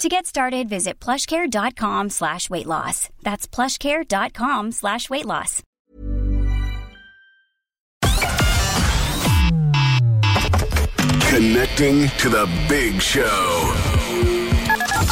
To get started, visit plushcare.com slash weight loss. That's plushcare.com slash weight loss. Connecting to the big show.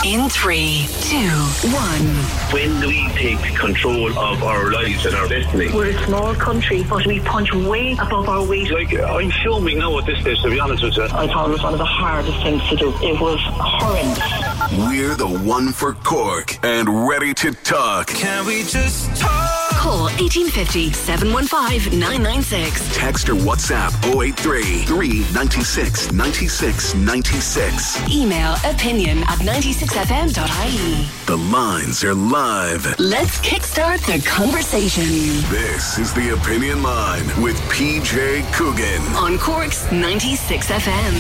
In three, two, one. When do we take control of our lives and our destiny? We're a small country, but we punch way above our weight. Like, I'm filming now at this stage, to be honest with you. I thought it was one of the hardest things to do. It was horrendous. We're the one for Cork and ready to talk. Can we just talk? Call 1850 715 996. Text or WhatsApp 083 396 96 96. Email opinion at 96fm.ie. The lines are live. Let's kickstart the conversation This is the Opinion Line with PJ Coogan. on Cork's 96FM.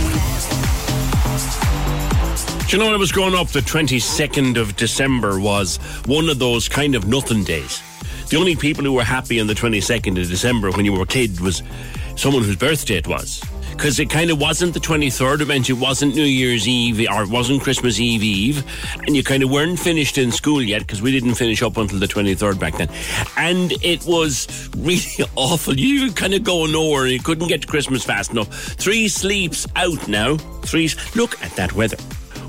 Do you know when I was growing up, the 22nd of December was one of those kind of nothing days. The only people who were happy on the 22nd of December when you were a kid was someone whose birthday it was. Because it kind of wasn't the 23rd, it meant it wasn't New Year's Eve or it wasn't Christmas Eve Eve, and you kind of weren't finished in school yet because we didn't finish up until the 23rd back then. And it was really awful. You kind of go nowhere, you couldn't get to Christmas fast enough. Three sleeps out now. Three. Look at that weather.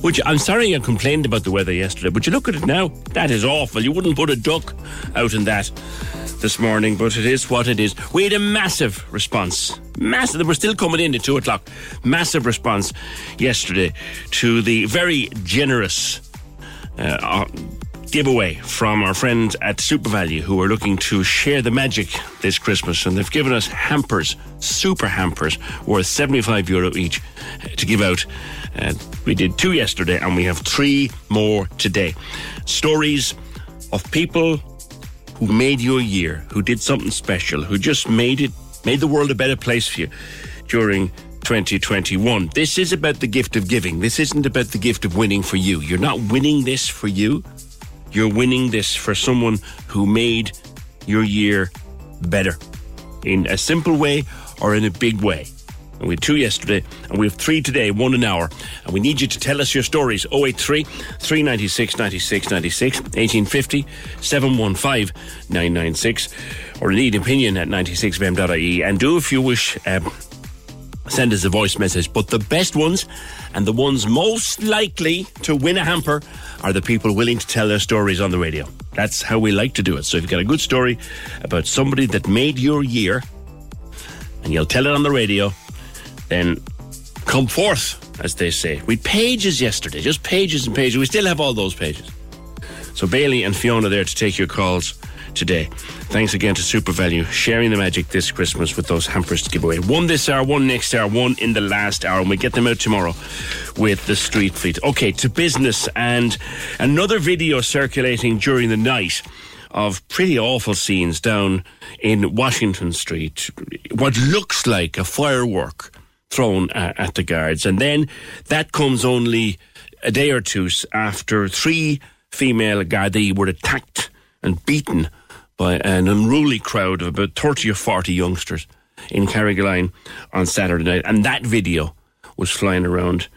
Which I'm sorry I complained about the weather yesterday, but you look at it now, that is awful. You wouldn't put a duck out in that this morning, but it is what it is. We had a massive response. Massive. They were still coming in at two o'clock. Massive response yesterday to the very generous uh, uh, giveaway from our friends at SuperValu who are looking to share the magic this Christmas. And they've given us hampers, super hampers, worth 75 euro each to give out. Uh, we did two yesterday and we have three more today. Stories of people who made your year, who did something special, who just made it, made the world a better place for you during 2021. This is about the gift of giving. This isn't about the gift of winning for you. You're not winning this for you. You're winning this for someone who made your year better in a simple way or in a big way. And we had two yesterday, and we have three today, one an hour. And we need you to tell us your stories 083 396 96 96, 1850 715 996, or indeed opinion at 96fm.ie. And do, if you wish, um, send us a voice message. But the best ones and the ones most likely to win a hamper are the people willing to tell their stories on the radio. That's how we like to do it. So if you've got a good story about somebody that made your year and you'll tell it on the radio, then come forth, as they say. We pages yesterday, just pages and pages. We still have all those pages. So Bailey and Fiona there to take your calls today. Thanks again to SuperValu sharing the magic this Christmas with those hampers to give away. One this hour, one next hour, one in the last hour, and we get them out tomorrow with the Street Fleet. Okay, to business and another video circulating during the night of pretty awful scenes down in Washington Street. What looks like a firework thrown at, at the guards, and then that comes only a day or two after three female Gardaí were attacked and beaten by an unruly crowd of about 30 or 40 youngsters in Carrigaline on Saturday night. And that video was flying around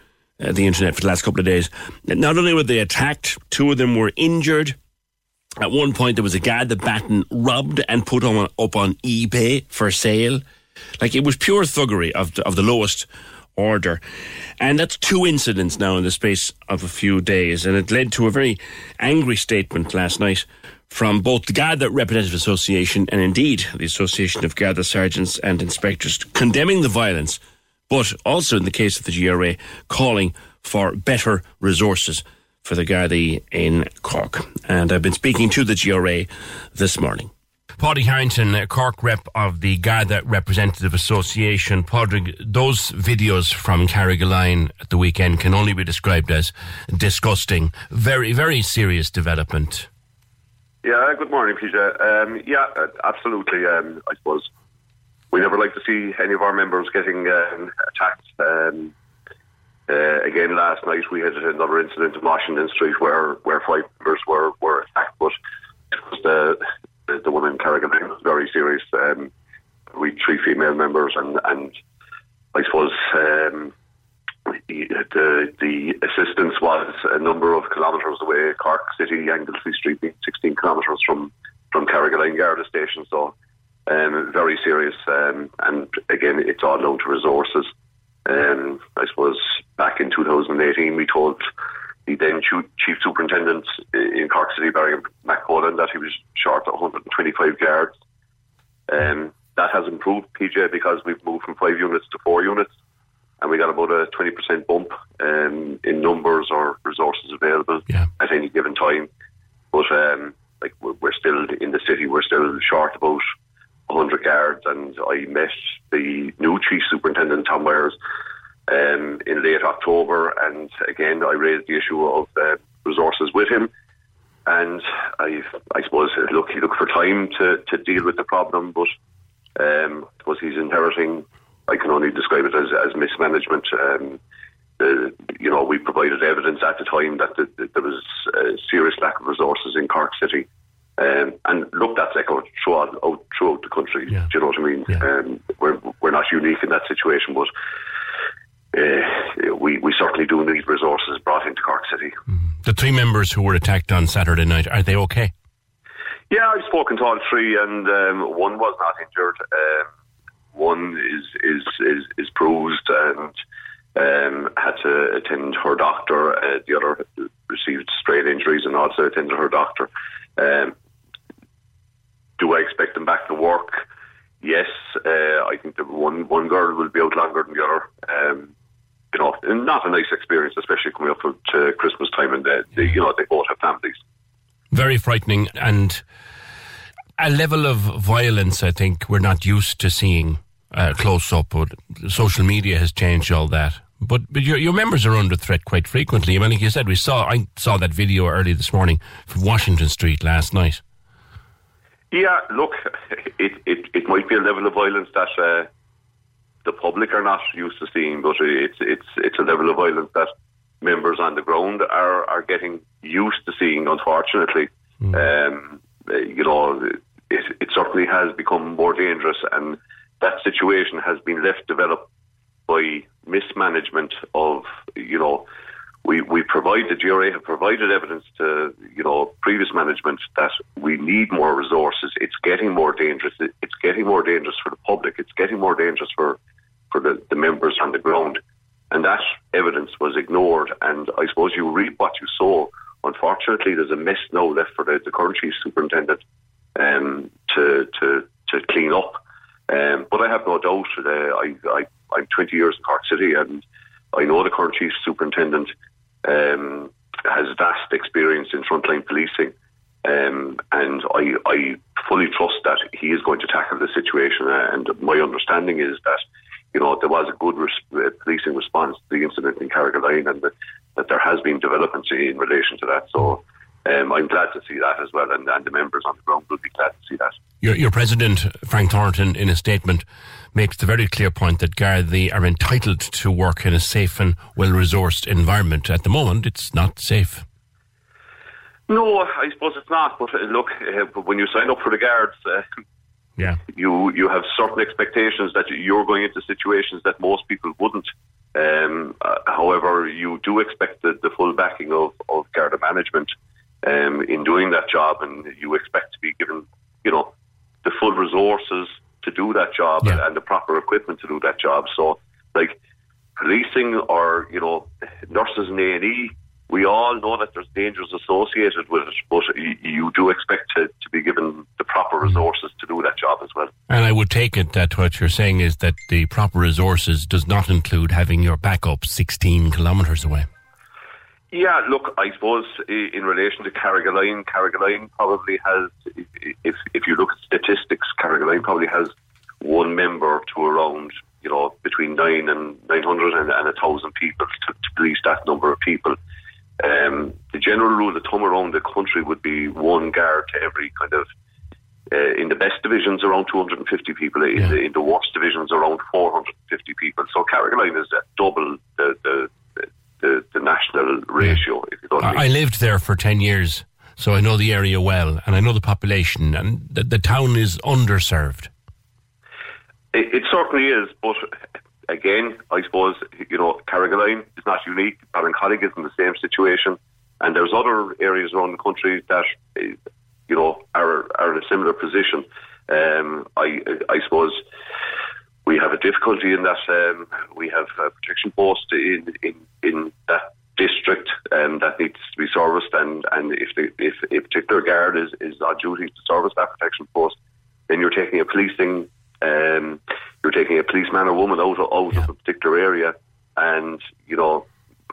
uh, the internet for the last couple of days. Not only were they attacked, two of them were injured. At one point, there was a guard that Batten robbed and put on, up on eBay for sale. Like it was pure thuggery of the, of the lowest order. And that's two incidents now in the space of a few days. And it led to a very angry statement last night from both the Garda Representative Association and indeed the Association of Garda Sergeants and Inspectors condemning the violence, but also in the case of the GRA, calling for better resources for the Gardaí in Cork. And I've been speaking to the GRA this morning. Paddy Harrington, Cork rep of the Garda Representative Association. Padraig, those videos from Carrigaline at the weekend can only be described as disgusting. Very, very serious development. Yeah, good morning, PJ. Um, yeah, uh, absolutely. Um, I suppose we never like to see any of our members getting um, attacked. Um, uh, again, last night we had another incident in Washington Street where, where five members were, were attacked, but it was the the, woman Carrigaline was very serious. Um, we three female members, and and I suppose um, the, the the assistance was a number of kilometres away. Cork City, Anglesey Street, being 16 kilometres from from Carrigaline Garda Station. So um, very serious, um, and again, it's all down to resources. Um, I suppose back in 2018, we told the then chief superintendent in Cork City, Barry McCullen, that he was short of 125 yards. Um, that has improved, PJ, because we've moved from five units to four units, and we got about a 20% bump um, in numbers or resources available yeah. at any given time. But um, like we're still in the city, we're still short about 100 yards, and I met the new chief superintendent Tom Myers um, in late October, and again I raised the issue of uh, resources with him. And I, I suppose, look, he looked for time to, to deal with the problem, but um, I suppose he's inheriting. I can only describe it as, as mismanagement. Um, the, you know, we provided evidence at the time that the, the, there was a serious lack of resources in Cork City. Um, and look, that's echoed throughout, out, throughout the country. Yeah. Do you know what I mean? Yeah. Um, we're, we're not unique in that situation, but uh, we, we certainly do need resources brought into Cork City. Mm-hmm. The three members who were attacked on Saturday night, are they okay? Yeah, I've spoken to all three, and um, one was not injured. Um, one is is is, is bruised and um, had to attend her doctor. Uh, the other received straight injuries and also attended her doctor. Um, do I expect them back to work? Yes, uh, I think the one one girl will be out longer than the other. Um, you know, not a nice experience, especially coming up to Christmas time, and they, they, you know they both have families. Very frightening, and a level of violence I think we're not used to seeing uh, close up. But social media has changed all that. But but your, your members are under threat quite frequently. I mean, like you said, we saw I saw that video early this morning from Washington Street last night. Yeah, look, it, it, it might be a level of violence that uh, the public are not used to seeing, but it's it's it's a level of violence that members on the ground are are getting used to seeing. Unfortunately, mm. um, you know, it, it certainly has become more dangerous, and that situation has been left developed by mismanagement of you know. We, we provide the GRA have provided evidence to you know previous management that we need more resources. It's getting more dangerous. It's getting more dangerous for the public. It's getting more dangerous for for the, the members on the ground. And that evidence was ignored. And I suppose you reap what you sow. Unfortunately, there's a mess now left for the, the current chief superintendent um, to, to, to clean up. Um, but I have no doubt, uh, I, I, I'm 20 years in Cork City and I know the current chief superintendent um, has vast experience in frontline policing. Um, and I, I fully trust that he is going to tackle the situation. Uh, and my understanding is that you know, there was a good res- uh, policing response to the incident in Carrigaline and that, that there has been developments in relation to that. So um, I'm glad to see that as well, and, and, the members on the ground will be glad to see that. Your, your president, Frank Thornton, in a statement, makes the very clear point that Gardaí are entitled to work in a safe and well-resourced environment. At the moment, it's not safe. No, I suppose it's not. But uh, look, uh, when you sign up for the guards, uh, yeah. You you have certain expectations that you're going into situations that most people wouldn't. Um, uh, however, you do expect the, the full backing of, of Garda management um, in doing that job, and you expect to be given, you know, the full resources to do that job yeah. and, and the proper equipment to do that job. So, like policing or you know nurses in A and E we all know that there's dangers associated with it, but you, you do expect to, to be given the proper mm. resources to do that job as well. And I would take it that what you're saying is that the proper resources does not include having your backup 16 kilometres away. Yeah, look, I suppose in relation to Carrigaline, Carrigaline probably has, if if you look at statistics, Carrigaline probably has one member to around, you know, between nine and nine hundred and, and a thousand people to, to police that number of people. Um, the general rule of thumb around the country would be one guard to every kind of. Uh, in the best divisions, around 250 people. In, Yeah. the, in the worst divisions, around 450 people. So Carrigaline is at double the the, the, the national ratio. If you know. I I lived there for 10 years, so I know the area well, and I know the population, and the, the town is underserved. It, it certainly is, but again, I suppose you know Carrigaline is not unique. Ballincollig is in the same situation, and there's other areas around the country that you know are are in a similar position. Um, I I suppose we have a difficulty in that um, we have a protection post in in in that district um, that needs to be serviced, and and if the, if a particular guard is is on duty to service that protection post, then you're taking a policing um, you're taking a policeman or woman out of, out Yeah. of a particular area, and you know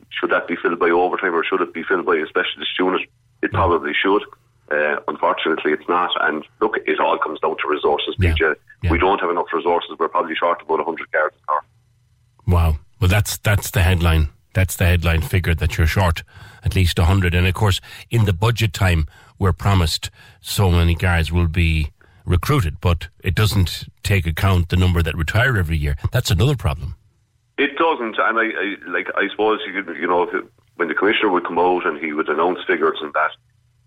should that be filled by overtime or should it be filled by a specialist unit? It probably should. Uh, unfortunately, it's not. And look, it all comes down to resources, Yeah. PJ. Yeah. We don't have enough resources. We're probably short about 100 guards in Cork. Wow. Well, that's that's the headline. That's the headline figure that you're short at least 100. And of course, in the budget time, we're promised so many guards will be recruited, but it doesn't take account the number that retire every year. That's another problem. It doesn't, and I, I like. I suppose you you know, when the commissioner would come out and he would announce figures and that,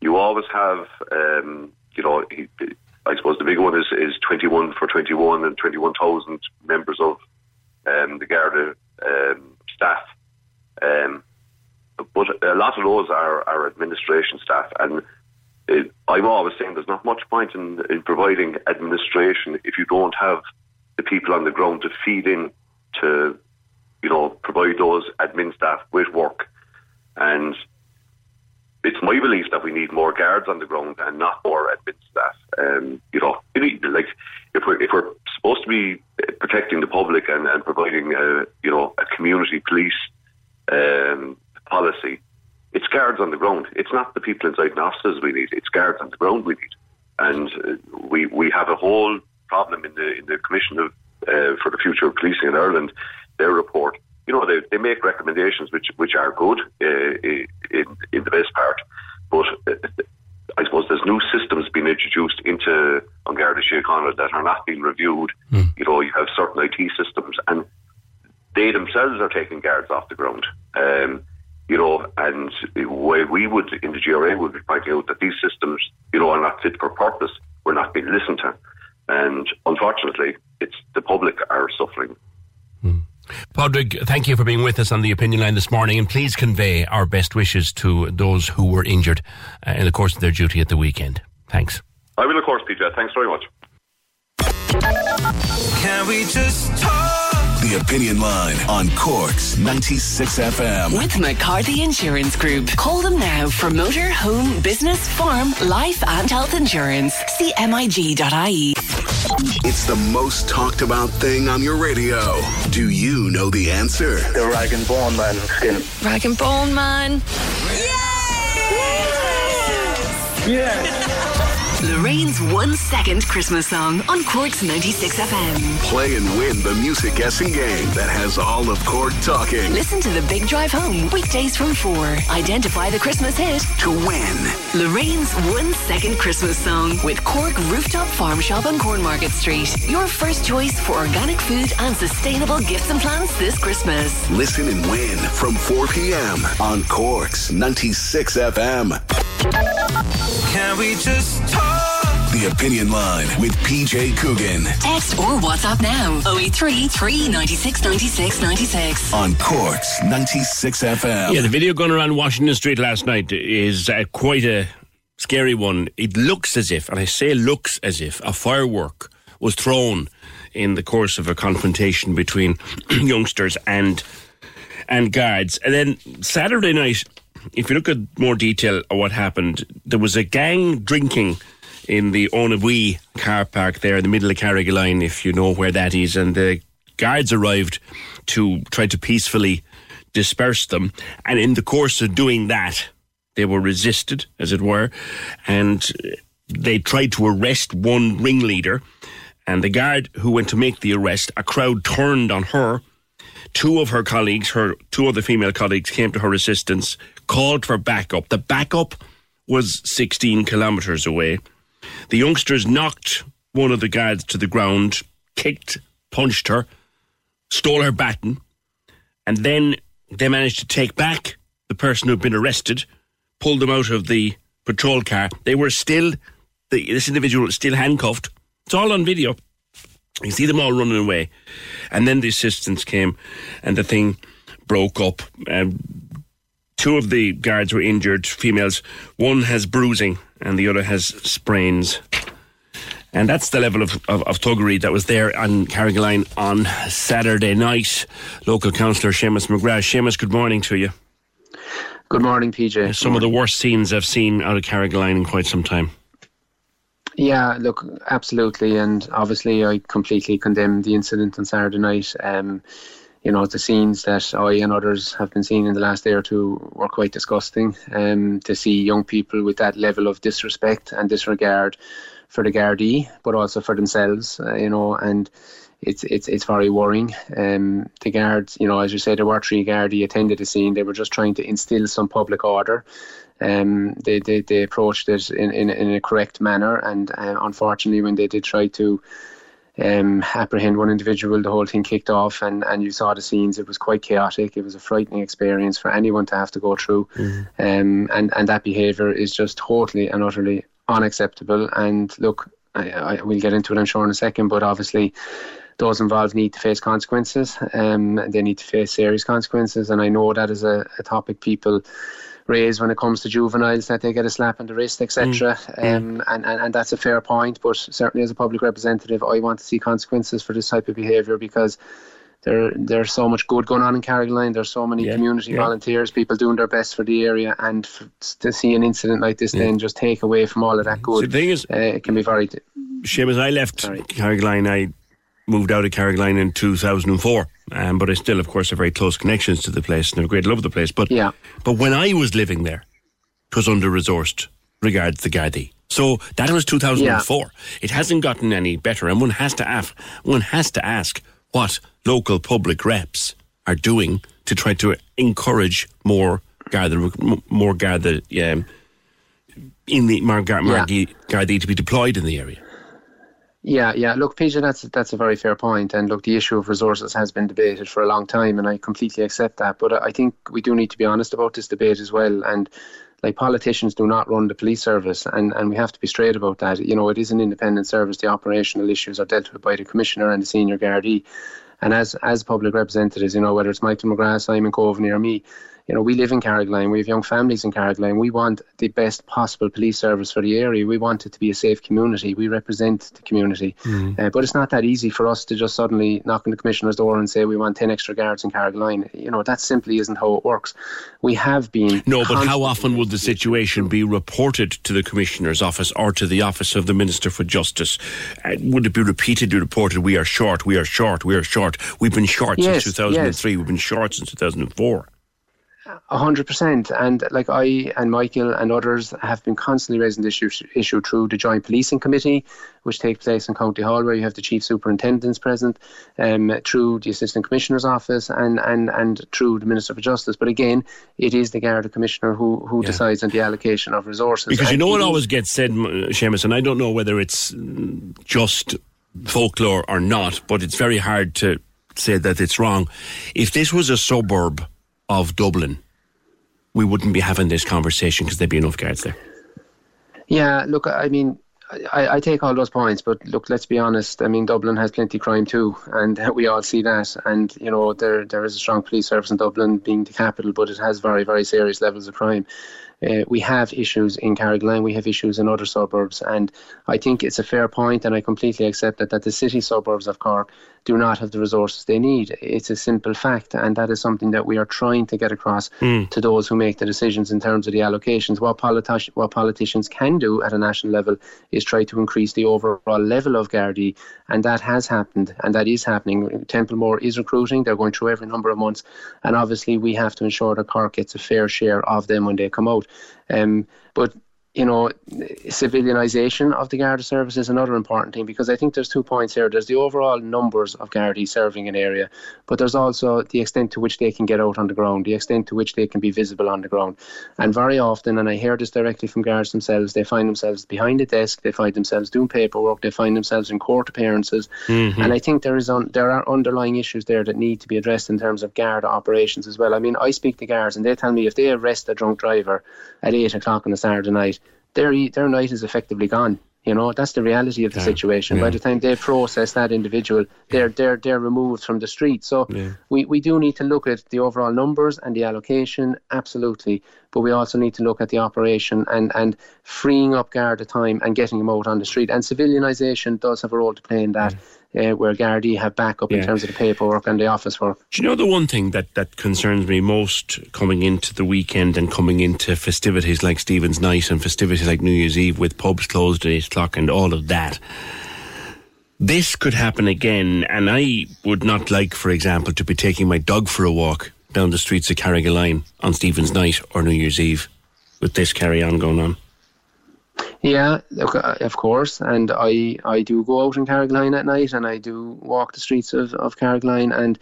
you always have, um, you know, he, I suppose the big one is is twenty one for twenty one and twenty one thousand members of um, the Garda um, staff. Um, but a lot of those are, are administration staff, and I'm always saying there's not much point in, in providing administration if you don't have the people on the ground to feed in to, you know, provide those admin staff with work. And it's my belief that we need more guards on the ground and not more admin staff. Um, you know, like if we're if we're supposed to be protecting the public and, and providing, a, you know, a community police um, policy, it's guards on the ground. It's not the people inside offices we need. It's guards on the ground we need. And uh, we we have a whole problem in the in the Commission of uh, for the Future of Policing in Ireland. Their report, you know, they, they make recommendations which which are good uh, in in the best part, but. Uh, I suppose there's new systems being introduced into An Garda Síochána that are not being reviewed. You know, you have certain IT systems, and they themselves are taking guards off the ground. Um, you know, and while we would in the GRA would be pointing out that these systems, you know, are not fit for purpose, we're not being listened to, and unfortunately, it's the public are suffering. Padraig, thank you for being with us on the opinion line this morning, and please convey our best wishes to those who were injured uh, in the course of their duty at the weekend. Thanks. I will, of course, PJ. Thanks very much. Can we just talk? The Opinion Line on Cork's 96 FM. With McCarthy Insurance Group. Call them now for motor, home, business, farm, life and health insurance. See MIG.ie. It's the most talked about thing on your radio. Do you know the answer? The rag and bone man skin. Rag and Bone Man. Lorraine's one second Christmas song on Cork's 96 FM. Play and win the music guessing game that has all of Cork talking. Listen to the big drive home weekdays from 4. Identify the Christmas hit. To win, Lorraine's one second Christmas song with Cork Rooftop Farm Shop on Cornmarket Street. Your first choice for organic food and sustainable gifts and plans this Christmas. listen and win from 4 p.m. on Cork's 96 FM. Can we just talk? The Opinion Line with PJ Coogan Text or WhatsApp now 083 396 96 96. on Cork's 96 FM. Yeah, the video going around Washington Street last night is uh, quite a scary one. It looks as if, and I say looks as if, a firework was thrown in the course of a confrontation between youngsters and and guards. And then Saturday night, if you look at more detail of what happened, there was a gang drinking in the Onawee car park there in the middle of Carrigaline, if you know where that is, and the guards arrived to try to peacefully disperse them. And in the course of doing that, they were resisted, as it were, and they tried to arrest one ringleader. And the guard who went to make the arrest, a crowd turned on her. Two of her colleagues, her two other female colleagues, came to her assistance, called for backup. The backup was 16 kilometres away. The youngsters knocked one of the guards to the ground, kicked, punched her, stole her baton, and then they managed to take back the person who'd been arrested, pulled them out of the patrol car. They were still, the, this individual was still handcuffed. It's all on video. You see them all running away. And then the assistants came and the thing broke up. Um, two of the guards were injured, females. One has bruising and the other has sprains. And that's the level of, of, of thuggery that was there on Carrigaline on Saturday night. Local councillor Seamus McGrath. Seamus, good morning to you. Good morning, PJ. Some of the worst scenes I've seen out of Carrigaline in quite some time. Yeah, look, absolutely, and obviously, I completely condemn the incident on Saturday night. Um, you know, the scenes that I and others have been seeing in the last day or two were quite disgusting. Um, to see young people with that level of disrespect and disregard for the Gardaí, but also for themselves, uh, you know, and it's it's it's very worrying. Um, the guards, you know, as you said, there were three Gardaí attended the scene. They were just trying to instill some public order. Um, they, they they approached it in, in, in a correct manner, and uh, unfortunately, when they did try to um, apprehend one individual, the whole thing kicked off, and, and you saw the scenes. It was quite chaotic. It was a frightening experience for anyone to have to go through, mm. um, and and that behaviour is just totally and utterly unacceptable. And look, I, I, we'll get into it, I'm sure, in a second, but obviously those involved need to face consequences. Um, they need to face serious consequences. And I know that is a, a topic people raise when it comes to juveniles that they get a slap on the wrist, etc. Mm. Um, and, and, and that's a fair point. But certainly, as a public representative, I want to see consequences for this type of behaviour because there there's so much good going on in Carrigaline. There's so many yeah, community yeah. volunteers, people doing their best for the area, and f- to see an incident like this yeah. then just take away from all of that good. So the thing is, uh, it can be very. As I left Carrigaline, I moved out of Carrigaline in 2004. Um, but I still, of course, have very close connections to the place and have a great love of the place. But yeah. but when I was living there, it was under resourced regards the Gardaí. So that was 2004. Yeah. It hasn't gotten any better, and one has to ask, one has to ask what local public reps are doing to try to encourage more Garda, more Garda um, in the more Garda, yeah. to be deployed in the area. Yeah, yeah. Look, Peter, that's that's a very fair point. And look, the issue of resources has been debated for a long time, and I completely accept that. But I think we do need to be honest about this debate as well. And like politicians do not run the police service, and, and we have to be straight about that. You know, it is an independent service. The operational issues are dealt with by the commissioner and the senior Gardaí. And as as public representatives, you know, whether it's Michael McGrath, Simon Coveney, or me, you know, we live in Carrigaline, we have young families in Carrigaline. We want the best possible police service for the area. We want it to be a safe community. We represent the community. Mm. Uh, but it's not that easy for us to just suddenly knock on the commissioner's door and say we want 10 extra guards in Carrigaline. You know, that simply isn't how it works. We have been. No, but how often would the situation be reported to the commissioner's office or to the office of the Minister for Justice? Uh, would it be repeatedly reported, we are short, we are short, we are short? We've been short yes, since 2003, yes. we've been short since 2004. A hundred percent, and like I and Michael and others have been constantly raising this issue, issue through the Joint Policing Committee, which takes place in County Hall, where you have the Chief Superintendents present, um, through the Assistant Commissioner's Office, and, and, and through the Minister for Justice. But again, it is the Garda Commissioner who, who yeah. decides on the allocation of resources. Because you know what always gets said, Seamus, and I don't know whether it's just folklore or not, but it's very hard to say that it's wrong. If this was a suburb of Dublin, we wouldn't be having this conversation because there'd be enough guards there. Yeah, look, I mean, I, I, take all those points, but look, let's be honest. I mean, Dublin has plenty of crime too, and we all see that. And you know, there there is a strong police service in Dublin, being the capital, but it has very very serious levels of crime. uh, we have issues in Carrigaline, we have issues in other suburbs, and I think it's a fair point, and I completely accept that that the city suburbs of Cork do not have the resources they need. It's a simple fact, and that is something that we are trying to get across mm. to those who make the decisions in terms of the allocations. What, politi- what politicians can do at a national level is try to increase the overall level of Gardaí, and that has happened, and that is happening. Templemore is recruiting; they're going through every number of months, and obviously we have to ensure that Cork gets a fair share of them when they come out. Um, but you know, civilianisation of the Garda service is another important thing because I think there's two points here. There's the overall numbers of Gardaí serving an area, but there's also the extent to which they can get out on the ground, the extent to which they can be visible on the ground. And very often, and I hear this directly from guards themselves, they find themselves behind a desk, they find themselves doing paperwork, they find themselves in court appearances. Mm-hmm. And I think there is un- there are underlying issues there that need to be addressed in terms of Garda operations as well. I mean, I speak to guards and they tell me if they arrest a drunk driver at 8 o'clock on a Saturday night, their their night is effectively gone. You know, that's the reality of the yeah, situation. Yeah. By the time they process that individual, they're they're they're removed from the street. So yeah. we, we do need to look at the overall numbers and the allocation, absolutely. But we also need to look at the operation and, and freeing up Garda time and getting them out on the street. And civilianisation does have a role to play in that uh, where Gardaí have backup yeah. in terms of the paperwork and the office work. Do you know the one thing that, that concerns me most coming into the weekend and coming into festivities like Stephen's Night and festivities like New Year's Eve with pubs closed at 8 o'clock and all of that? This could happen again, and I would not like, for example, to be taking my dog for a walk down the streets of Carrigaline on Stephen's Night or New Year's Eve with this carry on going on. Yeah, uh, of course, and I I do go out in Carrigaline at night, and I do walk the streets of of Carrigaline, and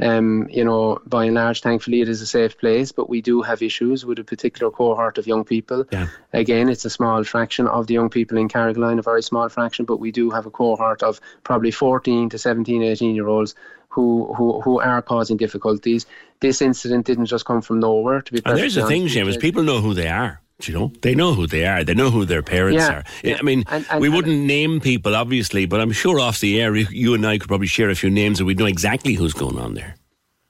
um, you know, by and large, thankfully, it is a safe place, but we do have issues with a particular cohort of young people. Yeah. Again, it's a small fraction of the young people in Carrigaline, a very small fraction, but we do have a cohort of probably 14 to 17, 18 year olds who, who, who are causing difficulties. This incident didn't just come from nowhere, to be And there's the thing, Seamus, people know who they are. You know, they know who they are. They know who their parents yeah, are. Yeah. I mean, and, and, we wouldn't name people, obviously, but I'm sure off the air, you and I could probably share a few names and we'd know exactly who's going on there.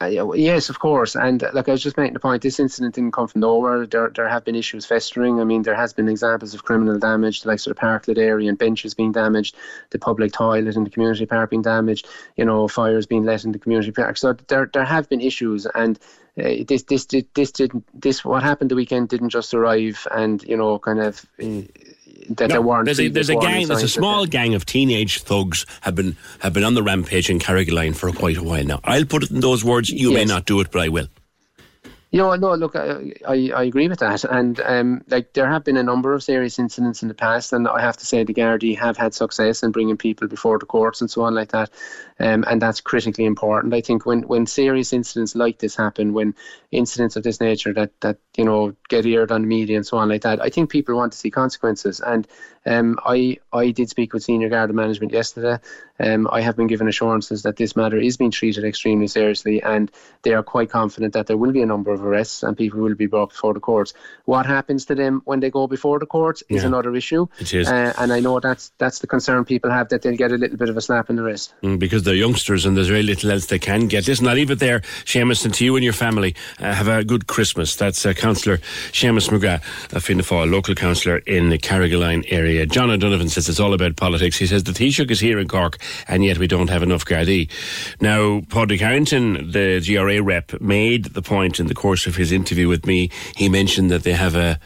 Uh, yes, of course. And uh, like I was just making the point, this incident didn't come from nowhere. There, there have been issues festering. I mean, there has been examples of criminal damage, like sort of parklet area and benches being damaged, the public toilet in the community park being damaged, you know, fires being let in the community park. So there, there have been issues, and uh, this, this, this, this didn't, this what happened the weekend didn't just arrive and you know, kind of. That no, there weren't. There's a, there's a gang. There's a small gang of teenage thugs have been have been on the rampage in Carrigaline for quite a while now. I'll put it in those words. You yes. may not do it, but I will. You know, no, look, I, I, I agree with that. And um, like there have been a number of serious incidents in the past, and I have to say the Gardaí have had success in bringing people before the courts and so on like that. Um, and that's critically important. I think when, when serious incidents like this happen, when incidents of this nature that, that you know get aired on the media and so on like that, I think people want to see consequences. And um, I I did speak with senior Garda management yesterday. Um, I have been given assurances that this matter is being treated extremely seriously, and they are quite confident that there will be a number of arrests and people will be brought before the courts. What happens to them when they go before the courts is yeah, another issue. It is, uh, and I know that's that's the concern people have that they'll get a little bit of a slap in the wrist mm, because they're youngsters and there's very little else they can get. Listen, I'll leave it there, Seamus, and to you and your family. Uh, have a good Christmas. That's uh, Councillor Seamus McGrath, a Fianna Fáil local councillor in the Carrigaline area. John O'Donovan says it's all about politics. He says the Taoiseach is here in Cork, and yet we don't have enough Gardaí. Now, Padraig Harrington, the GRA rep, made the point in the course of his interview with me. He mentioned that they have a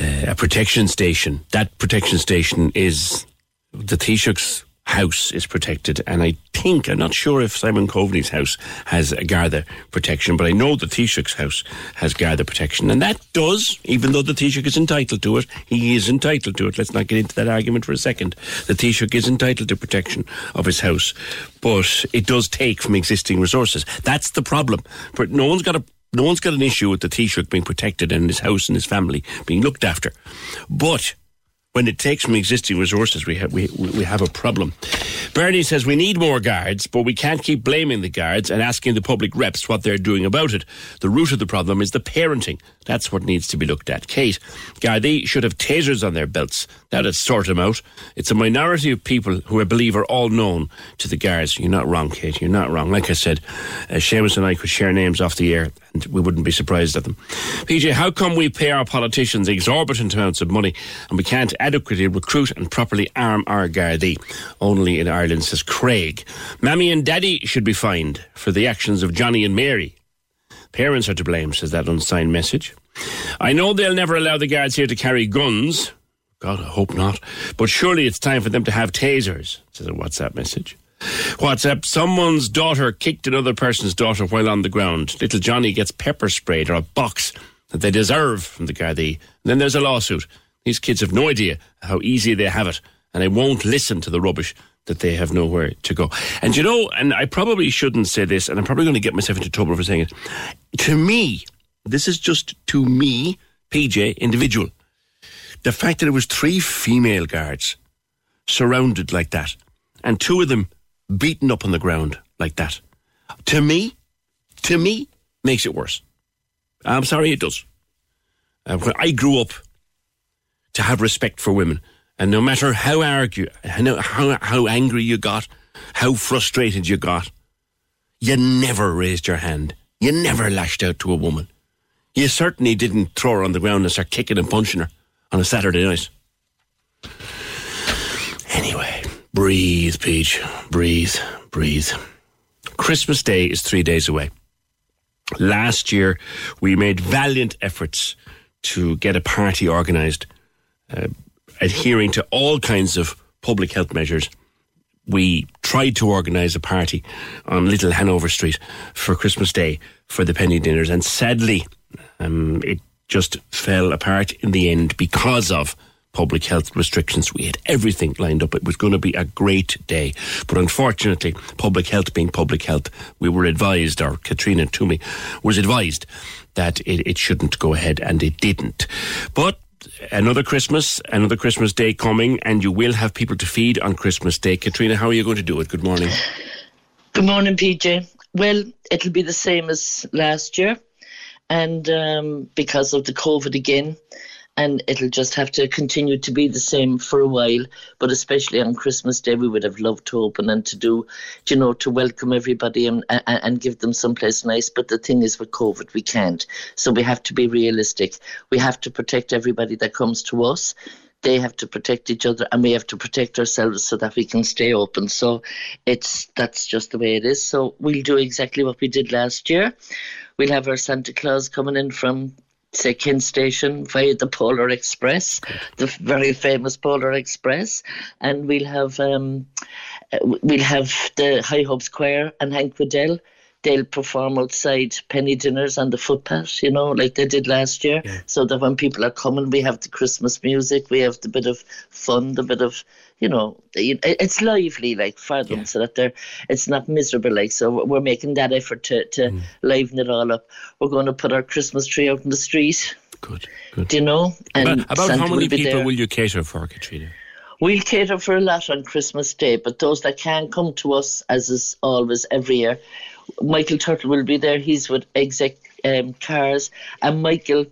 uh, a protection station. That protection station is the Taoiseach's house is protected. And I think, I'm not sure if Simon Coveney's house has a Garda protection, but I know the Taoiseach's house has Garda protection. And that does, even though the Taoiseach is entitled to it, he is entitled to it. Let's not get into that argument for a second. The Taoiseach is entitled to protection of his house, but it does take from existing resources. That's the problem. But no one's got a no one's got an issue with the Taoiseach being protected and his house and his family being looked after. But when it takes from existing resources, we have we we have a problem. Bernie says we need more guards, but we can't keep blaming the guards and asking the public reps what they're doing about it. The root of the problem is the parenting. That's what needs to be looked at. Kate, Gardaí should have tasers on their belts. That'd sort them out. It's a minority of people who I believe are all known to the guards. You're not wrong, Kate. You're not wrong. Like I said, uh, Seamus and I could share names off the air and we wouldn't be surprised at them. PJ, how come we pay our politicians exorbitant amounts of money and we can't adequately recruit and properly arm our Gardaí? Only in Ireland, says Craig. Mammy and Daddy should be fined for the actions of Johnny and Mary. Parents are to blame, says that unsigned message. I know they'll never allow the guards here to carry guns. God, I hope not. But surely it's time for them to have tasers, says a WhatsApp message. WhatsApp, someone's daughter kicked another person's daughter while on the ground. Little Johnny gets pepper sprayed or a box that they deserve from the Gardaí. then there's a lawsuit. These kids have no idea how easy they have it, and they won't listen to the rubbish that they have nowhere to go. And you know, and I probably shouldn't say this, and I'm probably going to get myself into trouble for saying it. To me, this is just to me, PJ, individual. The fact that it was three female guards surrounded like that, and two of them beaten up on the ground like that, to me, to me, makes it worse. I'm sorry, it does. Uh, when I grew up to have respect for women, and no matter how argue, how, how angry you got, how frustrated you got, you never raised your hand. You never lashed out to a woman. You certainly didn't throw her on the ground and start kicking and punching her on a Saturday night. Anyway, breathe, Peach. Breathe, breathe. Christmas Day is three days away. Last year, we made valiant efforts to get a party organised. Uh, adhering to all kinds of public health measures, we tried to organise a party on Little Hanover Street for Christmas Day for the penny dinners, and sadly, um, it just fell apart in the end because of public health restrictions. We had everything lined up. It was going to be a great day. But unfortunately, public health being public health, we were advised, or Katrina Twomey was advised, that it, it shouldn't go ahead, and it didn't. But another Christmas, another Christmas day coming, and you will have people to feed on Christmas Day. Katrina, how are you going to do it? Good morning. Good morning, PJ. Well, it'll be the same as last year, and um, because of the COVID again, and it'll just have to continue to be the same for a while. But especially on Christmas Day, we would have loved to open and to do, you know, to welcome everybody and, and, and give them someplace nice. But the thing is, with COVID, we can't. So we have to be realistic. We have to protect everybody that comes to us they have to protect each other and we have to protect ourselves so that we can stay open so it's that's just the way it is so we'll do exactly what we did last year we'll have our santa claus coming in from Second Station via the Polar Express, the very famous Polar Express, and we'll have um, we'll have the High Hopes Choir and Hank Wedel. They'll perform outside penny dinners on the footpath, you know, like they did last year. Yeah. So that when people are coming, we have the Christmas music, we have the bit of fun, the bit of you know, it's lively like for them, yeah. so that they're it's not miserable. Like so, we're making that effort to to mm. liven it all up. We're going to put our Christmas tree out in the street. Good, good. Do you know? And about, about how many people there. will you cater for, Katrina? We'll cater for a lot on Christmas Day, but those that can come to us, as is always every year, Michael Turtle will be there. He's with exec um, cars, and Michael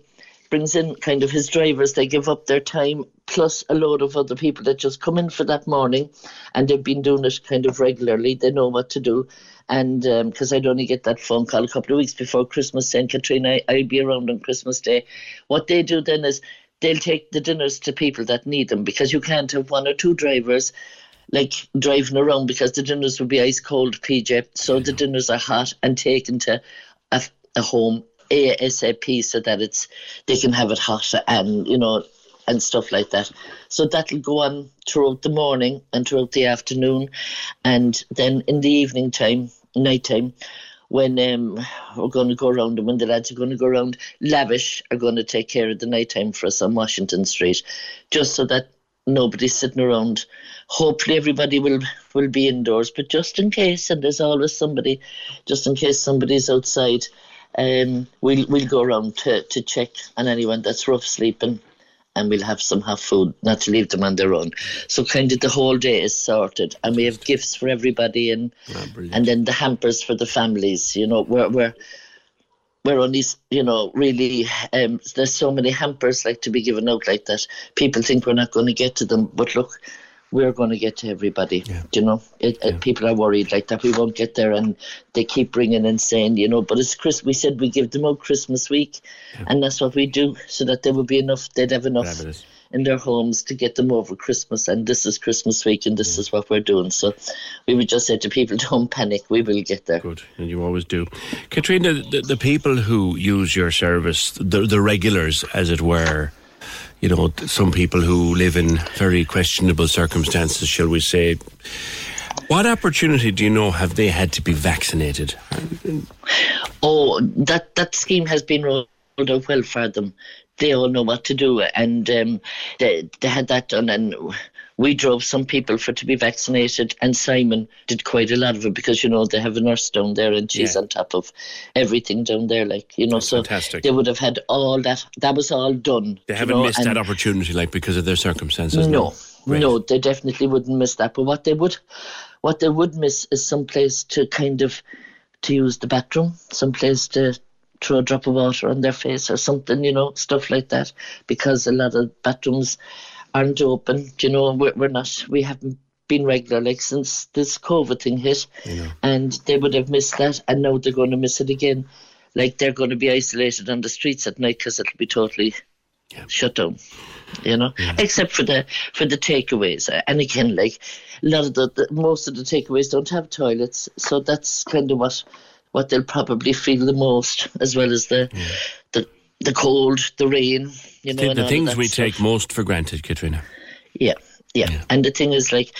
brings in kind of his drivers. They give up their time plus a load of other people that just come in for that morning, and they've been doing it kind of regularly. They know what to do. And because um, I'd only get that phone call a couple of weeks before Christmas saying, Katrina, I, will be around on Christmas Day. What they do then is they'll take the dinners to people that need them because you can't have one or two drivers like driving around because the dinners will be ice cold, PJ. So the dinners are hot and taken to a, a home ASAP so that it's they can have it hot and you know and stuff like that. So that'll go on throughout the morning and throughout the afternoon, and then in the evening time, night time, when um, we're going to go around and when the lads are going to go around, Lavish are going to take care of the night time for us on Washington Street, just so that nobody's sitting around. Hopefully everybody will will be indoors, but just in case, and there's always somebody, just in case somebody's outside, um, we'll we'll go around to, to check on anyone that's rough sleeping and we'll have some half food, not to leave them on their own. So kind of the whole day is sorted, and we have gifts for everybody, and oh, and then the hampers for the families. You know, we're we're we're only, you know, really, um, there's so many hampers like to be given out like that. People think we're not going to get to them, but look, we're going to get to everybody. Yeah. You know, it, uh, yeah. it, people are worried like that we won't get there, and they keep bringing and saying, you know, but it's Chris. We said we give them out Christmas week, yeah. and that's what we do, so that there will be enough. They'd have enough. Fabulous in their homes to get them over Christmas. And this is Christmas week, and this is what we're doing. So we would just say to people, don't panic. We will get there. Good, and you always do. Katrina, the, the people who use your service, the, the regulars, as it were, you know, some people who live in very questionable circumstances, shall we say. What opportunity do you know have they had to be vaccinated? Oh, that that scheme has been rolled out well for them they all know what to do, and um, they they had that done, and we drove some people for to be vaccinated, and Simon did quite a lot of it because you know they have a nurse down there, and she's yeah. on top of everything down there, like you know. That's so fantastic. they would have had all that. That was all done. They haven't know, missed that opportunity, like because of their circumstances. No, no, no, they definitely wouldn't miss that. But what they would, what they would miss is some place to kind of to use the bathroom, some place to throw a drop of water on their face or something, you know, stuff like that, because a lot of bathrooms aren't open. You know, we're, we're not, we haven't been regular like since this COVID thing hit, yeah. and they would have missed that, and now they're going to miss it again. Like they're going to be isolated on the streets at night because it'll be totally yeah. shut down. You know, yeah. except for the for the takeaways, and again, like a lot of the, the most of the takeaways don't have toilets, so that's kind of what what they'll probably feel the most, as well as the yeah. the the cold, the rain. You know, the, the things we stuff. take most for granted, Katrina. Yeah. Yeah. yeah. and the thing is, like,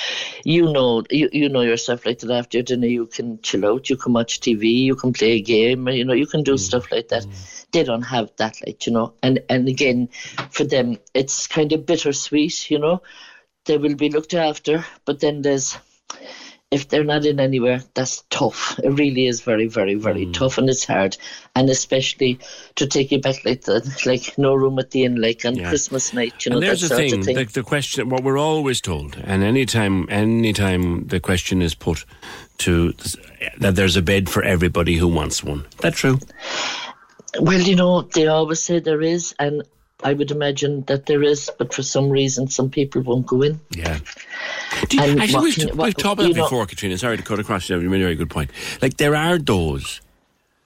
you know, you, you know yourself. Like that after dinner, you can chill out, you can watch TV, you can play a game, you know, you can do mm. stuff like that. Mm. They don't have that, like you know, and and again, for them, it's kind of bittersweet, you know. They will be looked after, but then there's if they're not in anywhere, that's tough. It really is very, very, very mm. tough, and it's hard. And especially to take you back like the like no room at the inn, like on yeah. Christmas night. You know, and there's the thing, thing. The, the, question. What we're always told, and anytime, anytime the question is put to that there's a bed for everybody who wants one. That true? Well, you know, they always say there is, and I would imagine that there is, but for some reason, some people won't go in. Yeah. You, actually, we've, we've talked about that before, know, Katrina. Sorry to cut across you. You made a very good point. Like, there are those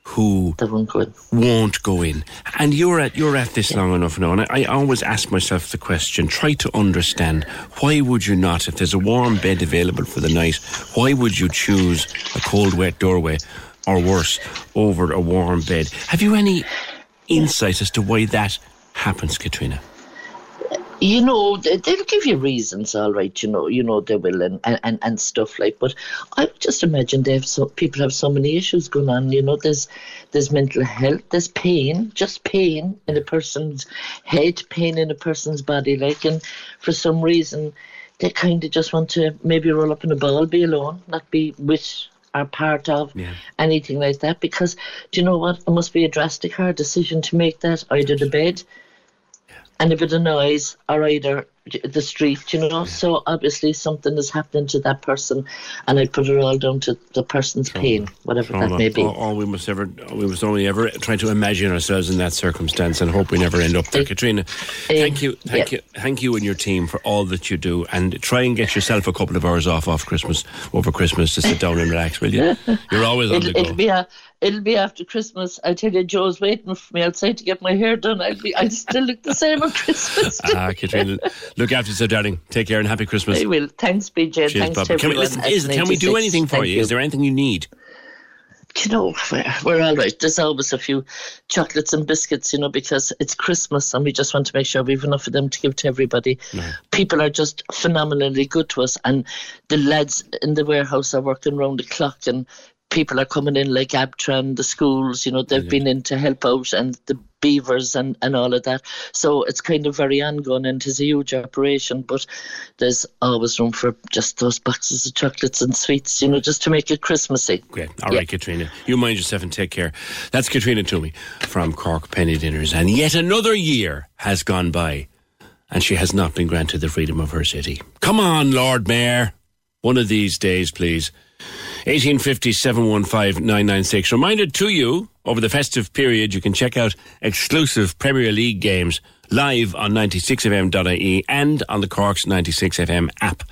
who won't go in. Won't go in. And you're at you're at this yeah. long enough now, and I, I, always ask myself the question: try to understand why would you not, if there's a warm bed available for the night, why would you choose a cold, wet doorway, or worse, over a warm bed? Have you any insight as to why that happens, Katrina? you know they'll give you reasons all right you know you know they will and, and and stuff like but i just imagine they have so people have so many issues going on you know there's there's mental health there's pain just pain in a person's head pain in a person's body like and for some reason they kind of just want to maybe roll up in a ball be alone not be with are part of yeah. anything like that because do you know what it must be a drastic hard decision to make that either the bed and a bit of noise or either the street, you know. Yeah. So obviously something is happening to that person, and I put it all down to the person's pain, whatever that may be. All, all, we must ever, we must only ever try to imagine ourselves in that circumstance and hope we never end up there. Katrina, thank you, thank yeah. you, thank you and your team for all that you do, and try and get yourself a couple of hours off off Christmas over Christmas to sit down and relax, will you? You're always on the go. It'll be a, it'll be after Christmas. I tell you, Joe's waiting for me outside to get my hair done. I'll be, I still look the same on Christmas. ah, Katrina, look after yourself, darling. Take care and happy Christmas. I will. Thanks, PJ. Cheers, Thanks to can we, listen, is, can we do anything for you? you? Is there anything you need? you know, we're, we're all right. There's always a few chocolates and biscuits, you know, because it's Christmas and we just want to make sure we have enough of them to give to everybody. People are just phenomenally good to us, and the lads in the warehouse are working round the clock, and people are coming in like Abtran, the schools, you know, they've yeah. been in to help out, and the beavers and, and all of that. So it's kind of very ongoing and it's a huge operation, but there's always room for just those boxes of chocolates and sweets, you know, just to make it Christmassy. Great. All yeah. right, Katrina. You mind yourself and take care. That's Katrina Twomey from Cork Penny Dinners. And yet another year has gone by and she has not been granted the freedom of her city. Come on, Lord Mayor. One of these days, please. 1850 715 996. Reminded to you over the festive period, you can check out exclusive Premier League games live on 96fm.ie and on the Cork's 96FM app.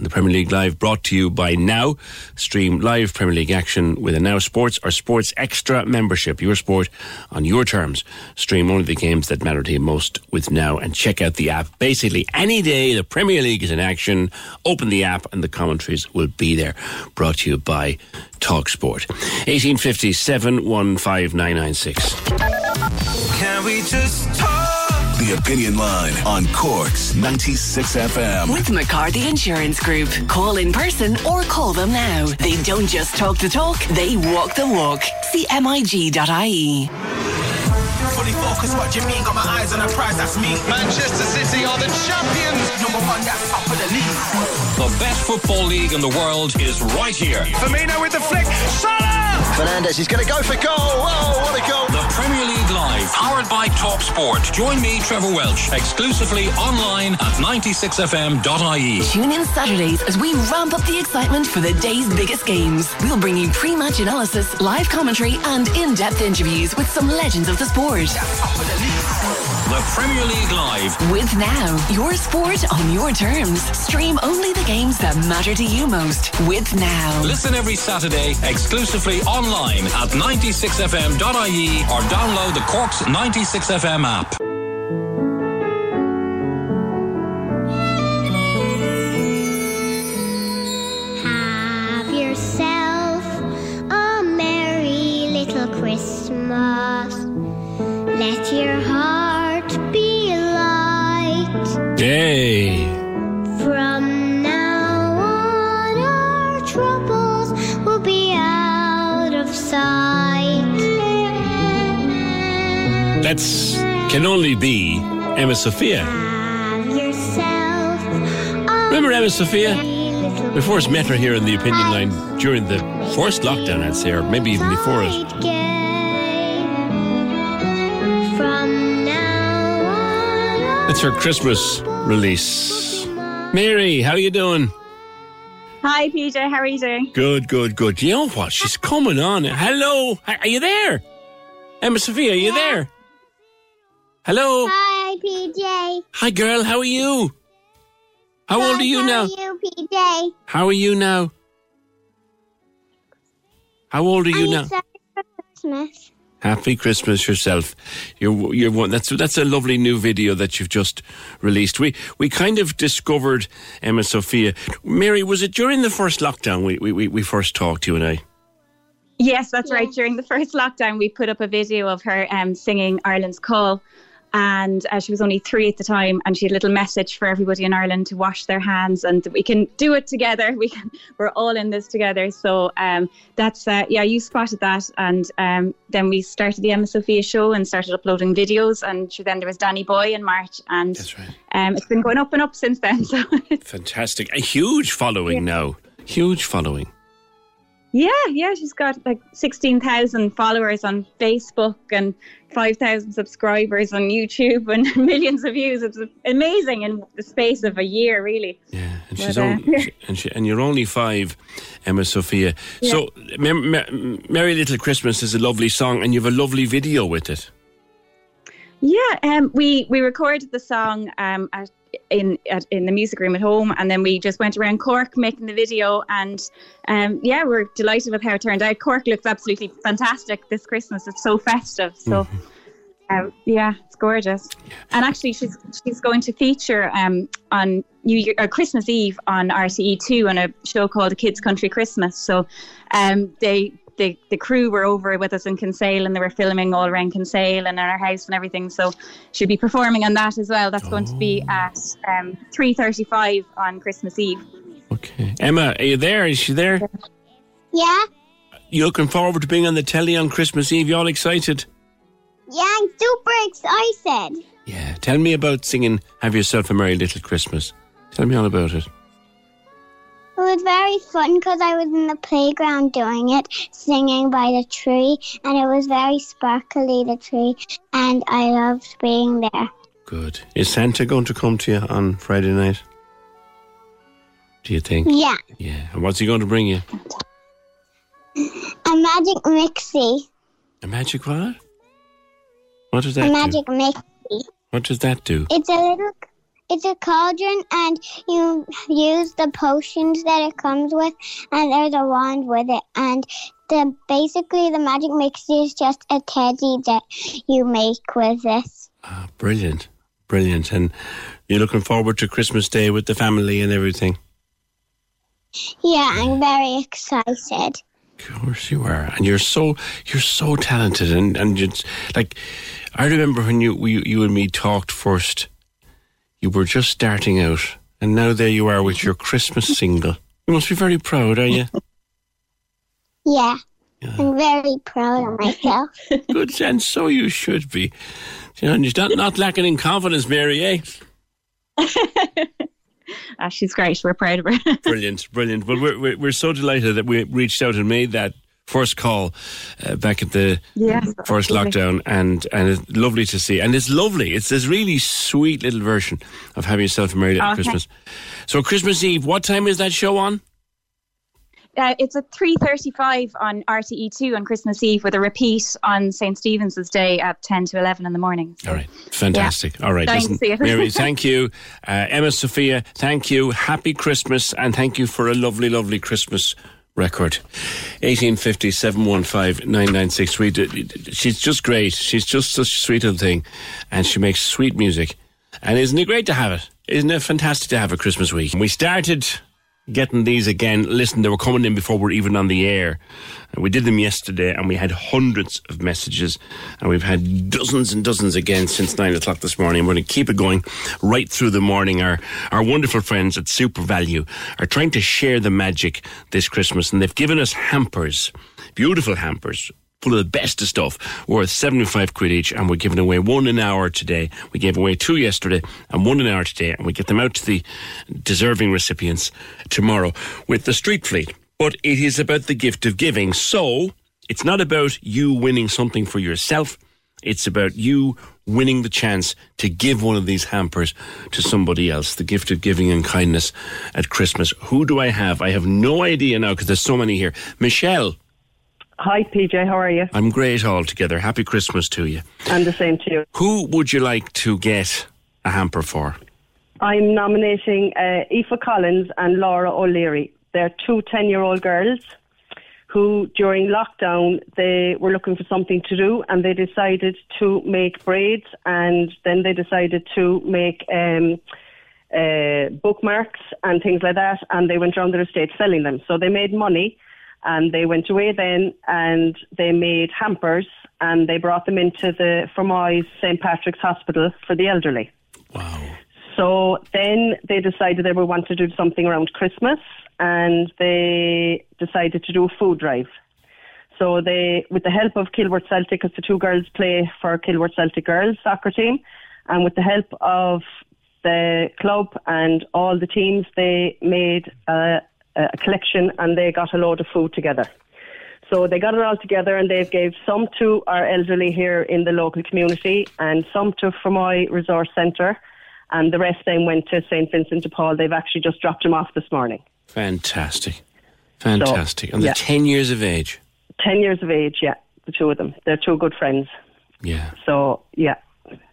The Premier League Live brought to you by Now. Stream live Premier League action with a Now Sports or Sports Extra membership. Your sport on your terms. Stream only the games that matter to you most with Now and check out the app. Basically, any day the Premier League is in action, open the app and the commentaries will be there. Brought to you by Talksport. 1857 15996. Can we just talk? The Opinion Line on Cork's 96 FM. With McCarthy Insurance Group. Call in person or call them now. They don't just talk the talk, they walk the walk. See MIG.ie. Fully focused, what do you mean? Got my eyes on a prize, that's me. Manchester City are the champions. Number one, that's top of the league. The best football league in the world is right here. Firmino with the flick. Salah! Fernandez, he's going to go for goal. Oh, what a goal. The Premier League Live, powered by Top Sport. Join me, Trevor Welch, exclusively online at 96fm.ie. Tune in Saturdays as we ramp up the excitement for the day's biggest games. We'll bring you pre-match analysis, live commentary, and in-depth interviews with some legends of the sport. The Premier League Live. With Now, your sport on your terms. Stream only the games that matter to you most. With Now. Listen every Saturday exclusively online at 96fm.ie or download the Cork's 96FM app. Have yourself a merry little Christmas. Let your heart be From now on, our troubles will be out of sight. That's can only be Emma Sophia. Have yourself a Remember Emma Sophia? We first met her here in the opinion line during the first lockdown, I'd say, or maybe even before it. Christmas gay. From now on, It's her Christmas release. Mary, how are you doing? Hi, PJ. How are you doing? Good, good, good. You know what? She's coming on. Hello, are you there? Emma Sophia, are you there? Hello. Hi, PJ. Hi, girl. How are you? How old are you How now? are you, PJ? How are you now? How old are you I'm now? excited for Christmas. Happy Christmas yourself. You're you're one. That's that's a lovely new video that you've just released. We we kind of discovered Emma Sophia. Mary, was it during the first lockdown we we, we, we first talked you and I? Yes, that's right. During the first lockdown, we put up a video of her um, singing Ireland's Call. And uh, she was only three at the time, and she had a little message for everybody in Ireland to wash their hands, and we can do it together. We can, we're all in this together. So um, that's uh, yeah, you spotted that, and um, then we started the Emma Sophia show and started uploading videos. And then there was Danny Boy in March, and That's right. um, it's been going up and up since then. So Fantastic. A huge following now. Huge following. Yeah, yeah, she's got like 16,000 followers on Facebook and 5,000 subscribers on YouTube and millions of views. It's amazing in the space of a year, really. Yeah, and But, she's uh, only, and, she, and you're only five, Emma Sophia. So, Mer- Mer- Merry Little Christmas is a lovely song, and you have a lovely video with it. Yeah, um, we we recorded the song um, at, in at, in the music room at home, and then we just went around Cork making the video. And um, yeah, we're delighted with how it turned out. Cork looks absolutely fantastic this Christmas. It's so festive. So. Um, yeah, it's gorgeous. And actually, she's she's going to feature um, on New Year, or Christmas Eve on RTE two on a show called Kids Country Christmas. So, um, they the the crew were over with us in Kinsale, and they were filming all around Kinsale and in our house and everything. So, she'll be performing on that as well. That's going to be at um, three thirty five on Christmas Eve. Okay. Emma, are you there? Is she there? Yeah, You looking forward to being on the telly on Christmas Eve? You all excited? yeah, I'm super excited. Yeah. Tell me about singing Have Yourself a Merry Little Christmas. Tell me all about it. It was very fun because I was in the playground doing it, singing by the tree, and it was very sparkly, the tree, and I loved being there. Good. Is Santa going to come to you on Friday night? Do you think? Yeah, Yeah. And what's he going to bring you? a magic mixie. A magic what? What does that a do? magic mixie. What does that do? It's a little. It's a cauldron, and you use the potions that it comes with, and there's a wand with it, and the basically the magic mixie is just a teddy that you make with this. Ah, brilliant, brilliant. And you're looking forward to Christmas Day with the family and everything. Yeah, I'm very excited. Of course you are, and you're so you're so talented, and and it's like I remember when you we, you and me talked first. You were just starting out, and now there you are with your Christmas single. You must be very proud, are you? Yeah, I'm very proud of myself. Good, and so you should be. You know, and you're not, not lacking in confidence, Mary, eh? Ah, she's great. We're proud of her. Brilliant, brilliant. Well, we're, we're, we're so delighted that we reached out and made that first call uh, back at the Yes, first absolutely. lockdown, and and it's lovely to see. And it's lovely. It's this really sweet little version of having yourself married at Okay. Christmas. So Christmas Eve, what time is that show on? Uh, it's at 3.35 on RTE2 on Christmas Eve with a repeat on St. Stephen's Day at 10 to 11 in the morning. All right, fantastic. Yeah. All right, Dying listen, to see it. Mary, thank you. Uh, Emma, Sophia, thank you. Happy Christmas, and thank you for a lovely, lovely Christmas record. 1850 715 9963. She's just great. She's just such a sweet little thing, and she makes sweet music. And isn't it great to have it? Isn't it fantastic to have a Christmas week? We started getting these again. Listen, they were coming in before we're even on the air. And we did them yesterday, and we had hundreds of messages, and we've had dozens and dozens again since nine o'clock this morning. We're going to keep it going right through the morning. Our our wonderful friends at SuperValu are trying to share the magic this Christmas, and they've given us hampers, beautiful hampers full of the best of stuff, worth 75 quid each, and we're giving away one an hour today. We gave away two yesterday and one an hour today, and we get them out to the deserving recipients tomorrow with the Street Fleet. But it is about the gift of giving. So it's not about you winning something for yourself. It's about you winning the chance to give one of these hampers to somebody else. The gift of giving and kindness at Christmas. Who do I have? I have no idea now because there's so many here. Michelle. Hi, PJ. How are you? I'm great altogether. Happy Christmas to you. And the same to you. Who would you like to get a hamper for? I'm nominating uh, Aoife Collins and Laura O'Leary. They're two 10 year old girls who, during lockdown, they were looking for something to do and they decided to make braids and then they decided to make um, uh, bookmarks and things like that and they went around their estate selling them. So they made money and they went away then and they made hampers and they brought them into the Fermoy's St. Patrick's Hospital for the elderly. Wow. So then they decided they would want to do something around Christmas and they decided to do a food drive. So they, with the help of Kilworth Celtic, because the two girls play for Kilworth Celtic girls soccer team, and with the help of the club and all the teams, they made a, Uh, a collection and they got a load of food together. So they got it all together and they've gave some to our elderly here in the local community and some to Fermoy Resource Centre and the rest then went to St Vincent de Paul. They've actually just dropped them off this morning. Fantastic. Fantastic. and yeah. they're 10 years of age. 10 years of age, yeah, the two of them. They're two good friends. Yeah. So, yeah.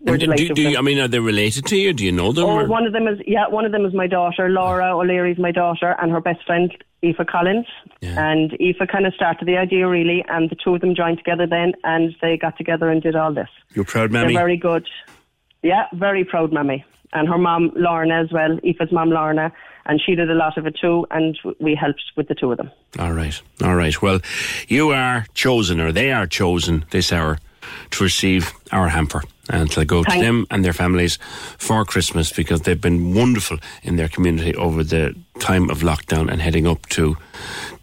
We're do, do you, I mean, are they related to you? Do you know them? Oh, one of them is yeah, one of them is my daughter, Laura O'Leary's my daughter, and her best friend Aoife Collins. And Aoife kind of started the idea really, and the two of them joined together then, and they got together and did all this. You're proud, mammy? They're very good. Yeah, very proud, mammy, and her mom Lorna as well. Aoife's mom Lorna, and she did a lot of it too, and we helped with the two of them. All right. All right. Well, you are chosen, or they are chosen this hour to receive our hamper. And to go to them and their families for Christmas because they've been wonderful in their community over the time of lockdown and heading up to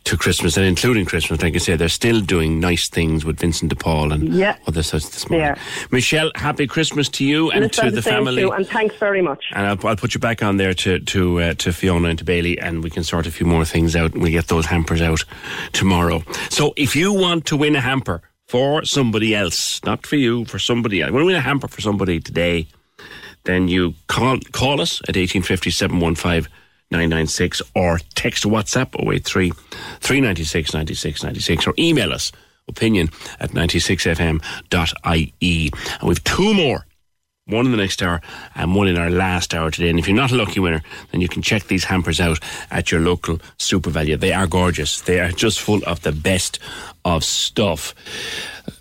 to Christmas and including Christmas. Like I say, they're still doing nice things with Vincent de Paul and Yeah. other such this morning. are. Michelle, happy Christmas to you and Listen, to the family. and thanks very much. And I'll, I'll put you back on there to to uh, to Fiona and to Bailey, and we can sort a few more things out. and We get those hampers out tomorrow. So if you want to win a hamper for somebody else, not for you, for somebody else, want to win a hamper for somebody today, then you call call us at eighteen fifty seven one five. 996 or text WhatsApp 083 396 96 96 or email us opinion at 96fm.ie. And we've two more one in the next hour and one in our last hour today. And if you're not a lucky winner, then you can check these hampers out at your local SuperValu. They are gorgeous. They are just full of the best of stuff.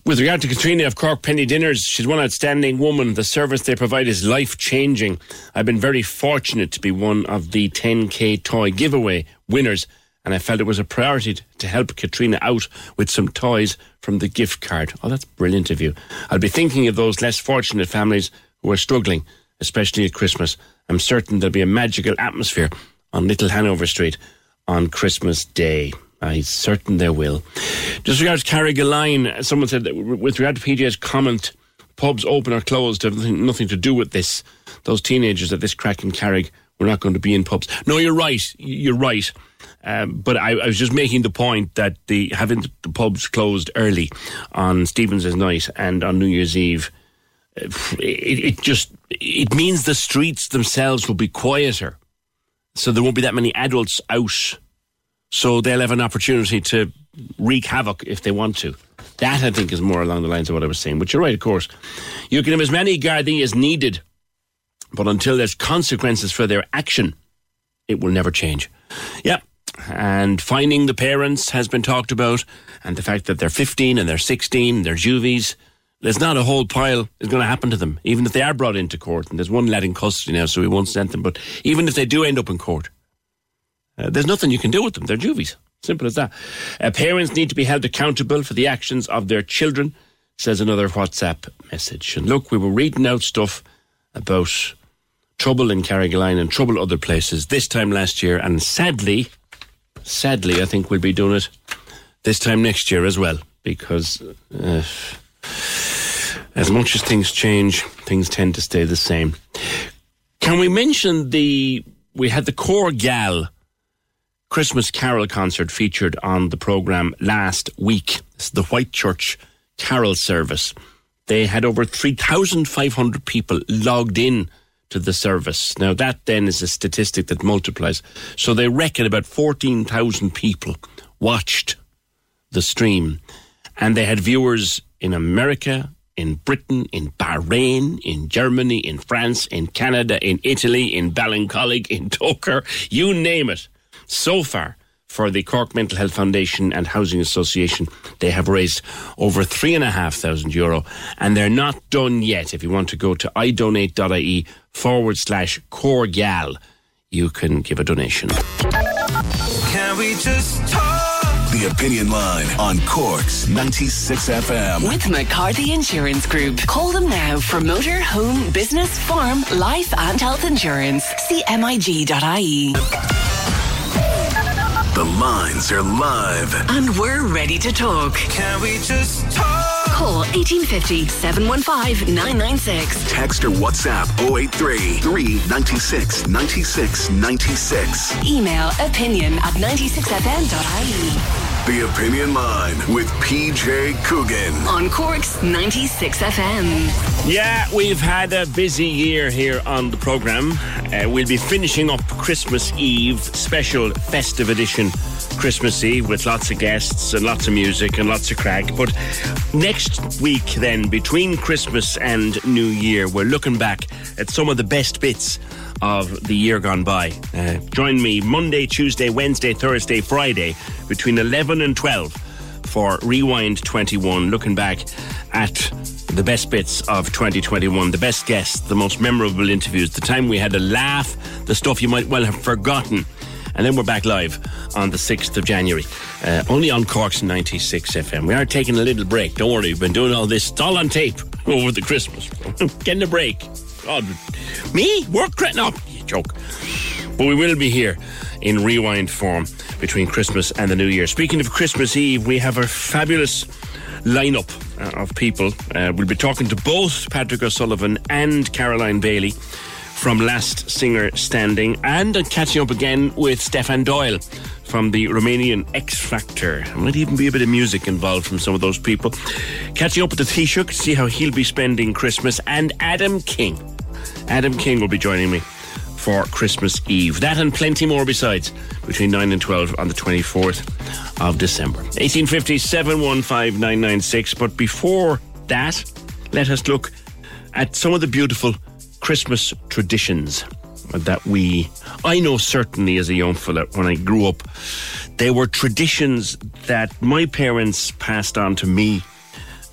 With regard to Katrina of Cork Penny Dinners, she's one outstanding woman. The service they provide is life changing. I've been very fortunate to be one of the 10k toy giveaway winners and I felt it was a priority to help Katrina out with some toys from the gift card. Oh, that's brilliant of you. I'll be thinking of those less fortunate families who are struggling, especially at Christmas. I'm certain there'll be a magical atmosphere on Little Hanover Street on Christmas Day. I'm certain there will. Just regards Carrigaline, someone said that with regard to PJ's comment, pubs open or closed have nothing, nothing to do with this. Those teenagers at this crack in Carrig were not going to be in pubs. No, you're right. You're right. Um, but I, I, was just making the point that the having the pubs closed early on Stephen's night and on New Year's Eve, uh, it, it just it means the streets themselves will be quieter, so there won't be that many adults out. So they'll have an opportunity to wreak havoc if they want to. That I think is more along the lines of what I was saying. But you're right, of course. You can have as many Gardaí as needed, but until there's consequences for their action, it will never change. Yeah, and finding the parents has been talked about, and the fact that they're 15 and they're 16, they're juvies. There's not a whole pile is going to happen to them, even if they are brought into court. And there's one lad in custody now, so we won't send them. But even if they do end up in court, uh, there's nothing you can do with them. They're juvies. Simple as that. Uh, parents need to be held accountable for the actions of their children, says another WhatsApp message. And look, we were reading out stuff about trouble in Carrigaline and trouble other places this time last year, and sadly, sadly, I think we'll be doing it this time next year as well because uh, as much as things change, things tend to stay the same. Can we mention the we had the Core Gal Christmas Carol concert featured on the program last week. It's the White Church Carol service. They had over 3,500 people logged in to the service. Now, that then is a statistic that multiplies. So they reckon about 14,000 people watched the stream. And they had viewers in America, in Britain, in Bahrain, in Germany, in France, in Canada, in Italy, in Ballincollig, in Togher, you name it. So far, for the Cork Mental Health Foundation and Housing Association. They have raised over three and a half thousand euro, and they're not done yet. If you want to go to idonate.ie forward slash core gal, you can give a donation. Can we just talk? The Opinion Line on Cork's 96 FM. With McCarthy Insurance Group. Call them now for motor, home, business, farm, life, and health insurance. See MIG.ie. The lines are live. And we're ready to talk. Can we just talk? Call 1850 715 996. Text or WhatsApp 083 396 96 96. Email opinion at 96fm.ie. The Opinion Line with PJ Coogan. On Cork's 96 FM. Yeah, we've had a busy year here on the programme. Uh, we'll be finishing up Christmas Eve, special festive edition Christmas Eve with lots of guests and lots of music and lots of crack. But next week, then, between Christmas and New Year, we're looking back at some of the best bits of the year gone by. Uh, join me Monday, Tuesday, Wednesday, Thursday, Friday between 11 and 12 for Rewind 21, looking back at the best bits of 2021, the best guests, the most memorable interviews, the time we had a laugh, the stuff you might well have forgotten. And then we're back live on the 6th of January, uh, only on Cork's 96 FM. We are taking a little break. Don't worry, we've been doing all this all on tape over the Christmas. Getting a break. God, me? Work right now? Joke. But we will be here in rewind form between Christmas and the New Year. Speaking of Christmas Eve, we have a fabulous lineup uh, of people. Uh, we'll be talking to both Patrick O'Sullivan and Caroline Bailey from Last Singer Standing and catching up again with Stefan Doyle from the Romanian X Factor. There might even be a bit of music involved from some of those people. Catching up with the Taoiseach see how he'll be spending Christmas and Adam King. Adam King will be joining me for Christmas Eve. That and plenty more besides between 9 and 12 on the 24th of December. 1850 715 996. But before that, let us look at some of the beautiful Christmas traditions that we, I know certainly as a young fella, when I grew up, there were traditions that my parents passed on to me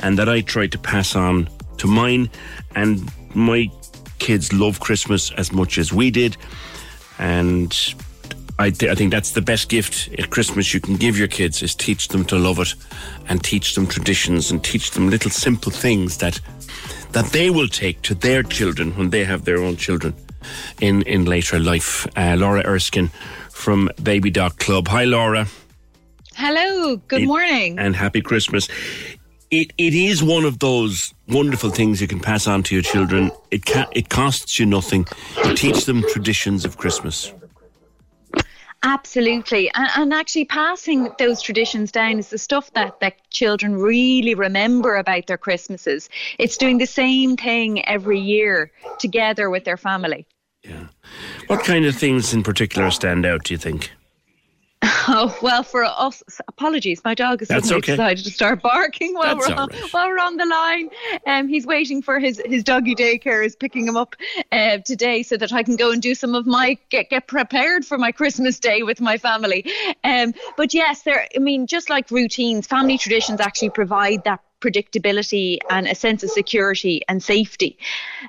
and that I tried to pass on to mine. And my kids love Christmas as much as we did. And I, th- I, think that's the best gift at Christmas you can give your kids is teach them to love it and teach them traditions and teach them little simple things that that they will take to their children when they have their own children in, in later life. Uh, Laura Erskine from Baby Doc Club. Hi, Laura. Hello, good it, morning. And happy Christmas. It, it is one of those wonderful things you can pass on to your children. It, it costs you nothing. You teach them traditions of Christmas. Absolutely. And, and, actually passing those traditions down is the stuff that, that children really remember about their Christmases. It's doing the same thing every year together with their family. Yeah. What kind of things in particular stand out, do you think? Oh well, for us, apologies. My dog has suddenly okay. decided to start barking while That's we're on, right. while we're on the line. Um, he's waiting for his his doggy daycare is picking him up uh, today, so that I can go and do some of my get get prepared for my Christmas day with my family. Um, but yes, there. I mean, just like routines, family traditions actually provide that predictability and a sense of security and safety.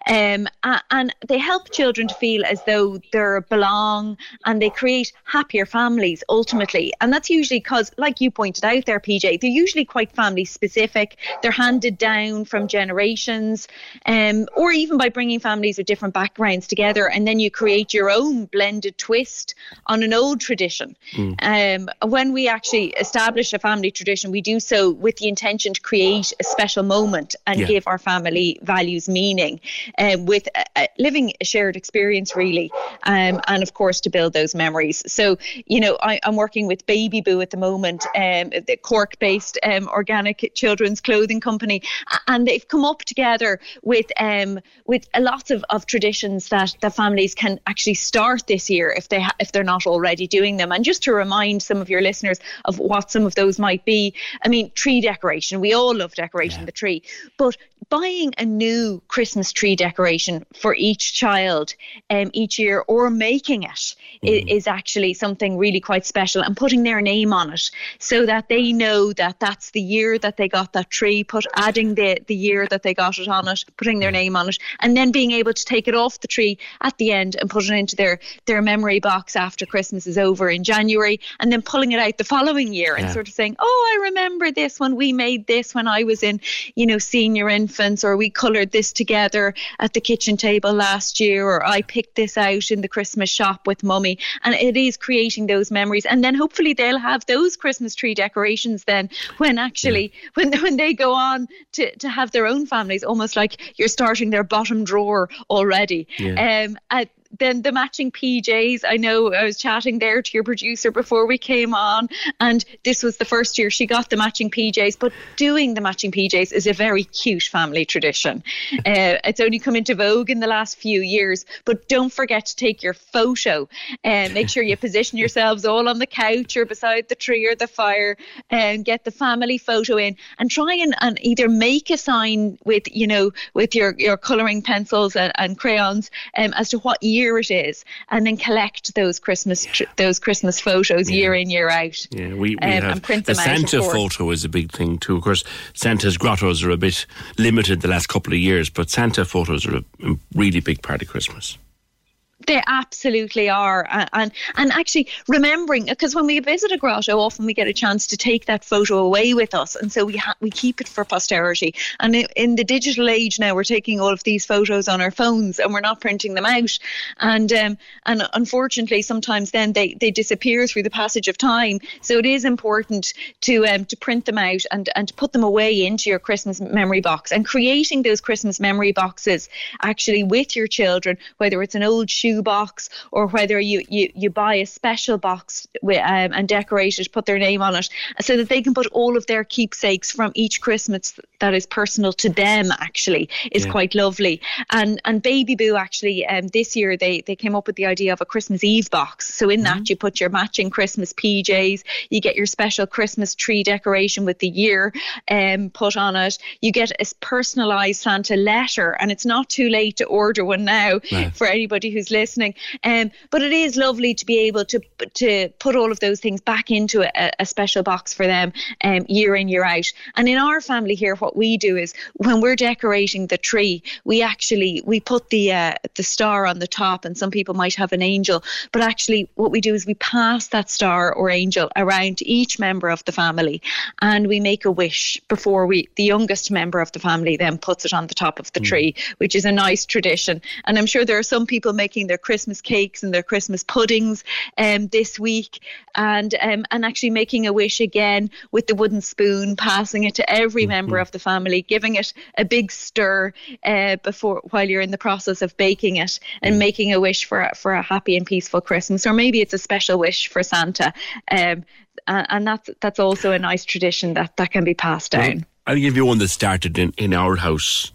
Um, and they help children to feel as though they belong and they create happier families ultimately. And that's usually because, like you pointed out there, PJ, they're usually quite family specific. They're handed down from generations, um, or even by bringing families with different backgrounds together. And then you create your own blended twist on an old tradition. Mm. Um, when we actually establish a family tradition, we do so with the intention to create a special moment and Yeah. give our family values meaning um, with uh, uh, living a shared experience really um, and of course to build those memories. So you know I, i'm working with baby boo at the moment um, the cork based um, organic children's clothing company and they've come up together with um, with a lot of, of traditions that the families can actually start this year if they ha- if they're not already doing them. And just to remind some of your listeners of what some of those might be i mean tree decoration. We all love decorating the tree. But buying a new christmas tree decoration for each child um, each year or making it i- is actually something really quite special and putting their name on it so that they know that that's the year that they got that tree put adding the the year that they got it on it putting their name on it and then being able to take it off the tree at the end and put it into their their memory box after christmas is over in january and then pulling it out the following year and sort of saying oh i remember this when we made this when i was in you know senior infants or we colored this together at the kitchen table last year or i picked this out in the christmas shop with mummy. And it is creating those memories. And then hopefully they'll have those christmas tree decorations then when actually when when they go on to to have their own families almost like you're starting their bottom drawer already. Yeah. um then the matching PJs. I know I was chatting there to your producer before we came on, and this was the first year she got the matching PJs. But doing the matching PJs is a very cute family tradition. Uh, it's only come into vogue in the last few years, but don't forget to take your photo and make sure you position yourselves all on the couch or beside the tree or the fire and get the family photo in and try and, and either make a sign with you know with your your coloring pencils and, and crayons um, as to what year it is and then collect those christmas tr- those christmas photos year in year out Yeah, we, we um, have print the them out, Santa photo is a big thing too. Of course, Santa's grottos are a bit limited the last couple of years, but Santa photos are a really big part of Christmas. They absolutely are, and and, and actually remembering because when we visit a grotto, often we get a chance to take that photo away with us, and so we ha- we keep it for posterity. And in the digital age now, we're taking all of these photos on our phones, and we're not printing them out. And um, and unfortunately, sometimes then they, they disappear through the passage of time. So it is important to um, to print them out and and put them away into your Christmas memory box. And creating those Christmas memory boxes actually with your children, whether it's an old shoe shoebox or whether you, you, you buy a special box with, um, and decorate it, put their name on it, so that they can put all of their keepsakes from each Christmas that is personal to them. Actually, is Yeah. quite lovely. And and Baby Boo actually um, this year they they came up with the idea of a Christmas Eve box. So in that you put your matching Christmas PJs, you get your special Christmas tree decoration with the year um, put on it. You get a personalised Santa letter, and it's not too late to order one now Right. for anybody who's listening. Um, but it is lovely to be able to to put all of those things back into a, a special box for them um, year in year out. And in our family here, what we do is when we're decorating the tree, we actually we put the uh, the star on the top, and some people might have an angel, but actually what we do is we pass that star or angel around to each member of the family, and we make a wish before we the youngest member of the family then puts it on the top of the tree, which is a nice tradition. And I'm sure there are some people making their Christmas cakes and their Christmas puddings um, this week, and um, and actually making a wish again with the wooden spoon, passing it to every member of the family, giving it a big stir uh, before while you're in the process of baking it, and making a wish for a, for a happy and peaceful Christmas, or maybe it's a special wish for Santa. Um, and, and that's that's also a nice tradition that that can be passed down. I'll give you one that started in, in our house,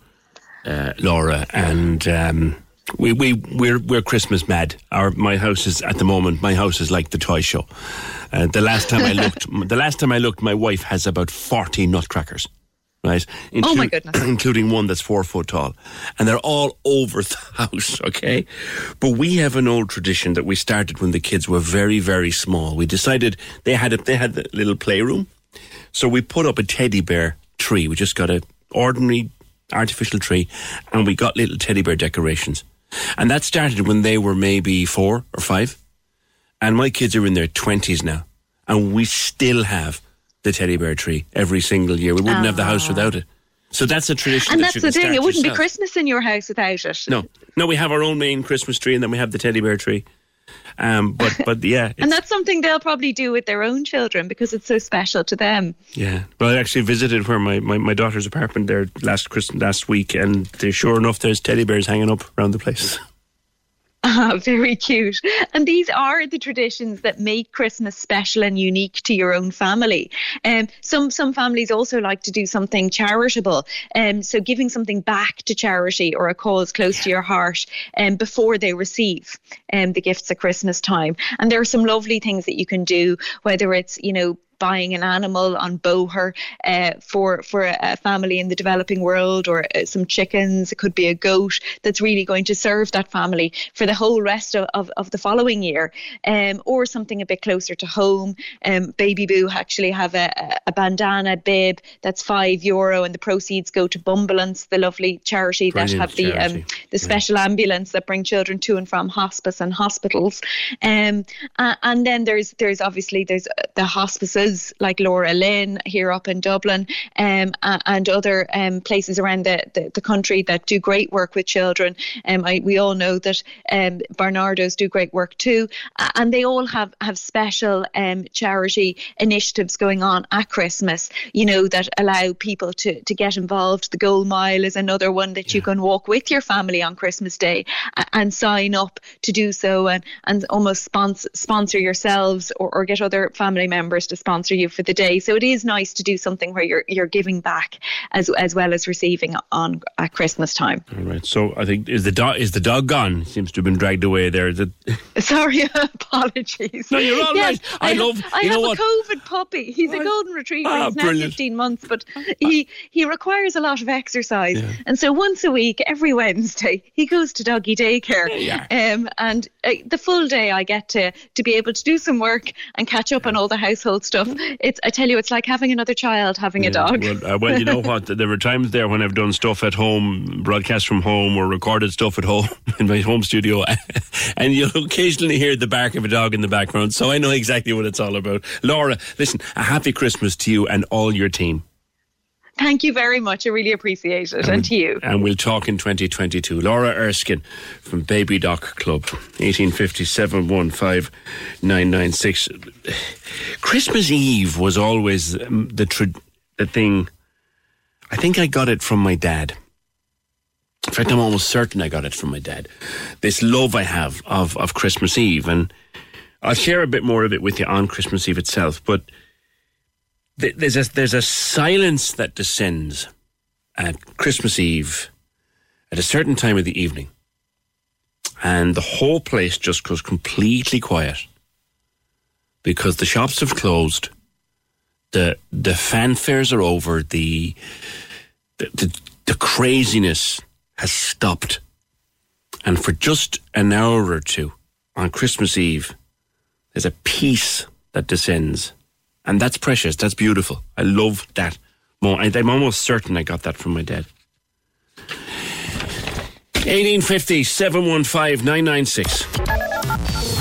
uh, Laura, and um, we we we're we're Christmas mad. Our my house is at the moment. My house is like the toy show. Uh, the last time I looked, the last time I looked, my wife has about forty nutcrackers. Right, Oh, my goodness. including one that's four foot tall, and they're all over the house. Okay, but we have an old tradition that we started when the kids were very, very small. We decided they had a, they had a little playroom, so we put up a teddy bear tree. We just got a ordinary artificial tree, and we got little teddy bear decorations. And that started when they were maybe four or five, and my kids are in their twenties now, and we still have the teddy bear tree every single year. We wouldn't have the house without it. So that's a tradition. And that that's the thing; it wouldn't yourself. be Christmas in your house without it. No, no, we have our own main Christmas tree, and then we have the teddy bear tree. Um, but but yeah, And that's something they'll probably do with their own children because it's so special to them. Yeah, but I actually visited where my, my, my daughter's apartment there last Christmas last week, and sure enough, there's teddy bears hanging up around the place. Ah, very cute. And these are the traditions that make Christmas special and unique to your own family. Um, some some families also like to do something charitable. Um, so giving something back to charity or a cause close to your heart um, before they receive um, the gifts at Christmas time. And there are some lovely things that you can do, whether it's, you know, buying an animal on Bóthar uh, for for a, family in the developing world, or uh, some chickens. It could be a goat that's really going to serve that family for the whole rest of, of, of the following year, um, or something a bit closer to home. Um, Baby Boo actually have a, a- bandana bib that's five euro, and the proceeds go to Bumbulance, the lovely charity that have the um, the special ambulance that bring children to and from hospice and hospitals. Um, and then there's there's obviously there's uh, the hospices like LauraLynn here up in Dublin, um, and other um, places around the, the, the country that do great work with children. Um, I, we all know that um, Barnardo's do great work too, and they all have have special um, charity initiatives going on at Christmas. You know that allow people to to get involved. The Goal Mile is another one that you can walk with your family on Christmas Day and sign up to do so and, and almost sponsor sponsor yourselves or, or get other family members to sponsor you for the day. So it is nice to do something where you're you're giving back as as well as receiving on at Christmas time. All right, so I think is the dog is the dog gone? Seems to have been dragged away there. Is it? Sorry, apologies. No, you're all Yes, right. I have- love- I you have a what? COVID puppy. He's a golden retriever. Ah, He's now brilliant. 15 months, but he he requires a lot of exercise. And so once a week, every Wednesday, he goes to doggy daycare. Um, and uh, the full day, I get to to be able to do some work and catch up on all the household stuff. It's I tell you, it's like having another child having a dog. Well, uh, well, you know what? There were times there when I've done stuff at home, broadcast from home, or recorded stuff at home in my home studio, and you'll occasionally hear the bark of a dog in the background. So I know exactly what it's all about. Laura, listen, a happy Christmas to you and all your team. Thank you very much. I really appreciate it, and to you. And we'll talk in 2022. Laura Erskine from Baby Doc Club, 1857 15996. Christmas Eve was always um, the, tr- the thing. I think I got it from my dad. In fact, I'm almost certain I got it from my dad. This love I have of, of Christmas Eve. And I'll share a bit more of it with you on Christmas Eve itself. But there's, a, there's a silence that descends at Christmas Eve at a certain time of the evening. And the whole place just goes completely quiet because the shops have closed. The, the fanfares are over. The, the, the, the craziness has stopped. And for just an hour or two on Christmas Eve, there's a peace that descends. And that's precious. That's beautiful. I love that. I'm almost certain I got that from my dad. 1850 715 996.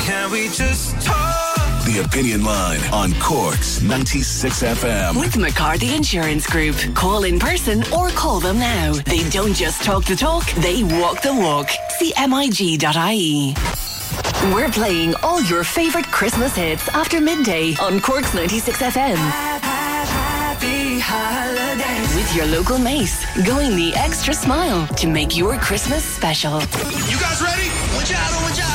Can we just talk? The Opinion Line on Cork's 96 FM. With McCarthy Insurance Group. Call in person or call them now. They don't just talk the talk, they walk the walk. See MIG.ie. We're playing all your favourite Christmas hits after midday on Cork's 96 FM. Happy holidays. With your local mace, going the extra smile to make your Christmas special. You guys ready? We're jiving, we're jiving.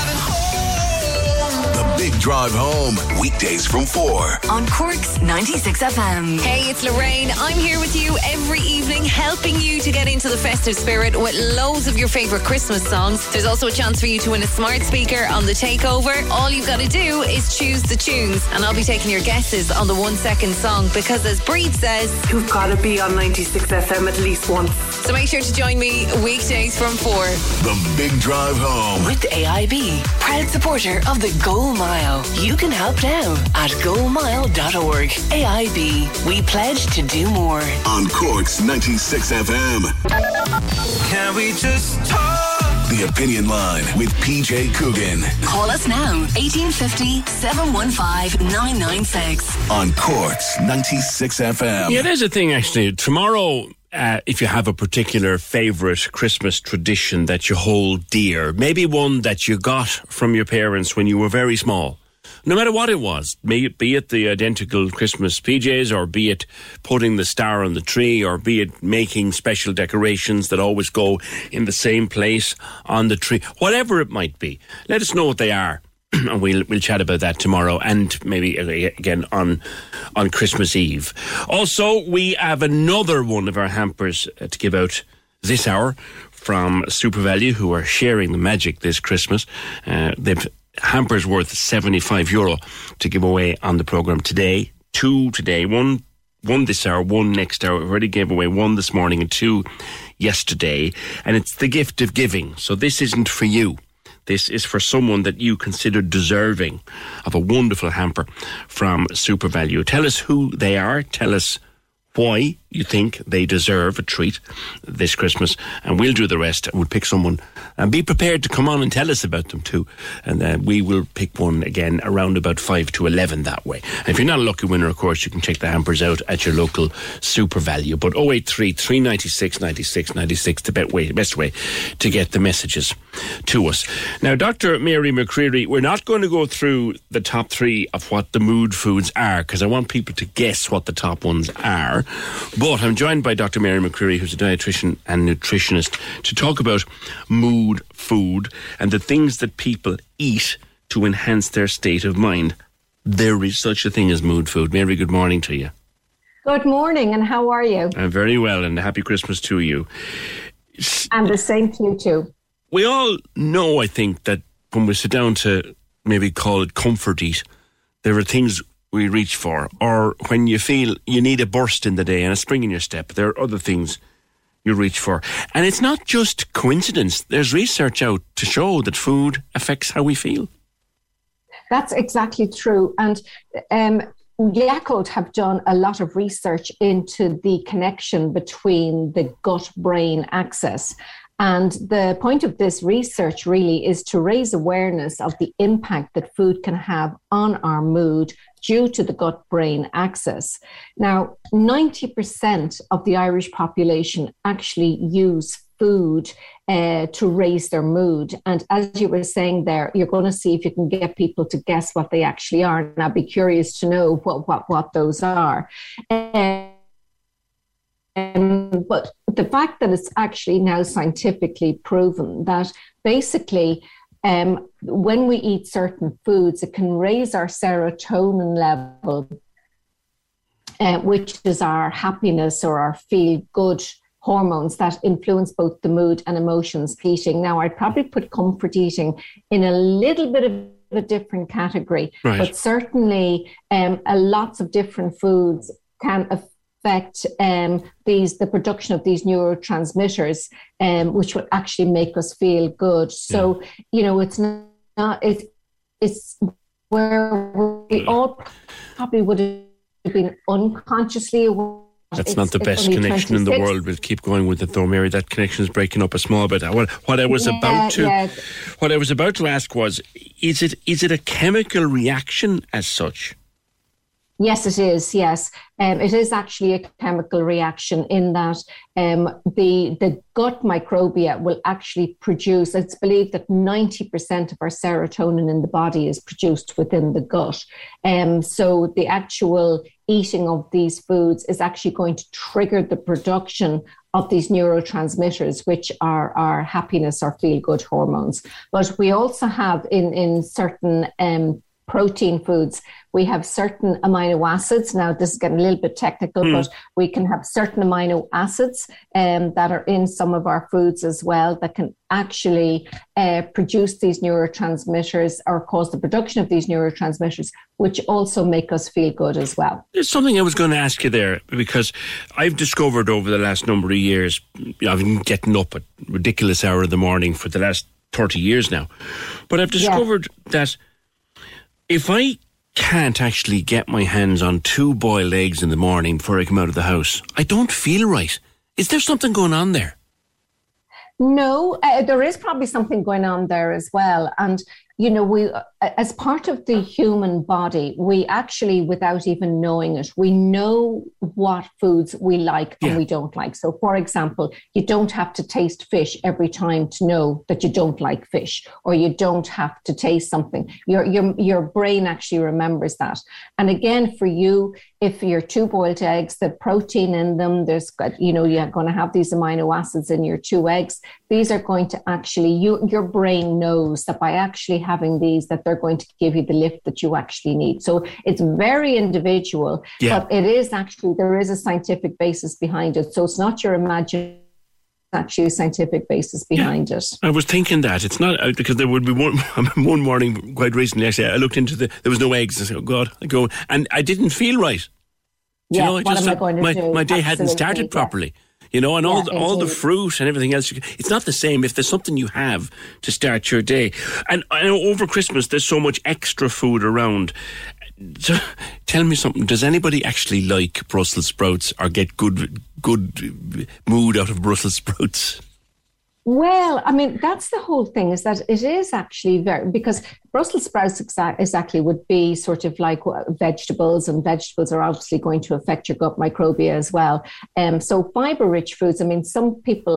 The Big Drive Home, weekdays from 4. On Cork's 96 FM. Hey, it's Lorraine. I'm here with you every evening, helping you to get into the festive spirit with loads of your favourite Christmas songs. There's also a chance for you to win a smart speaker on the takeover. All you've got to do is choose the tunes, and I'll be taking your guesses on the one second song because, as Breed says, You've got to be on 96 FM at least once. So make sure to join me weekdays from 4. The Big Drive Home. With AIB, proud supporter of the Goal Mile. You can help now at goalmile.org. AIB, we pledge to do more. On Cork's 96 FM. Can we just talk? The Opinion Line with PJ Coogan. Call us now, 1850 715 996. On Cork's 96 FM. Yeah, there's a thing actually. Tomorrow, uh, if you have a particular favourite Christmas tradition that you hold dear, maybe one that you got from your parents when you were very small, no matter what it was, be it the identical Christmas PJs, or be it putting the star on the tree, or be it making special decorations that always go in the same place on the tree, whatever it might be, let us know what they are. and we'll we'll chat about that tomorrow and maybe again on on Christmas Eve. Also, we have another one of our hampers uh, to give out this hour from SuperValu, who are sharing the magic this Christmas. Uh, they've hampers worth 75 euro to give away on the program today. Two today, one one this hour, one next hour. We already gave away one this morning and two yesterday. And it's the gift of giving. So this isn't for you. This is for someone that you consider deserving of a wonderful hamper from SuperValu. Tell us who they are. Tell us why you think they deserve a treat this Christmas, and we'll do the rest. We'll pick someone and be prepared to come on and tell us about them too. And then we will pick one again around about 5 to 11 that way. And if you're not a lucky winner, of course, you can check the hampers out at your local SuperValu. But 083 396 96 96, the best way, best way to get the messages to us. Now, Dr. Mary McCreary, we're not going to go through the top three of what the mood foods are because I want people to guess what the top ones are. But I'm joined by Dr. Mary McCreary, who's a dietitian and nutritionist, to talk about mood food and the things that people eat to enhance their state of mind. There is such a thing as mood food. Mary, good morning to you. Good morning, and how are you? I'm very well, and happy Christmas to you. And the same to you too. We all know, I think, that when we sit down to maybe call it comfort eat, there are things we reach for, or when you feel you need a burst in the day and a spring in your step, there are other things you reach for. And it's not just coincidence. There's research out to show that food affects how we feel. That's exactly true. And um, Yakult have done a lot of research into the connection between the gut brain axis. And the point of this research really is to raise awareness of the impact that food can have on our mood due to the gut brain axis. Now, 90% of the Irish population actually use food uh, to raise their mood. And as you were saying there, you're going to see if you can get people to guess what they actually are. And I'd be curious to know what, what, what those are. Um, but the fact that it's actually now scientifically proven that basically um, when we eat certain foods, it can raise our serotonin level, uh, which is our happiness or our feel good hormones that influence both the mood and emotions eating. Now, I'd probably put comfort eating in a little bit of a different category, Right. but certainly um, a lots of different foods can affect um, these the production of these neurotransmitters, um, which will actually make us feel good. So you know, it's not, not it's it's where we all probably would have been unconsciously aware. That's It's- not the best connection in the world. We'll keep going with it though, Mary. That connection is breaking up a small bit. What, what I was Yeah, about to yeah. what I was about to ask was is it is it a chemical reaction as such? Yes, it is. Yes, um, it is actually a chemical reaction in that um, the the gut microbia will actually produce. It's believed that ninety percent of our serotonin in the body is produced within the gut. Um, so the actual eating of these foods is actually going to trigger the production of these neurotransmitters, which are our happiness or feel good hormones. But we also have in in certain um, protein foods. We have certain amino acids. Now, this is getting a little bit technical, Hmm. but we can have certain amino acids um, that are in some of our foods as well that can actually uh, produce these neurotransmitters or cause the production of these neurotransmitters, which also make us feel good as well. There's something I was going to ask you there because I've discovered over the last number of years, I've been getting up at ridiculous hour of the morning for the last 30 years now. But I've discovered that if I can't actually get my hands on two boiled eggs in the morning before I come out of the house, I don't feel right. Is there something going on there? No, uh, there is probably something going on there as well. And, you know, we, as part of the human body, we actually, without even knowing it, we know what foods we like and we don't like. So, for example, you don't have to taste fish every time to know that you don't like fish, or you don't have to taste something. Your, your, your brain actually remembers that. And again, for you, if you're two boiled eggs, the protein in them, there's got, you know, you're going to have these amino acids in your two eggs. These are going to actually, you, your brain knows that by actually having these, that they're going to give you the lift that you actually need. So it's very individual, Yeah. but it is actually, there is a scientific basis behind it. So it's not your imagination, actually a scientific basis behind it. I was thinking that it's not uh, because there would be one one morning quite recently. Actually, I looked into the there was no eggs. I said, "Oh God!" I go and I didn't feel right. Do Yeah, you know, what am I going to my do? my day hadn't started yeah. properly. You know, and all the, all the fruit and everything else. It's not the same if there's something you have to start your day. And I know over Christmas there's so much extra food around. Tell me something. Does anybody actually like Brussels sprouts or get good good mood out of Brussels sprouts? Well, I mean, that's the whole thing is that it is actually very, because Brussels sprouts exa- exactly would be sort of like vegetables, and vegetables are obviously going to affect your gut microbiota as well. Um, so, fiber rich foods, I mean, some people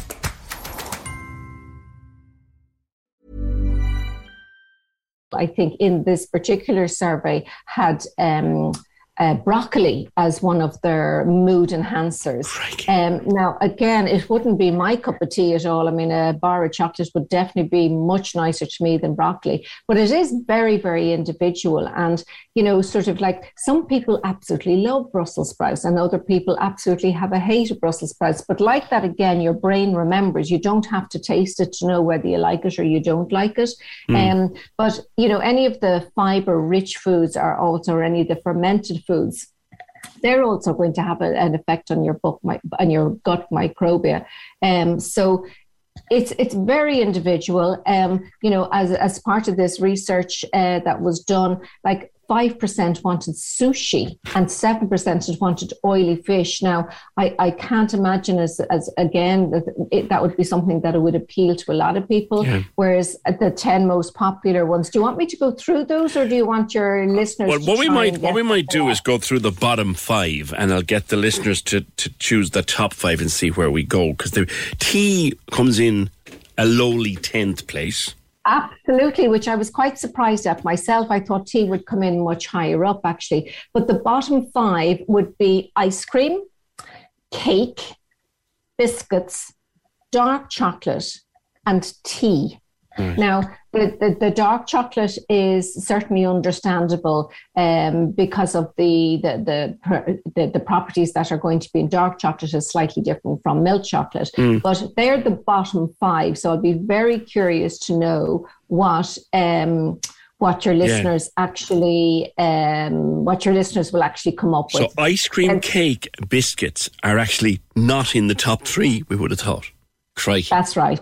I think in this particular survey had um, uh, broccoli as one of their mood enhancers. Um, now, again, it wouldn't be my cup of tea at all. I mean, a bar of chocolate would definitely be much nicer to me than broccoli, but it is very, very individual. And, you know, sort of like some people absolutely love Brussels sprouts and other people absolutely have a hate of Brussels sprouts. But like that, again, your brain remembers. You don't have to taste it to know whether you like it or you don't like it. Mm. Um, but, you know, any of the fiber rich foods are also, or any of the fermented foods, they're also going to have a, an effect on your book, on your gut microbia. Um, so it's it's very individual. Um, you know, as as part of this research uh, that was done, like 5% wanted sushi and 7% had wanted oily fish. Now, I, I can't imagine as, as again, that, it, that would be something that would appeal to a lot of people. Yeah. Whereas the 10 most popular ones, do you want me to go through those or do you want your listeners Well, to what we might what we might do is go through the bottom five, and I'll get the listeners to to choose the top five and see where we go because the tea comes in a lowly tenth place. Absolutely, which I was quite surprised at myself. I thought tea would come in much higher up, actually. But the bottom five would be ice cream, cake, biscuits, dark chocolate, and tea. Hmm. Now, the, the, the dark chocolate is certainly understandable um, because of the the, the the the properties that are going to be in dark chocolate is slightly different from milk chocolate. Mm. But they're the bottom five. So I'd be very curious to know what um, what your Yeah. listeners actually um, what your listeners will actually come up So with. So ice cream, And- cake, biscuits are actually not in the top three. We would have thought. Crikey. That's right.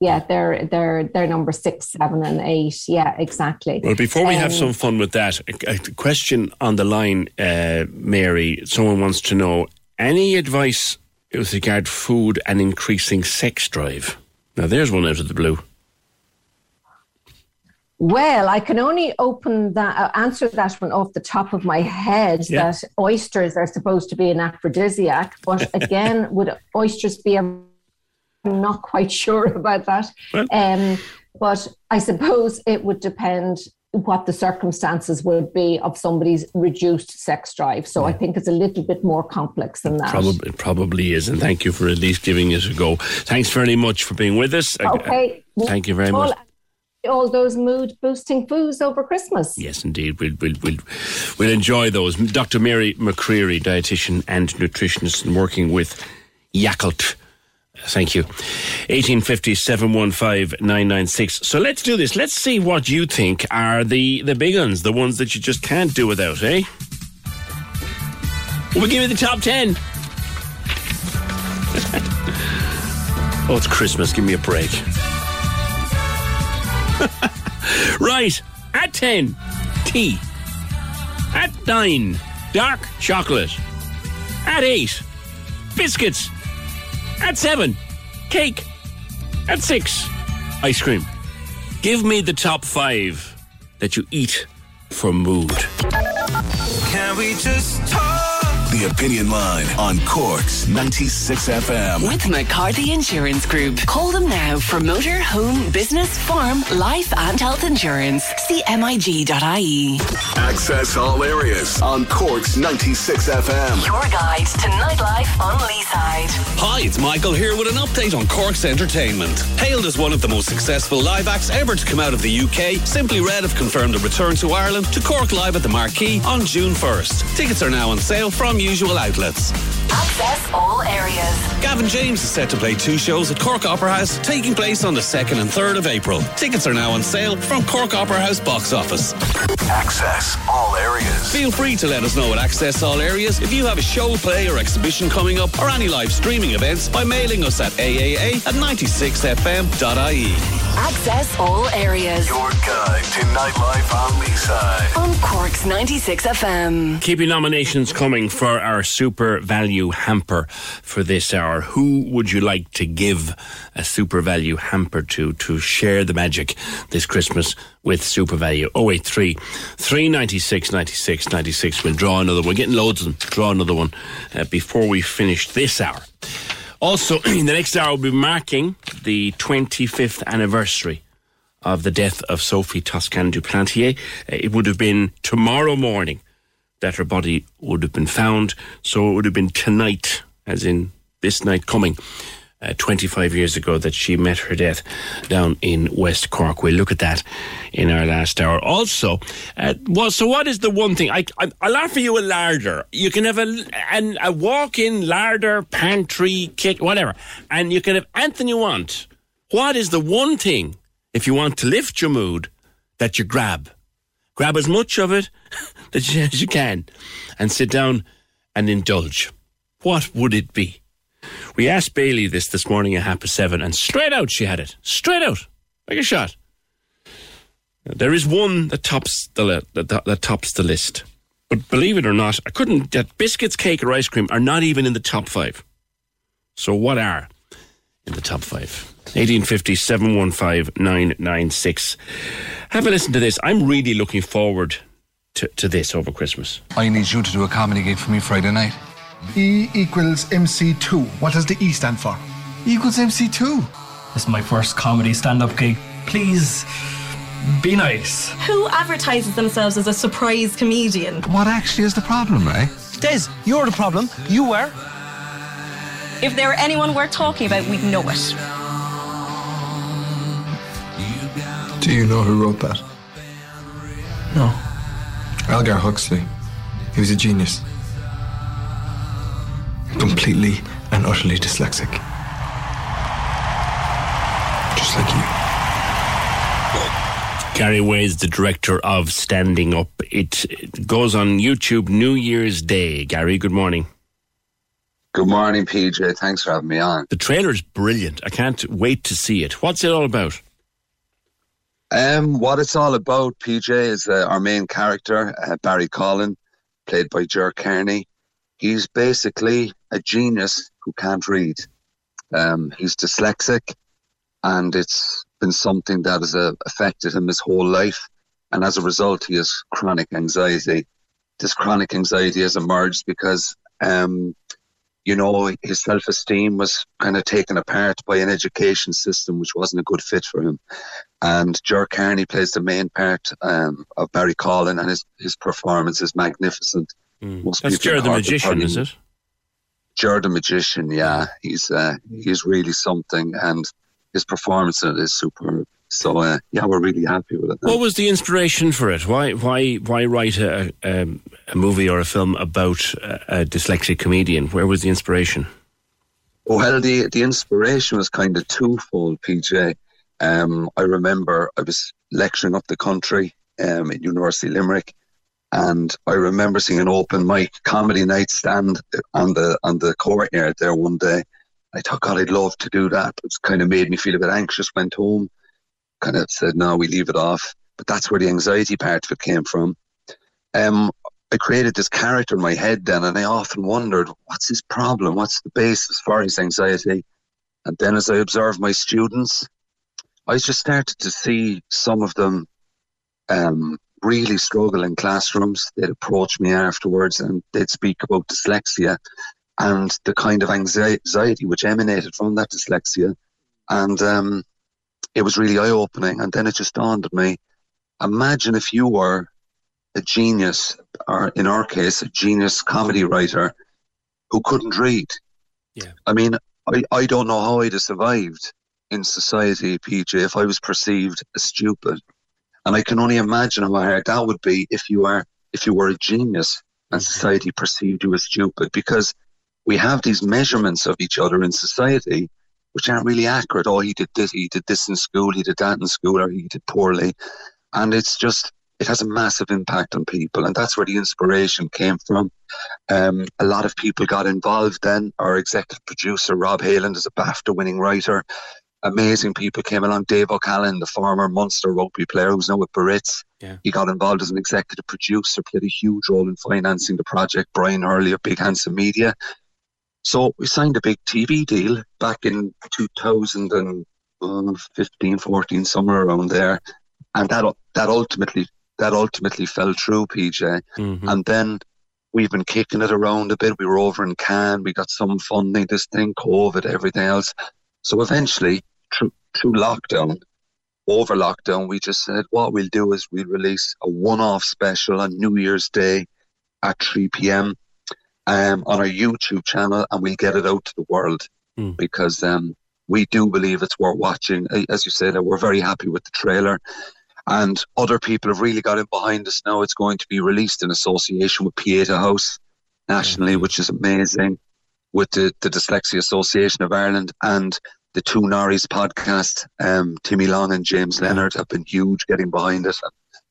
Yeah, they're they're they're number six, seven, and eight. Yeah, exactly. Well, before we have Um, some fun with that, a, a question on the line, uh, Mary. Someone wants to know any advice with regard to food and increasing sex drive. Now, there's one out of the blue. Well, I can only open that uh, answer that one off the top of my head. Yeah. That oysters are supposed to be an aphrodisiac, but again, would oysters be? A, I'm not quite sure about that. Um, but I suppose it would depend what the circumstances would be of somebody's reduced sex drive. So I think it's a little bit more complex than that. Probably, it probably is, and thank you for at least giving it a go. Thanks very much for being with us. Okay. thank you very all, much. All those mood boosting foods over Christmas. Yes, indeed. We'll, we'll, we'll, we'll enjoy those. Dr. Mary McCreary, dietitian and nutritionist, and working with Yakult. Thank you. 1850 715 996. So let's do this. Let's see what you think are the, the big ones, the ones that you just can't do without, eh? We'll give you the top 10. oh, it's Christmas. Give me a break. right. At 10, tea. At 9, dark chocolate. At 8, biscuits. At 7, cake. At 6, ice cream. Give me the top 5 that you eat for mood. Can we just talk? The Opinion Line on Corks 96 FM. With McCarthy Insurance Group. Call them now for motor, home, business, farm, life, and health insurance. See MIG.ie. Access all areas on Corks 96 FM. Your guide to nightlife on Leeside. Hi, it's Michael here with an update on Cork's entertainment. Hailed as one of the most successful live acts ever to come out of the UK, Simply Red have confirmed a return to Ireland to Cork Live at the Marquee on June 1st. Tickets are now on sale from usual outlets. Access all areas. Gavin James is set to play two shows at Cork Opera House, taking place on the 2nd and 3rd of April. Tickets are now on sale from Cork Opera House box office. Access all areas. Feel free to let us know at Access All Areas if you have a show, play, or exhibition coming up, or any live streaming events by mailing us at aaa at 96fm.ie. Access all areas. Your guide to nightlife on Leeside. On Cork's 96 FM. Keep your nominations coming for our SuperValu hamper for this hour. Who would you like to give a SuperValu hamper to to share the magic this Christmas with SuperValu? 083 396 96 96. We'll draw another. one. We're getting loads of them. Draw another one uh, before we finish this hour. Also, in the next hour, we'll be marking the 25th anniversary of the death of Sophie Toscan du Plantier. Uh, It would have been tomorrow morning that her body would have been found. So it would have been tonight, as in this night coming, uh, 25 years ago, that she met her death down in West Cork. We'll look at that in our last hour. Also, uh, well, so what is the one thing? I, I, I'll offer you a larder. You can have a, an, a walk in larder, pantry, kit, whatever, and you can have anything you want. What is the one thing, if you want to lift your mood, that you grab? Grab as much of it that you, you can and sit down and indulge. What would it be? We asked Bailey this this morning at half past seven, and straight out she had it. Straight out, like a shot. There is one that tops the that, that, that tops the list, but believe it or not, I couldn't. That biscuits, cake, or ice cream are not even in the top five. So what are in the top five? 1850 715 996. Have a listen to this. I'm really looking forward to, to this over Christmas. I need you to do a comedy gig for me Friday night. E equals MC2. What does the E stand for? E equals MC2. This is my first comedy stand up gig. Please be nice. Who advertises themselves as a surprise comedian? What actually is the problem, Ray? Des, you're the problem. You were. If there were anyone worth talking about, we'd know it. Do you know who wrote that? No. Algar Huxley. He was a genius. Completely and utterly dyslexic. Just like you. Gary Way is the director of Standing Up. It, it goes on YouTube New Year's Day. Gary, good morning. Good morning, PJ. Thanks for having me on. The trailer's brilliant. I can't wait to see it. What's it all about? Um, what it's all about, PJ, is uh, our main character, uh, Barry Collin, played by Jer Kearney. He's basically a genius who can't read. Um, he's dyslexic, and it's been something that has uh, affected him his whole life. And as a result, he has chronic anxiety. This chronic anxiety has emerged because, um, you know, his self esteem was kind of taken apart by an education system which wasn't a good fit for him. And Jer Kearney plays the main part um, of Barry Collin, and his, his performance is magnificent. Most That's Jared the Magician, is it? Jared the Magician, yeah, he's uh, he's really something, and his performance in it is superb. So uh, yeah, we're really happy with it. What was the inspiration for it? Why, why, why write a, a, a movie or a film about a, a dyslexic comedian? Where was the inspiration? Well, the the inspiration was kind of twofold, PJ. Um, I remember I was lecturing up the country um, at University of Limerick, and I remember seeing an open mic comedy night stand on the on the courtyard there one day. I thought, God, I'd love to do that. It's kind of made me feel a bit anxious. Went home, kind of said, no, we leave it off. But that's where the anxiety part of it came from. Um, I created this character in my head then, and I often wondered, what's his problem? What's the basis for his anxiety? And then as I observed my students, I just started to see some of them um, really struggle in classrooms. They'd approach me afterwards and they'd speak about dyslexia and the kind of anxiety which emanated from that dyslexia. And um, it was really eye opening. And then it just dawned on me imagine if you were a genius, or in our case, a genius comedy writer who couldn't read. Yeah. I mean, I, I don't know how I'd have survived in society, PJ, if I was perceived as stupid. And I can only imagine how hard that would be if you are if you were a genius and mm-hmm. society perceived you as stupid because we have these measurements of each other in society which aren't really accurate. Oh, he did this, he did this in school, he did that in school, or he did poorly. And it's just, it has a massive impact on people. And that's where the inspiration came from. Um, a lot of people got involved then. Our executive producer, Rob Hayland, is a BAFTA winning writer. amazing people came along. Dave O'Callaghan, the former Munster rugby player who's now with Biarritz, Yeah. he got involved as an executive producer, played a huge role in financing the project. Brian Hurley of Big Handsome Media. So we signed a big TV deal back in 2015, 14, somewhere around there, and that that ultimately that ultimately fell through, PJ. Mm-hmm. And then we've been kicking it around a bit. We were over in Cannes. We got some funding, this thing, COVID, everything else. So eventually, through, through lockdown, over lockdown, we just said what we'll do is we'll release a one-off special on New Year's Day at 3 p.m. Um, on our YouTube channel, and we'll get it out to the world Mm. because um, we do believe it's worth watching. As you said, we're very happy with the trailer. And other people have really got in behind us now. It's going to be released in association with Pieta House nationally, which is amazing, with the, the Dyslexia Association of Ireland and the Two Norries podcast. Um, Timmy Long and James Leonard have been huge getting behind it.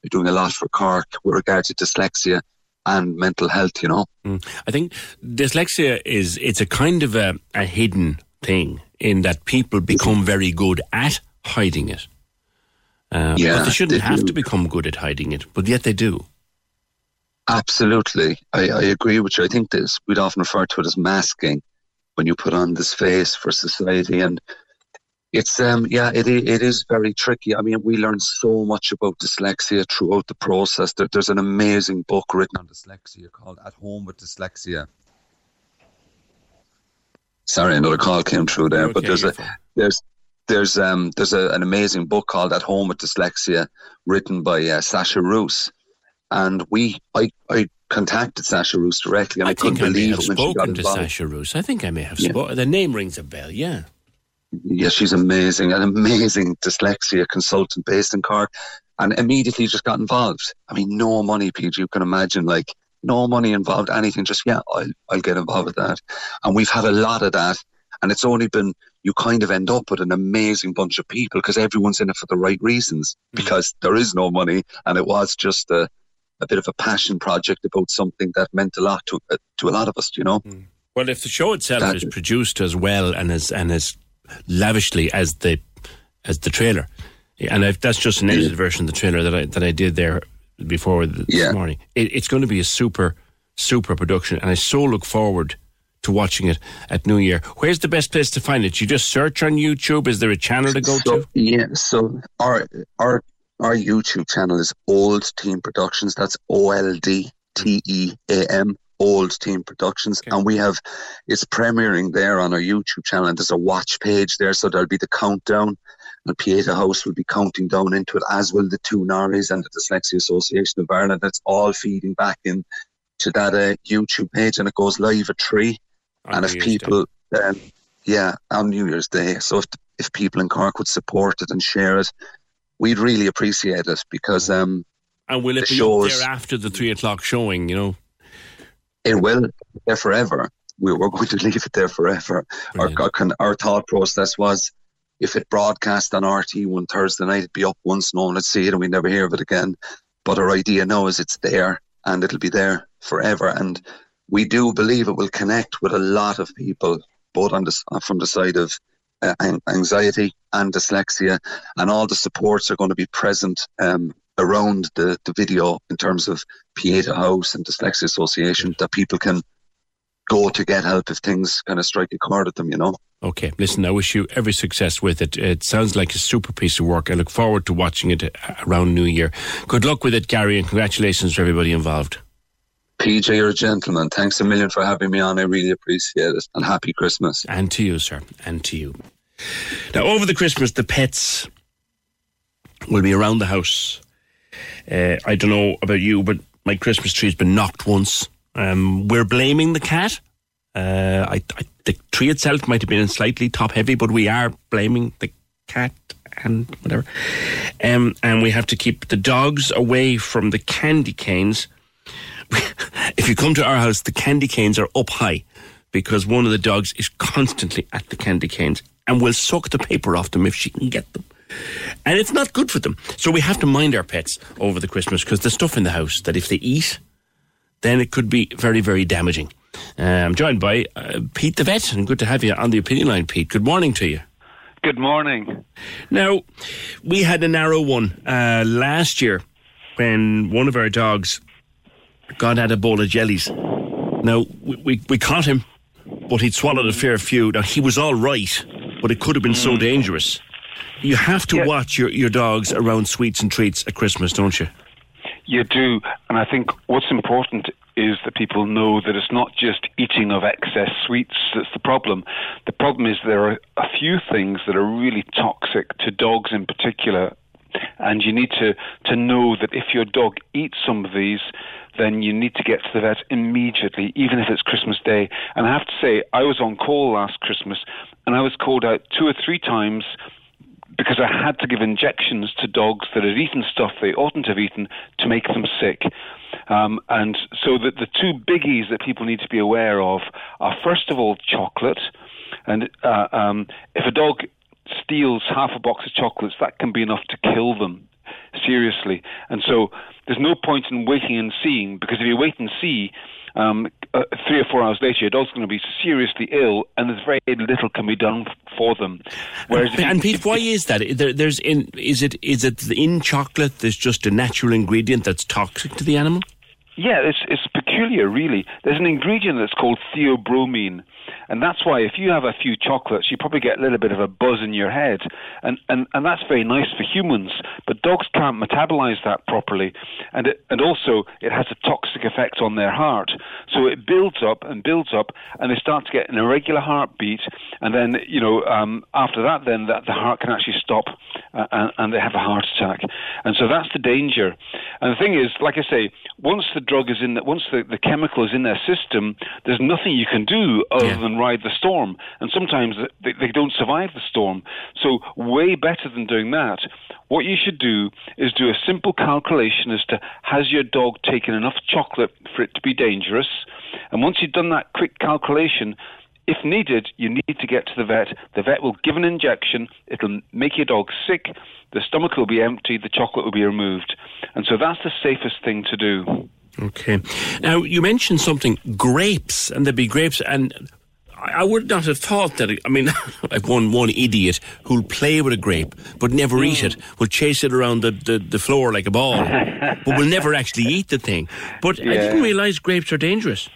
They're doing a lot for Cork with regard to dyslexia and mental health, you know. Mm. I think dyslexia is it's a kind of a, a hidden thing in that people become very good at hiding it. Uh, Yeah, but they shouldn't they have do. to become good at hiding it, but yet they do. Absolutely. I, I agree with you. I think this, we'd often refer to it as masking when you put on this face for society. And it's, um, yeah, it it is very tricky. I mean, we learn so much about dyslexia throughout the process. There, there's an amazing book written on dyslexia called At Home with Dyslexia. Sorry, another call came through there, but there's a, there's, there's, um, there's a, an amazing book called At Home with Dyslexia written by uh, Sasha Roos and we I, I contacted Sasha Roos directly and I, I think couldn't I may believe it when she got spoken to. Sasha Roos. I think I may have Yeah. spoken. The name rings a bell, yeah. Yeah, she's amazing, an amazing dyslexia consultant based in Cork and immediately just got involved. I mean, no money, PJ, you can imagine, like no money involved, anything, just yeah, I'll I'll get involved with that. And we've had a lot of that and it's only been you kind of end up with an amazing bunch of people because everyone's in it for the right reasons because there is no money and it was just a a bit of a passion project about something that meant a lot to uh, to a lot of us, you know. Well, if the show itself That- is produced as well and as and as lavishly as the as the trailer, and I've, that's just an edited version of the trailer that I that I did there before this Yeah. morning. It, it's going to be a super super production, and I so look forward to watching it at New Year. Where's the best place to find it? You just search on YouTube. Is there a channel to go so, to? Yeah, so our our our YouTube channel is Old Team Productions. That's O L D T E A M. Old Team Productions, and we have it's premiering there on our YouTube channel. And there's a watch page there, so there'll be the countdown. And Pieta House will be counting down into it, as will the two Norries and the Dyslexia Association of Ireland. That's all feeding back in to that uh, YouTube page, and it goes live at three. On and New if Year's people, um, yeah, on New Year's Day. So if if people in Cork would support it and share it, we'd really appreciate it because um, And will it be shows- there after the three o'clock showing? You know, it will be there forever. We we're going to leave it there forever. Our, our our thought process was if it broadcast on RT one Thursday night, it'd be up once, no one would see it, and we never hear of it again. But our idea now is it's there and it'll be there forever. And we do believe it will connect with a lot of people, both on the, from the side of uh, anxiety and dyslexia, and all the supports are going to be present um, around the, the video in terms of Pieta House and Dyslexia Association that people can go to get help if things kind of strike a chord at them, you know. Okay, listen, I wish you every success with it. It sounds like a super piece of work. I look forward to watching it uh, around New Year. Good luck with it, Gary, and congratulations to everybody involved. PJ, you're a gentleman. Thanks a million for having me on. I really appreciate it. And happy Christmas. And to you, sir. And to you. Now, over the Christmas, the pets will be around the house. Uh, I don't know about you, but my Christmas tree's been knocked once. Um, we're blaming the cat. Uh, I, I, the tree itself might have been slightly top heavy, but we are blaming the cat and whatever. Um, and we have to keep the dogs away from the candy canes. if you come to our house, the candy canes are up high because one of the dogs is constantly at the candy canes and will suck the paper off them if she can get them. And it's not good for them. So we have to mind our pets over the Christmas because there's stuff in the house that if they eat, then it could be very, very damaging. Uh, I'm joined by uh, Pete the vet, and good to have you on the opinion line, Pete. Good morning to you. Good morning. Now, we had a narrow one uh, last year when one of our dogs got at a bowl of jellies. Now, we, we, we caught him, but he'd swallowed a fair few. Now, he was all right, but it could have been Mm. so dangerous. You have to watch your, your dogs around sweets and treats at Christmas, don't you? You do, and I think what's important is that people know that it's not just eating of excess sweets that's the problem. The problem is there are a few things that are really toxic to dogs in particular, and you need to, to know that if your dog eats some of these, then you need to get to the vet immediately, even if it's Christmas Day. And I have to say, I was on call last Christmas, and I was called out two or three times because I had to give injections to dogs that had eaten stuff they oughtn't to have eaten to make them sick. Um, and so the, the two biggies that people need to be aware of are first of all chocolate. And uh, um, if a dog steals half a box of chocolates, that can be enough to kill them seriously. And so there's no point in waiting and seeing because if you wait and see, um, uh, three or four hours later, your dog's going to be seriously ill, and there's very little can be done for them. Whereas if you- and Pete, why is that? There, there's in is it is it in chocolate? There's just a natural ingredient that's toxic to the animal. Yeah, it's it's peculiar, really. There's an ingredient that's called theobromine, and that's why if you have a few chocolates, you probably get a little bit of a buzz in your head, and and, and that's very nice for humans. But dogs can't metabolize that properly, and it, and also it has a toxic effect on their heart. So it builds up and builds up, and they start to get an irregular heartbeat, and then you know um, after that, then that the heart can actually stop, uh, and, and they have a heart attack, and so that's the danger. And the thing is, like I say, once the drug is in, the, once the, the chemical is in their system, there's nothing you can do other than ride the storm. And sometimes they, they don't survive the storm. So, way better than doing that, what you should do is do a simple calculation as to has your dog taken enough chocolate for it to be dangerous? And once you've done that quick calculation, if needed, you need to get to the vet. The vet will give an injection. It'll make your dog sick. The stomach will be empty. The chocolate will be removed. And so that's the safest thing to do. Okay. Now you mentioned something grapes, and there'd be grapes, and I would not have thought that. I mean, like one one idiot who'll play with a grape but never eat it, mm. will chase it around the, the, the floor like a ball, but will never actually eat the thing. But I didn't realise grapes are dangerous.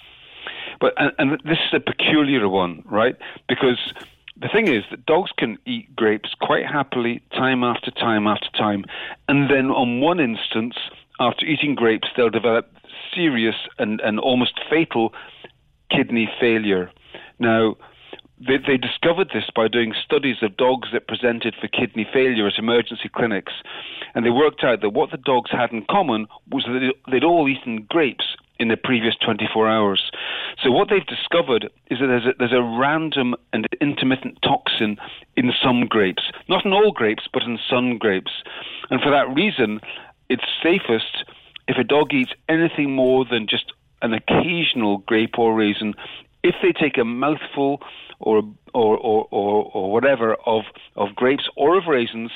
But and, and this is a peculiar one, right? Because the thing is that dogs can eat grapes quite happily, time after time after time, and then on one instance, after eating grapes, they'll develop serious and, and almost fatal kidney failure. Now, they, they discovered this by doing studies of dogs that presented for kidney failure at emergency clinics. And they worked out that what the dogs had in common was that they- they'd all eaten grapes in the previous 24 hours. So what they've discovered is that there's a, there's a random and intermittent toxin in some grapes. Not in all grapes, but in some grapes. And for that reason, it's safest if a dog eats anything more than just an occasional grape or raisin, if they take a mouthful or or, or, or, or whatever of, of grapes or of raisins,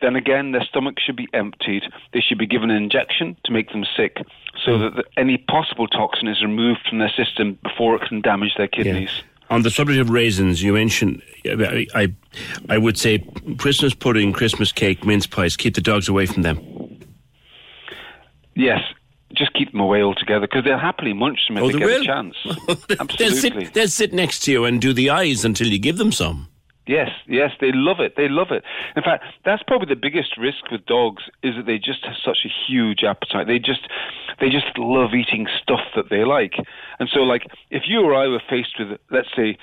then again their stomach should be emptied. They should be given an injection to make them sick, so hmm. that the, any possible toxin is removed from their system before it can damage their kidneys. On the subject of raisins, you mentioned I, I, I would say Christmas pudding, Christmas cake, mince pies. Keep the dogs away from them. Yes, just keep them away altogether because they'll happily munch them if Oh, they, they get will? a chance. They'll Absolutely. sit, they'll sit next to you and do the eyes until you give them some. Yes, yes, they love it. They love it. In fact, that's probably the biggest risk with dogs is that they just have such a huge appetite. They just they just love eating stuff that they like. And so like if you or I were faced with let's say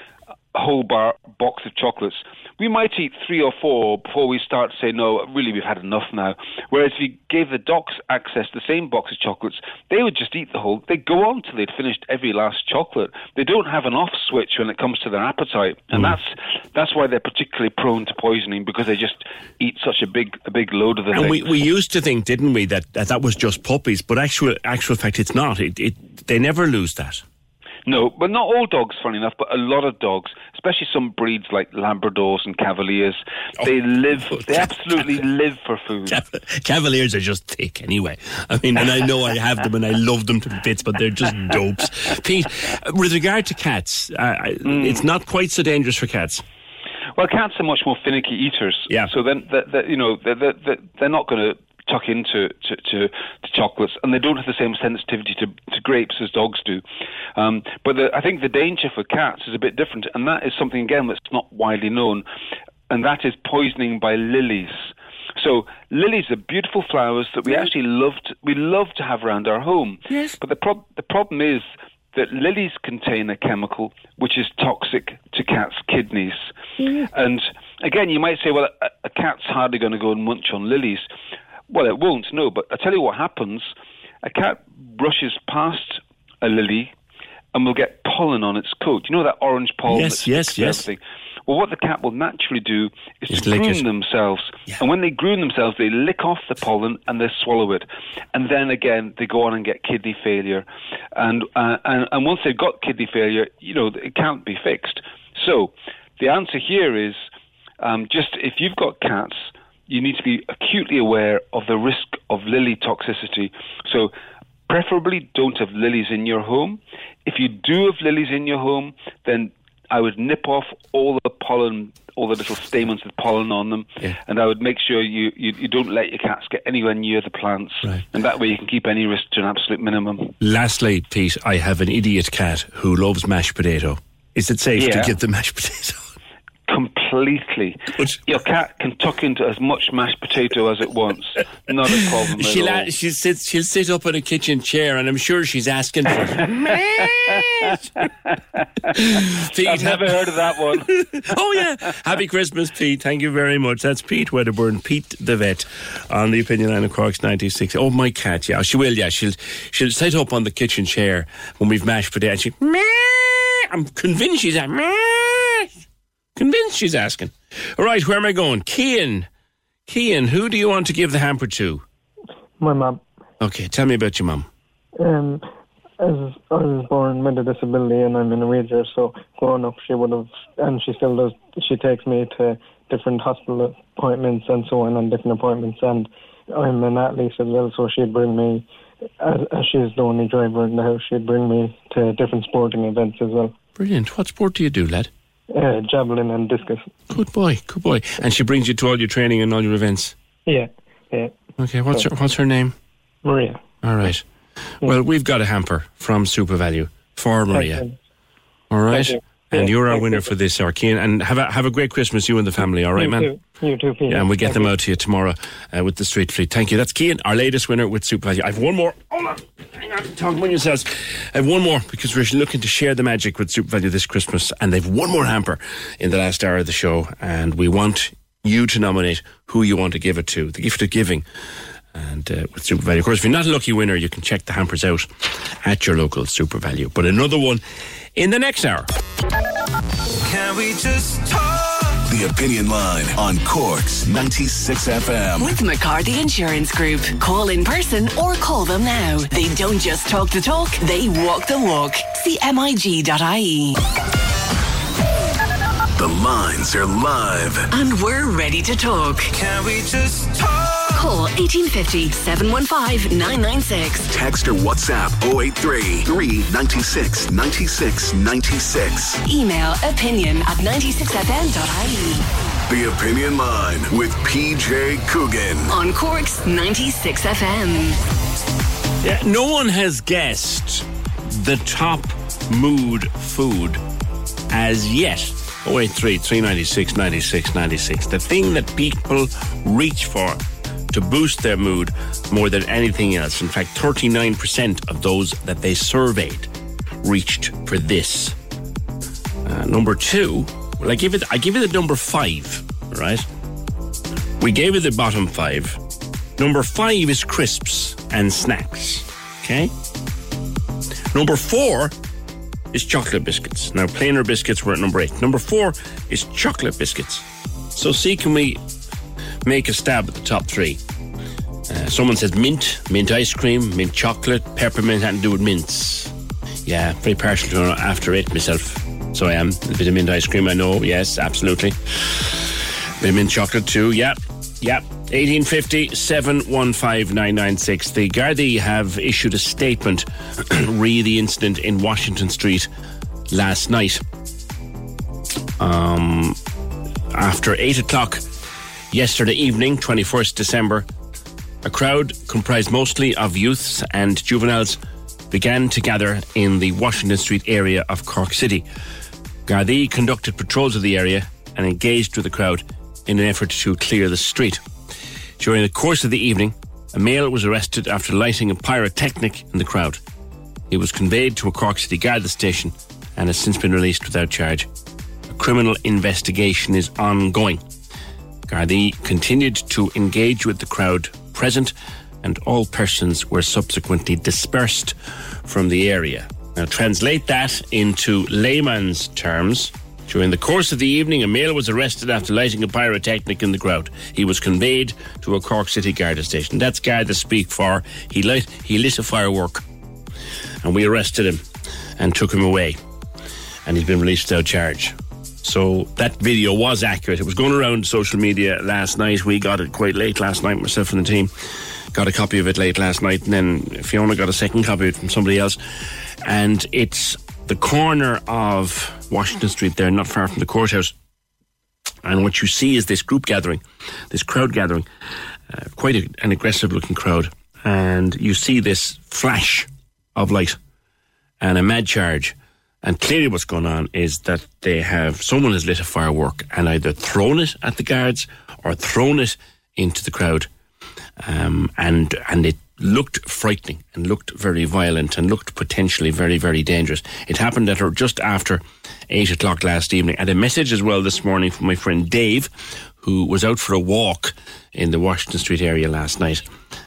whole bar box of chocolates, we might eat three or four before we start to say, no, really, we've had enough now. Whereas if you gave the dogs access to the same box of chocolates, they would just eat the whole. They'd go on till they'd finished every last chocolate. They don't have an off switch when it comes to their appetite, and mm. that's that's why they're particularly prone to poisoning because they just eat such a big a big load of the And thing. we, we used to think, didn't we, that, that that was just puppies, but actual actual fact, it's not. It, it they never lose that. No, but not all dogs, funny enough, but a lot of dogs, especially some breeds like Labradors and Cavaliers, they live, they absolutely live for food. Cavaliers are just thick anyway. I mean, and I know I have them and I love them to bits, but they're just dopes. Pete, with regard to cats, uh, Mm. it's not quite so dangerous for cats. Well, cats are much more finicky eaters. Yeah. So then, that, that, you know, they're, they're, they're not going to tuck into to, to, to, chocolates, and they don't have the same sensitivity to, to grapes as dogs do. Um, but the, I think the danger for cats is a bit different, and that is something again that's not widely known, and that is poisoning by lilies. So lilies are beautiful flowers that we actually love to, we love to have around our home. Yes. But the prob- the problem is that lilies contain a chemical which is toxic to cats' kidneys. And again, you might say, well, a, a cat's hardly going to go and munch on lilies. Well, it won't, no. But I tell you what happens: a cat brushes past a lily and will get pollen on its coat. You know that orange pollen. Yes, yes, yes. everything? Well, what the cat will naturally do is Just to groom it. themselves. And when they groom themselves, they lick off the pollen and they swallow it. And then again, they go on and get kidney failure. And, uh, and, and once they've got kidney failure, you know, it can't be fixed. So the answer here is um, just if you've got cats, you need to be acutely aware of the risk of lily toxicity. So preferably don't have lilies in your home. If you do have lilies in your home, then I would nip off all the pollen, all the little stamens with pollen on them, and I would make sure you, you, you don't let your cats get anywhere near the plants. And that way you can keep any risk to an absolute minimum. Lastly, Pete, I have an idiot cat who loves mashed potato. Is it safe Yeah. to give the mashed potato? Completely. Your cat can tuck into as much mashed potato as it wants. Not a problem at She'll, all. a- she'll, sit, she'll sit up in a kitchen chair and I'm sure she's asking for it. Pete, I've never heard of that one. oh, yeah. Happy Christmas, Pete. Thank you very much. That's Pete Wedderburn, Pete the vet, on the opinion line of Cork's 96. Oh, my cat, yeah. She will, yeah. She'll, she'll sit up on the kitchen chair when we've mashed potato and she, I'm convinced she's at, convinced she's asking. All right, where am I going? Kian. Kian, who do you want to give the hamper to? My mum. Okay, tell me about your mum. Um, as I was born with a disability and I'm in a wheelchair, so growing up she would have, and she still does, she takes me to different hospital appointments and so on, and different appointments, and I'm an athlete as well, so she'd bring me, as, as she's the only driver in the house, she'd bring me to different sporting events as well. Brilliant. What sport do you do, lad? Uh, javelin and discus. Good boy, good boy. And she brings you to all your training and all your events. Yeah, yeah. Okay, what's So- her what's her name? Maria. All right. Well, we've got a hamper from SuperValu for Maria. All right. And Yeah, you're our winner for this, Arkin. And have a have a great Christmas, you and the family. All right, you man. Too. You too, Peter. Yeah, and we'll get Thank them you. out to you tomorrow uh, with the Street Fleet. Thank you. That's Kian, our latest winner with SuperValu. I have one more. Hold on. Hang on. Talk among yourselves. I have one more because we're looking to share the magic with SuperValu this Christmas. And they've one more hamper in the last hour of the show. And we want you to nominate who you want to give it to. The gift of giving. And uh, with SuperValu. Of course, if you're not a lucky winner, you can check the hampers out at your local SuperValu. But another one in the next hour. Can we just talk? The Opinion Line on Cork's 96 FM. With McCarthy Insurance Group. Call in person or call them now. They don't just talk the talk, they walk the walk. See MIG.ie. The lines are live. And we're ready to talk. Can we just talk? Call 1850 715 996. Text or WhatsApp 083 396 96 96. Email opinion at 96fm.ie. The Opinion Line with PJ Coogan. On Cork's 96 FM. Yeah, no one has guessed the top mood food as yet. 083 396 96 96. The thing that people reach for to boost their mood more than anything else. In fact, 39% of those that they surveyed reached for this. Uh, number two, well, I give it. I give it the number five. Right? We gave it the bottom five. Number five is crisps and snacks. Okay. Number four is chocolate biscuits. Now, plainer biscuits were at number eight. Number four is chocolate biscuits. So, see, can we make a stab at the top three? Uh, someone says mint, mint ice cream, mint chocolate, peppermint, to do with mints. Yeah, pretty partial to after eight myself. So I am. A bit of mint ice cream, I know. Yes, absolutely. Bit of mint chocolate too. Yeah, yeah. 1850 715 996. The Gardaí have issued a statement re the incident in Washington Street last night. Um, after 8 o'clock yesterday evening, 21st December, a crowd comprised mostly of youths and juveniles began to gather in the Washington Street area of Cork City. Gardaí conducted patrols of the area and engaged with the crowd in an effort to clear the street. During the course of the evening, a male was arrested after lighting a pyrotechnic in the crowd. He was conveyed to a Cork City Garda station and has since been released without charge. A criminal investigation is ongoing. Gardaí continued to engage with the crowd present, and all persons were subsequently dispersed from the area. Now, translate that into layman's terms. During the course of the evening, a male was arrested after lighting a pyrotechnic in the crowd. He was conveyed to a Cork City Garda station. That's Garda speak for he lit, he lit a firework, and we arrested him and took him away, and he's been released without charge. So that video was accurate. It was going around social media last night. We got it quite late last night, myself and the team. Got a copy of it late last night, and then Fiona got a second copy from somebody else. And it's the corner of Washington Street there, not far from the courthouse. And what you see is this group gathering, this crowd gathering, uh, quite a, an aggressive looking crowd. And you see this flash of light and a mad charge. And clearly, what's going on is that they have someone has lit a firework and either thrown it at the guards or thrown it into the crowd. Um, and and it looked frightening and looked very violent and looked potentially very, very dangerous. It happened at just after eight o'clock last evening. Had a message as well this morning from my friend Dave, who was out for a walk in the Washington Street area last night,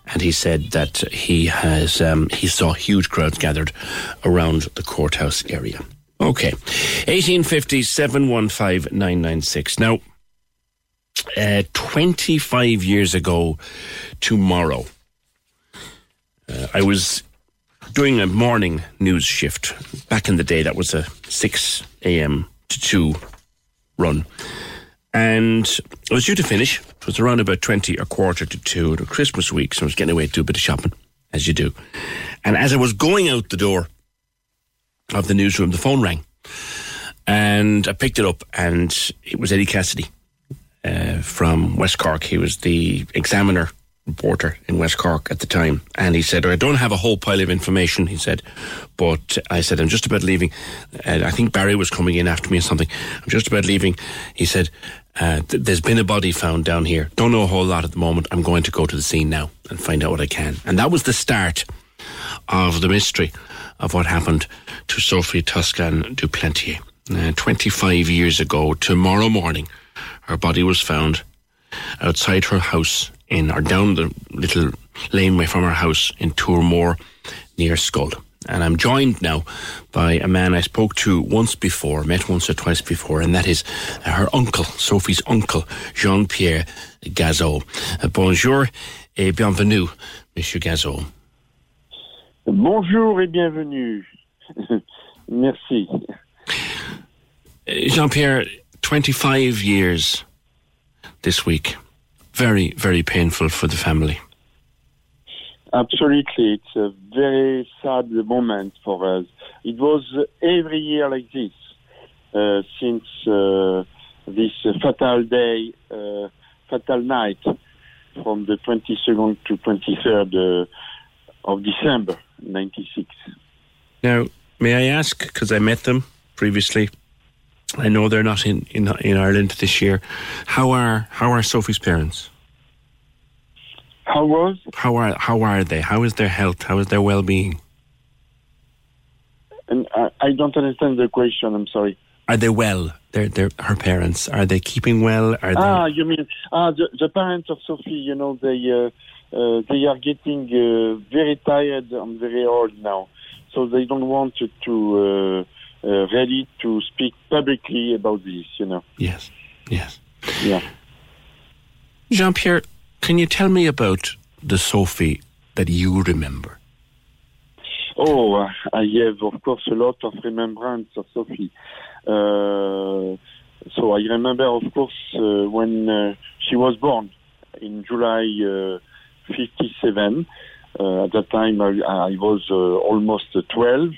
and he said that he has um, he saw huge crowds gathered around the courthouse area. Okay, eighteen fifty seven one five nine nine six. Now, uh, twenty five years ago tomorrow, uh, I was doing a morning news shift. Back in the day, that was a 6 a.m. to 2 run. And I was due to finish. It was around about 20 or quarter to 2 at Christmas week, so I was getting away to do a bit of shopping, as you do. And as I was going out the door of the newsroom, the phone rang. And I picked it up, and it was Eddie Cassidy uh, from West Cork. He was the examiner reporter in West Cork at the time, and he said, "I don't have a whole pile of information." He said, "But I said I'm just about leaving. Uh, I think Barry was coming in after me or something. I'm just about leaving." He said, uh, th- "There's been a body found down here. Don't know a whole lot at the moment. I'm going to go to the scene now and find out what I can." And that was the start of the mystery of what happened to Sophie Toscan du Plantier. Uh, 25 years ago, tomorrow morning, her body was found outside her house in or down the little laneway from her house in Toormore near Schull. And I'm joined now by a man I spoke to once before, met once or twice before, and that is her uncle, Sophie's uncle, Jean Pierre Gazeau. Uh, bonjour et bienvenue, Monsieur Gazeau. Bonjour et bienvenue. Merci. Jean Pierre, 25 years this week. Very, very painful for the family. Absolutely. It's a very sad moment for us. It was every year like this uh, since uh, this fatal day, uh, fatal night from the 22nd to 23rd uh, of December 96. Now, may I ask, because I met them previously, I know they're not in, in in Ireland this year. How are how are Sophie's parents? How was? How are how are they? How is their health? How is their well being? And I, I don't understand the question. I'm sorry. Are they well? They're, they're her parents. Are they keeping well? Are they? Ah, you mean ah the, the parents of Sophie? You know they uh, uh, they are getting uh, very tired and very old now, so they don't want to. to uh, ready to speak publicly about this, you know. Yes, yes. Yeah. Jean Pierre, can you tell me about the Sophie that you remember? Oh, uh, I have, of course, a lot of remembrance of Sophie. Uh, so I remember, of course, uh, when uh, she was born in July uh, 57. Uh, at that time, I, I was uh, almost 12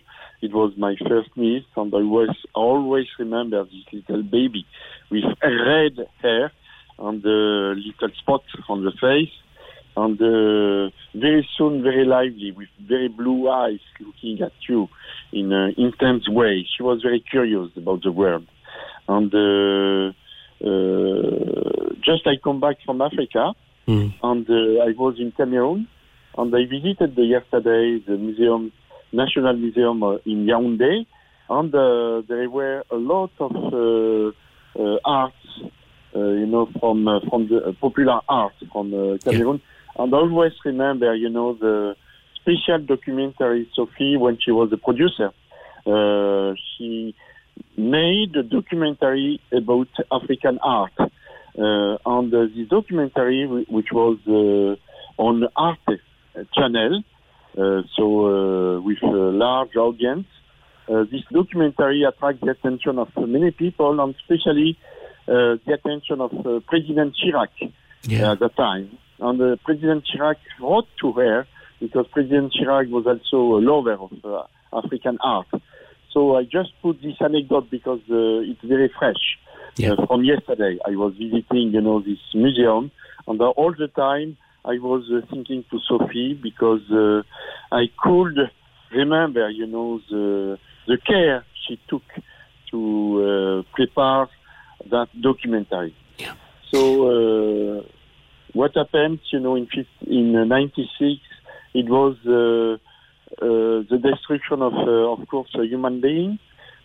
It was my first niece, and I was always remember this little baby with red hair and a little spot on the face, and uh, very soon very lively with very blue eyes looking at you in an intense way. She was very curious about the world, and uh, uh, just I come back from Africa, Mm. and uh, I was in Cameroon, and I visited the yesterday the museum, National Museum uh, in Yaoundé, and uh, there were a lot of uh, uh, arts, you know, from uh, from the popular art from uh, Cameroon, and I always remember, you know, the special documentary Sophie when she was a producer. Uh, she made a documentary about African art. Uh, and uh, this documentary, whi- which was uh, on Arte channel, so uh, with a large audience, uh, this documentary attracts the attention of many people, and especially uh, the attention of uh, President Chirac uh, at the time. And uh, President Chirac wrote to her because President Chirac was also a lover of uh, African art. So I just put this anecdote because uh, it's very fresh. Uh, from yesterday, I was visiting, you know, this museum, and uh, all the time I was uh, thinking to Sophie because uh, I could remember, you know, the the care she took to uh, prepare that documentary. So uh, what happened, you know, in in uh, '96, it was uh, uh, the destruction of, uh, of course, a human being,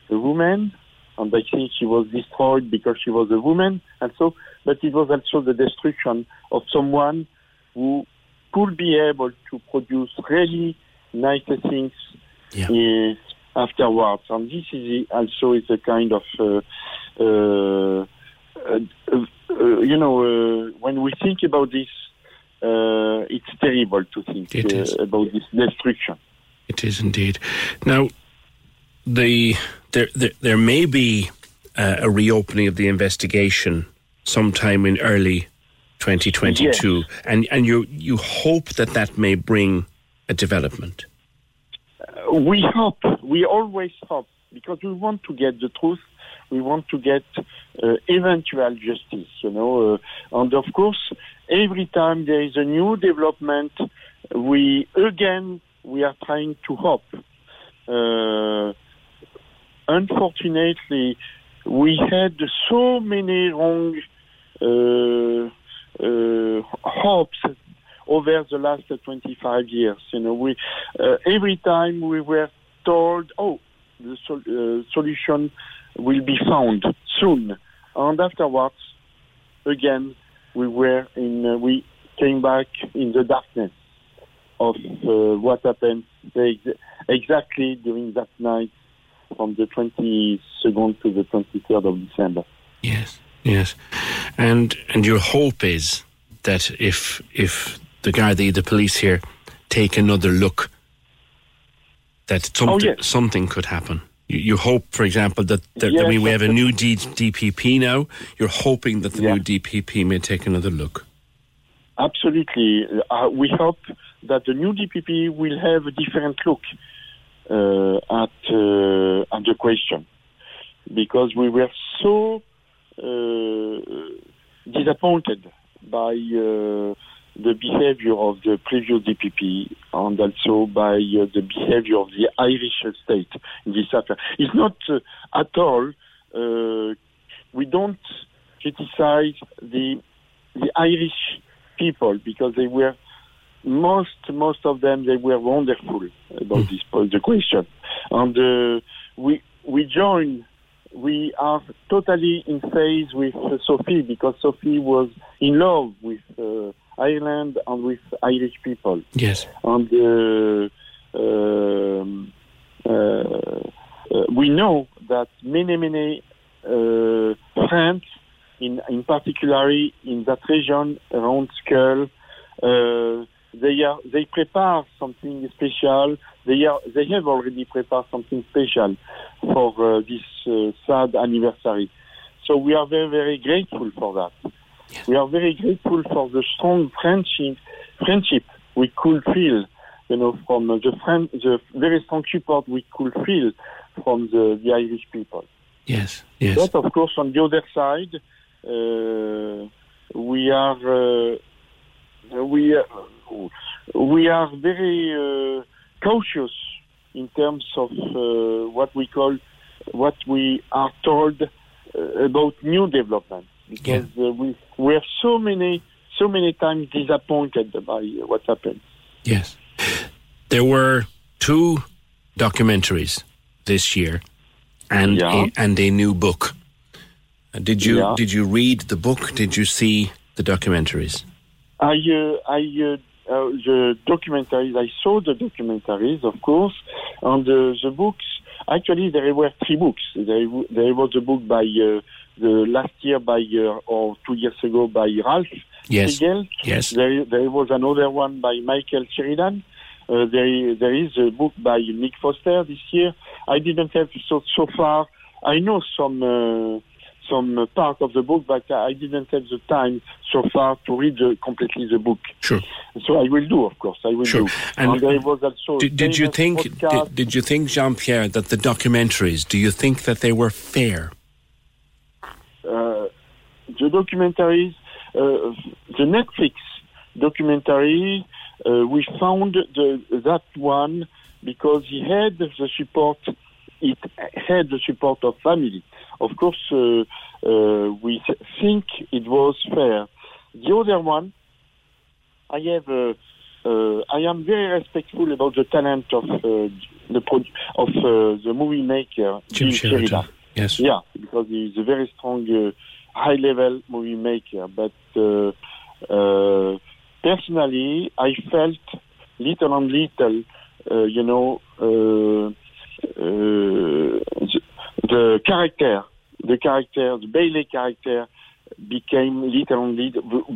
a woman, and I think she was destroyed because she was a woman, and so. But it was also the destruction of someone who could be able to produce really nice things uh, afterwards, and this is also is a kind of. Uh, uh, uh, uh, you know, uh, when we think about this, uh, it's terrible to think uh, about this destruction. It is indeed. Now, the there there, there may be uh, a reopening of the investigation sometime in early 2022, and and you you hope that that may bring a development. Uh, we hope, we always hope, because we want to get the truth, we want to get uh, eventual justice, you know. Uh, and of course, every time there is a new development, we again we are trying to hope. Uh, unfortunately, we had so many wrong uh, hopes over the last uh, 25 years. You know, we uh, every time we were told, "Oh, the sol- uh, solution will be found soon," and afterwards, again, we were in. Uh, we came back in the darkness of uh, what happened ex- exactly during that night from the 22nd to the 23rd of December. Yes, yes, and and your hope is that if if the Gardaí, the police here, take another look, that something yes. something could happen. You, you hope, for example, that, that I Yes, mean we have a new D, DPP now. You're hoping that the Yeah. new DPP may take another look. Absolutely. Uh, we hope that the new DPP will have a different look uh, at uh, at the question, because we were so disappointed by uh, the behavior of the previous DPP and also by uh, the behavior of the Irish state in this affair. It's not uh, at all. Uh, we don't criticize the the Irish people because they were most most of them they were wonderful about this po- the question and uh, we we join we are totally in phase with uh, Sophie because Sophie was in love with uh, Ireland and with Irish people Yes. and uh, um, uh, uh, we know that many many uh, friends in in particularly in that region around Schull uh, they are they prepare something special they are they have already prepared something special for uh, this uh, sad anniversary so we are very very grateful for that we are very grateful for the strong friendship friendship we could feel you know, from the friend, the very strong support we could feel from the, the Irish people. Yes, yes. But of course, on the other side, uh, we are uh, we uh, we are very uh, cautious in terms of uh, what we call what we are told uh, about new development because uh, we we are so many so many times disappointed by what happened. Yes. There were two documentaries this year and Yeah. a, and a new book. Did you Yeah. did you read the book? Did you see the documentaries? I, uh, I, uh, uh, the documentaries, I saw the documentaries, of course, and uh, the books. Actually, there were three books. There, there was a book by uh, the last year by uh, or two years ago by Ralph Yes. Riegel. Yes. There, there was another one by Michael Sheridan. Uh, there, there is a book by Nick Foster this year. I didn't have so so far. I know some uh, some part of the book, but I didn't have the time so far to read the, completely the book. Sure. So I will do, of course. I will Sure. do. And there was also Did, did you think did, did you think Jean Pierre that the documentaries? Do you think that they were fair? uh, the documentaries, uh, the Netflix documentary, uh, we found the, that one because he had the support, it had the support of family. Of course, uh, uh, we th- think it was fair. The other one, I have, uh, uh, I am very respectful about the talent of uh, the pro- of uh, the movie maker Jim Sheridan. Yes. yeah, because he's a very strong, uh, high-level movie maker. But uh, uh, personally, I felt little and little, uh, you know, the, the character, the character, the Bailey character, became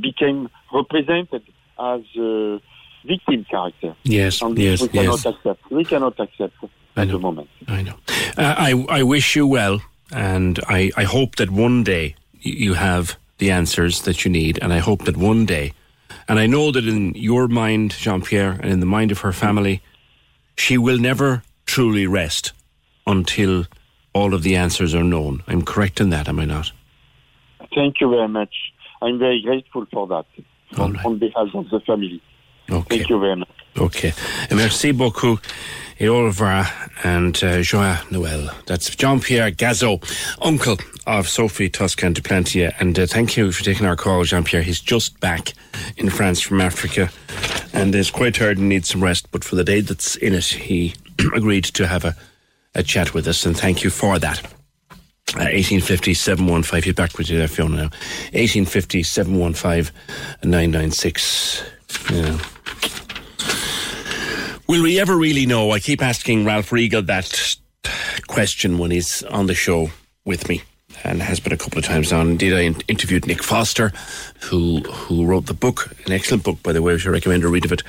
became represented as a victim character. Yes, And yes, we cannot yes. accept. We cannot accept at the moment. I know. Uh, I I wish you well, and I I hope that one day you have the answers that you need, and I hope that one day, and I know that in your mind, Jean Pierre, and in the mind of her family, she will never truly rest until all of the answers are known. I'm correct in that, am I not? Thank you very much. I'm very grateful for that on, on behalf of the family. Okay. Thank you very much. Okay. Merci beaucoup. Et au revoir and uh, Noël. That's Jean-Pierre Gazeau, uncle of Sophie Toscan de Plantier. And uh, thank you for taking our call, Jean-Pierre. He's just back in France from Africa and is quite tired and needs some rest. But for the day that's in it, he agreed to have a, a chat with us. And thank you for that. Uh, 1850 715. He's back with you there, Fiona, now. 1850 715 996. Yeah. Will we ever really know? I keep asking Ralph Riegel that question when he's on the show with me, and has been a couple of times on. Indeed, I interviewed Nick Foster, who who wrote the book, an excellent book, by the way. which I recommend a read of it.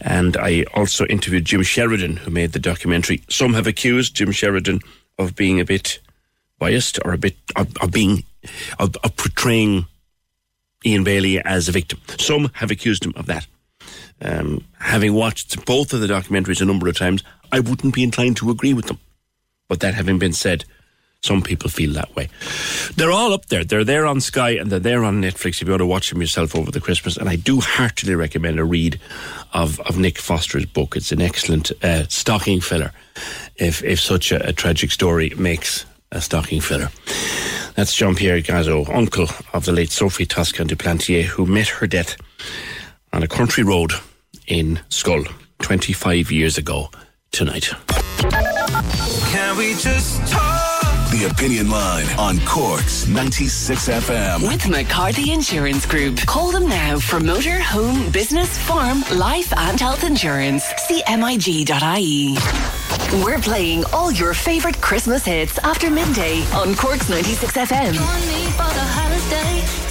And I also interviewed Jim Sheridan, who made the documentary. Some have accused Jim Sheridan of being a bit biased or a bit of, of being of, of portraying Ian Bailey as a victim. Some have accused him of that. Um, having watched both of the documentaries a number of times, I wouldn't be inclined to agree with them. But that having been said, some people feel that way. They're all up there. They're there on Sky and they're there on Netflix if you want to watch them yourself over the Christmas. And I do heartily recommend a read of, of Nick Foster's book. It's an excellent uh, stocking filler if, if such a, a tragic story makes a stocking filler. That's Jean Pierre Gazeau, uncle of the late Sophie Toscan de Plantier, who met her death on a country road in Schull 25 years ago tonight. Can we just talk? The Opinion Line on Cork's 96 FM. With McCarthy Insurance Group. Call them now for motor, home, business, farm, life, and health insurance. CMIG.ie. We're playing all your favorite Christmas hits after midday on Cork's 96 FM.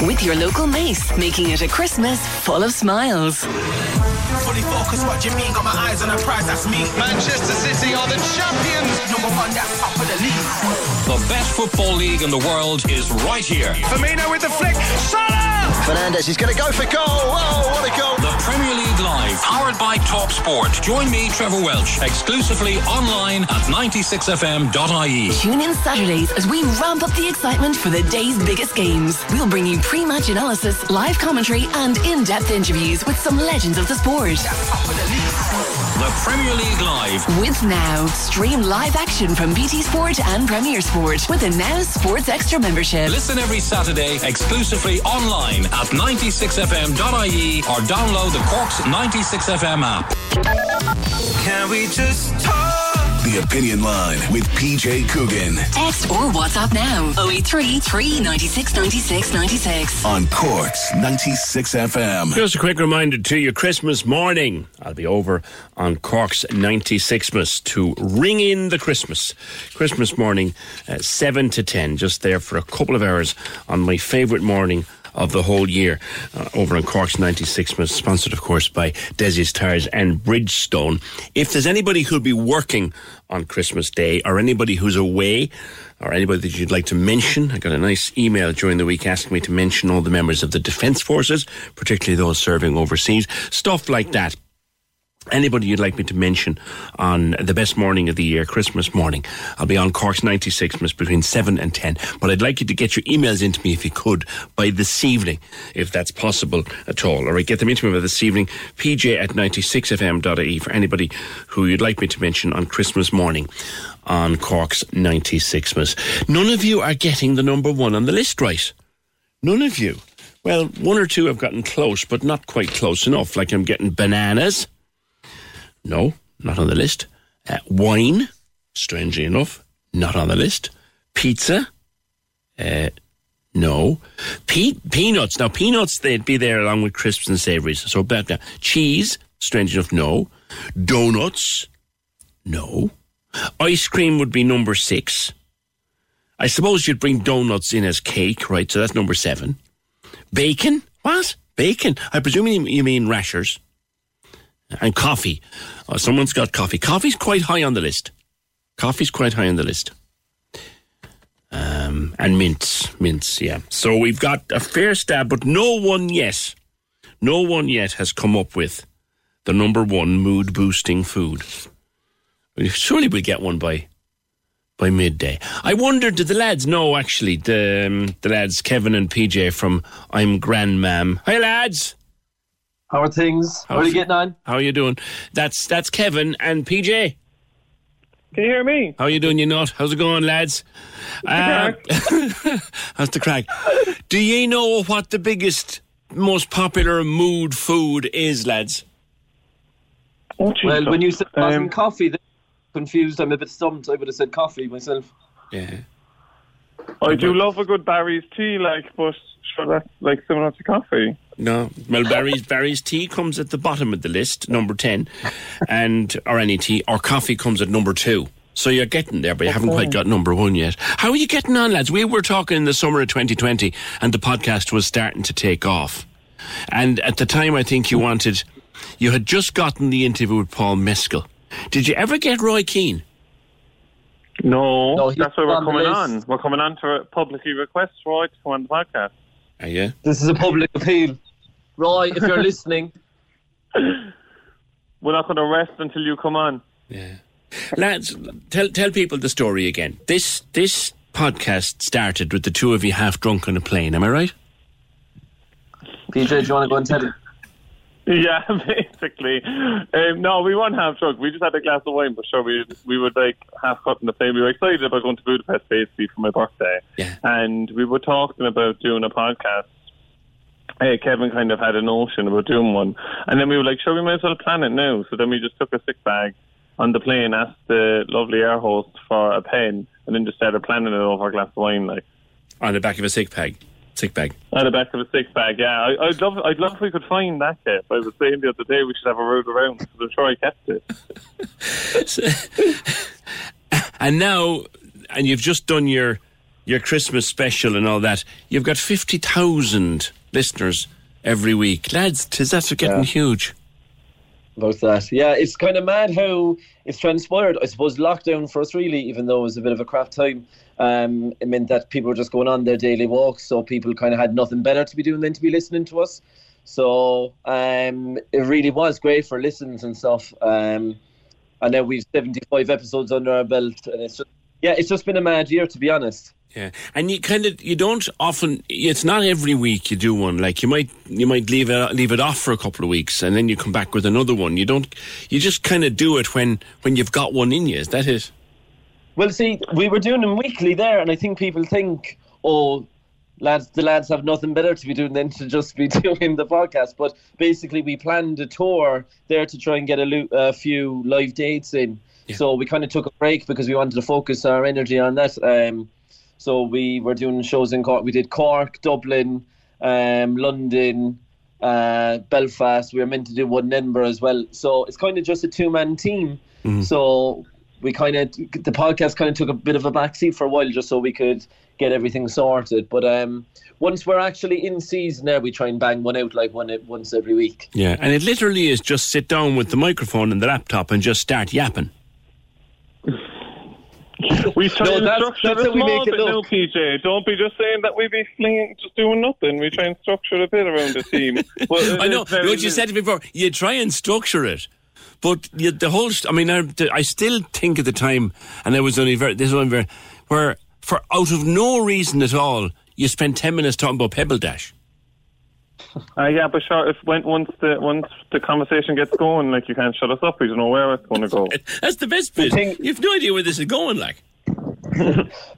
With your local Mace, making it a Christmas full of smiles. Fully focused, what you mean? Got my eyes on the prize, that's me. Manchester City are the champions. Number one, that's top of the league. The best football league in the world is right here. Firmino with the flick. Salah! Fernandez, he's going to go for goal. Oh, what a goal. The Premier League Live, powered by Top Sport. Join me, Trevor Welch, exclusively online at 96fm.ie. Tune in Saturdays as we ramp up the excitement for the day's biggest games. We'll bring you pre-match analysis, live commentary, and in-depth interviews with some legends of the sport. The Premier League Live. With Now, stream live action from BT Sport and Premier Sport with a Now Sports Extra membership. Listen every Saturday exclusively online at 96fm.ie or download the Cork's 96FM app. Can we just talk? The Opinion Line with PJ Coogan Text or WhatsApp now 083 396 96 96. on Cork's 96 FM. Just a quick reminder to you Christmas morning. I'll be over on Cork's 96mas to ring in the Christmas. Christmas morning, uh, 7 to 10, just there for a couple of hours on my favourite morning of the whole year uh, over on Cork's 96mas, sponsored, of course, by Desi's Tires and Bridgestone. If there's anybody who'll be working on Christmas Day or anybody who's away, or anybody that you'd like to mention. I got a nice email during the week asking me to mention all the members of the Defence Forces, particularly those serving overseas. Stuff like that. Anybody you'd like me to mention on the best morning of the year, Christmas morning, I'll be on Cork's 96 minutes between 7 and 10. But I'd like you to get your emails into me if you could by this evening, if that's possible at all. All right, get them into me by this evening, pj at 96fm.ie for anybody who you'd like me to mention on Christmas morning on Cork's 96 minutes. None of you are getting the number one on the list right. None of you. Well, one or two have gotten close, but not quite close enough. Like I'm getting bananas. No, not on the list. Uh, wine, strangely enough, not on the list. Pizza, uh, no. Pe- peanuts, now peanuts, they'd be there along with crisps and savouries. So back now. Cheese, strange enough, no. Donuts, no. Ice cream would be number six. I suppose you'd bring donuts in as cake, right? So that's number seven. Bacon? What? Bacon? I presume you mean rashers. And coffee. Oh, someone's got coffee. Coffee's quite high on the list. Coffee's quite high on the list. Um, and mints. Mints, yeah. So we've got a fair stab, but no one yet, no one yet has come up with the number one mood boosting food. Surely we'll get one by by midday. I wonder, did the lads know actually, the, um, the lads, Kevin and PJ from I'm Grand Mam. Hi, lads. How are things? How are you getting on? How are you doing? That's that's Kevin and PJ. Can you hear me? How are you doing, you nut? How's it going, lads? Uh, how's the crack? Do you know what the biggest, most popular mood food is, lads? Oh, well, when you said Um, um, coffee, then confused. I'm a bit stumped. I would have said coffee myself. Yeah. I do love a good Barry's tea, like, but sure, that's like similar to coffee. No, well, Barry's Barry's tea comes at the bottom of the list, number ten, and or any tea or coffee comes at number two. So you're getting there, but you haven't quite got number one yet. How are you getting on, lads? We were talking in the summer of 2020, and the podcast was starting to take off. And at the time, I think you wanted, you had just gotten the interview with Paul Mescal. Did you ever get Roy Keane? No, No, that's why we're on coming on. We're coming on to publicly request Roy to come on the podcast. Are you? This is a public appeal. Roy, if you're listening, We're not going to rest until you come on. Yeah, lads, tell tell people the story again. This this podcast started with the two of you half drunk on a plane. Am I right? PJ, do you want to go and tell him? Yeah, basically. Um, no, we weren't half drunk. We just had a glass of wine, but sure, we we were like half cut in the plane. We were excited about going to Budapest basically for my birthday, yeah. and we were talking about doing a podcast. Hey, Kevin kind of had a notion about doing one, and then we were like, "Sure, we might as well plan it now." So then we just took a sick bag on the plane, asked the lovely air host for a pen, and then just started planning it over a glass of wine, like. On the back of a sick bag. Sick bag. On the back of a sick bag, yeah. I, I'd love, I'd love if we could find that kit. I was saying the other day we should have a road around because I'm sure I kept it. And now, and you've just done your your Christmas special and all that. You've got fifty thousand listeners every week, lads. Tis that's getting Yeah. huge. about that. Yeah, it's kind of mad how it's transpired. I suppose lockdown for us, really, even though it was a bit of a crap time. Um, it meant that people were just going on their daily walks, so people kind of had nothing better to be doing than to be listening to us. So um, it really was great for listens and stuff. Um, and now we've 75 episodes under our belt, and it's just, yeah, it's just been a mad year to be honest. Yeah, and you kind of you don't often. It's not every week you do one. Like you might you might leave it leave it off for a couple of weeks, and then you come back with another one. You don't. You just kind of do it when when you've got one in you. Is that it? Well, see, we were doing them weekly there, and I think people think, oh, lads, the lads have nothing better to be doing than to just be doing the podcast. But basically, we planned a tour there to try and get a, lo- a few live dates in. So we kind of took a break because we wanted to focus our energy on that. Um, so we were doing shows in Cork. We did Cork, Dublin, um, London, uh, Belfast. We were meant to do one in Edinburgh as well. So it's kind of just a two man team. So we kind of the podcast kind of took a bit of a backseat for a while just so we could get everything sorted. But um, once we're actually in season there, we try and bang one out like one once every week. Yeah, and it literally is just sit down with the microphone and the laptop and just start yapping. We try No, and that's- structure that's a small bit now. PJ. Don't be just saying that we be flinging, just doing nothing. We try and structure a bit around the team. Well, I know what you said before. You try and structure it, but you, the whole, I mean, I, I still think at the time, and I was only very. This one very where for out of no reason at all, you spent ten minutes talking about Pebble Dash. Uh, yeah, but sure, if when, once the once the conversation gets going, like you can't shut us up. We don't know where it's going to go. That's the best bit. You've no idea where this is going. Like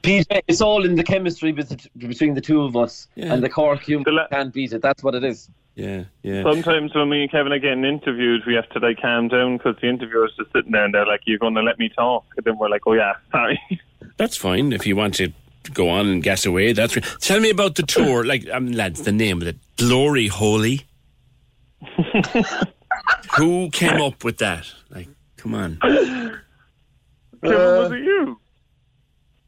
PJ, it's all in the chemistry between the two of us, Yeah. and the Cork humour can't beat it. That's what it is. Yeah, yeah. Sometimes when me and Kevin are getting interviewed, we have to like calm down because the interviewer's just sitting there and they're like, "You're going to let me talk?" And then we're like, "Oh yeah, sorry." That's fine if you want to go on and gas away. That's re- tell me about the tour. Like, um, lads, the name of it, Glory Holy. Who came up with that? Like, come on. Kevin, was it you?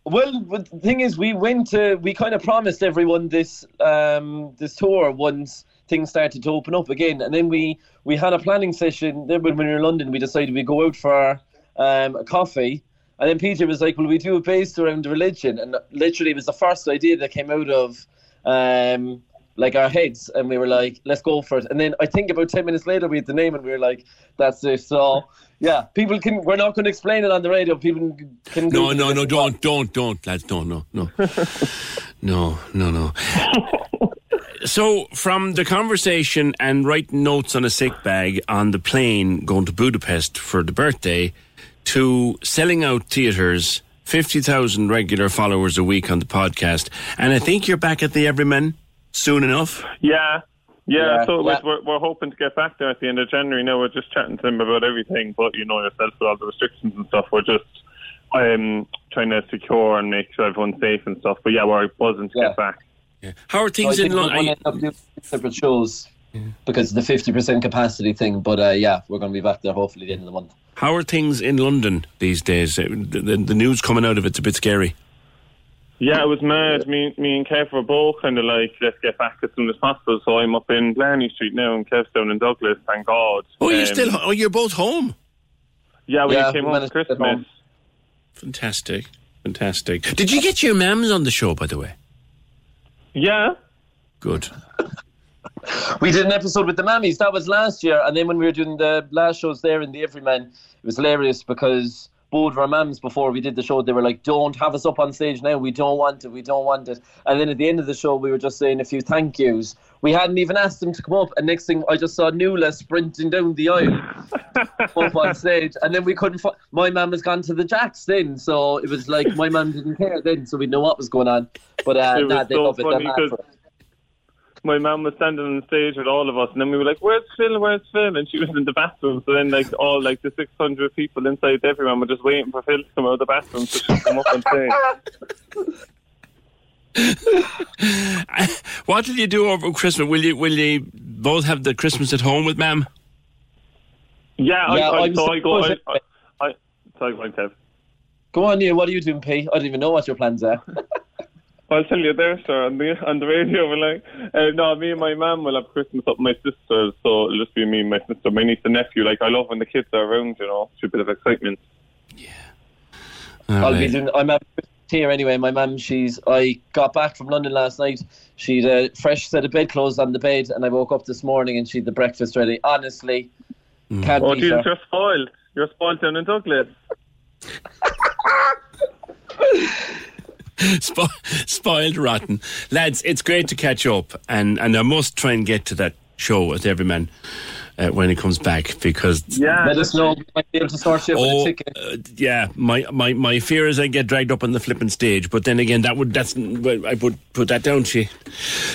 Well, the thing is, we went to, we kind of promised everyone this um, this tour once things started to open up again, and then we we had a planning session. Then when we were in London, we decided we'd go out for um, a coffee, and then Peter was like, "Will we do it based around religion?" And literally, it was the first idea that came out of um, like our heads, and we were like, "Let's go for it." And then I think about ten minutes later, we had the name, and we were like, "That's it." So. Yeah, people can. We're not going to explain it on the radio. People can. No, no, no, don't, don't, don't, lads, don't, no, no. no, no, no. so, from the conversation and writing notes on a sick bag on the plane going to Budapest for the birthday to selling out theatres, 50,000 regular followers a week on the podcast, and I think you're back at the Everyman soon enough. Yeah. Yeah, Yeah, so yeah. We're, we're hoping to get back there at the end of January. Now we're just chatting to them about everything, but you know yourself with all the restrictions and stuff. We're just um, trying to secure and make sure everyone's safe and stuff. But yeah, we're buzzing to get back. Yeah. How are things I in London? gonna end up doing separate shows because of the fifty percent capacity thing. But uh, yeah, we're going to be back there hopefully at the end of the month. How are things in London these days? Uh, The, the, the news coming out of it's a bit scary. Yeah, it was mad. Me, me and Kev were both kind of like, let's get back as soon as possible. So I'm up in Blarney Street now, and Kev's down in Douglas. Thank God. Oh, you're Um, still. Oh, you're both home. Yeah, we Yeah, came we home for managed to get Christmas. home. Fantastic, fantastic. Did you get your mams on the show, by the way? Yeah. Good. We did an episode with the Mammies. That was last year, and then when we were doing the last shows there in the Everyman, it was hilarious because both of our mums before we did the show, they were like, "Don't have us up on stage now. We don't want it. We don't want it." And then at the end of the show, we were just saying a few thank yous. We hadn't even asked them to come up, and next thing I just saw Nuala sprinting down the aisle up on stage, and then we couldn't. My mum has gone to the Jacks then, so it was like my mum didn't care then, so we know what was going on. But uh, nah, they so love it. They're funny mad because for it. My mum was standing on the stage with all of us, and then we were like, "Where's Phil? Where's Phil?" And she was in the bathroom. So then, like all like the six hundred people inside everyone were just waiting for Phil to come out of the bathroom so she come up and sing. What did you do over Christmas? Will you will you both have the Christmas at home with Mam? Yeah, I, Yeah, I, I'm so I go. I, I, I, sorry, go on, Kev. Go on, Neil. What are you doing, P? I don't even know what your plans are. I'll tell you there, sir, on the on the radio. We're like, uh, no, me and my mum will have Christmas up with my sisters, so it'll just be me and my sister, my niece and nephew. Like, I love when the kids are around, you know, it's a bit of excitement. Yeah. I'll be doing. I'm having here anyway. My mum, she's. I got back from London last night. She'd a fresh set of bedclothes on the bed, and I woke up this morning and she'd the breakfast ready. Honestly, can't Oh, beat Jesus, you're spoiled. You're spoiled down in Douglas. Spo- spoiled rotten. Lads, it's great to catch up, and, and I must try and get to that show with every man uh, when he comes back because yeah, Let us know. Might be able to sort you Oh, a ticket. uh, yeah, my, my, my fear is I get dragged up on the flipping stage, but then again, that would that's I would put that down to you,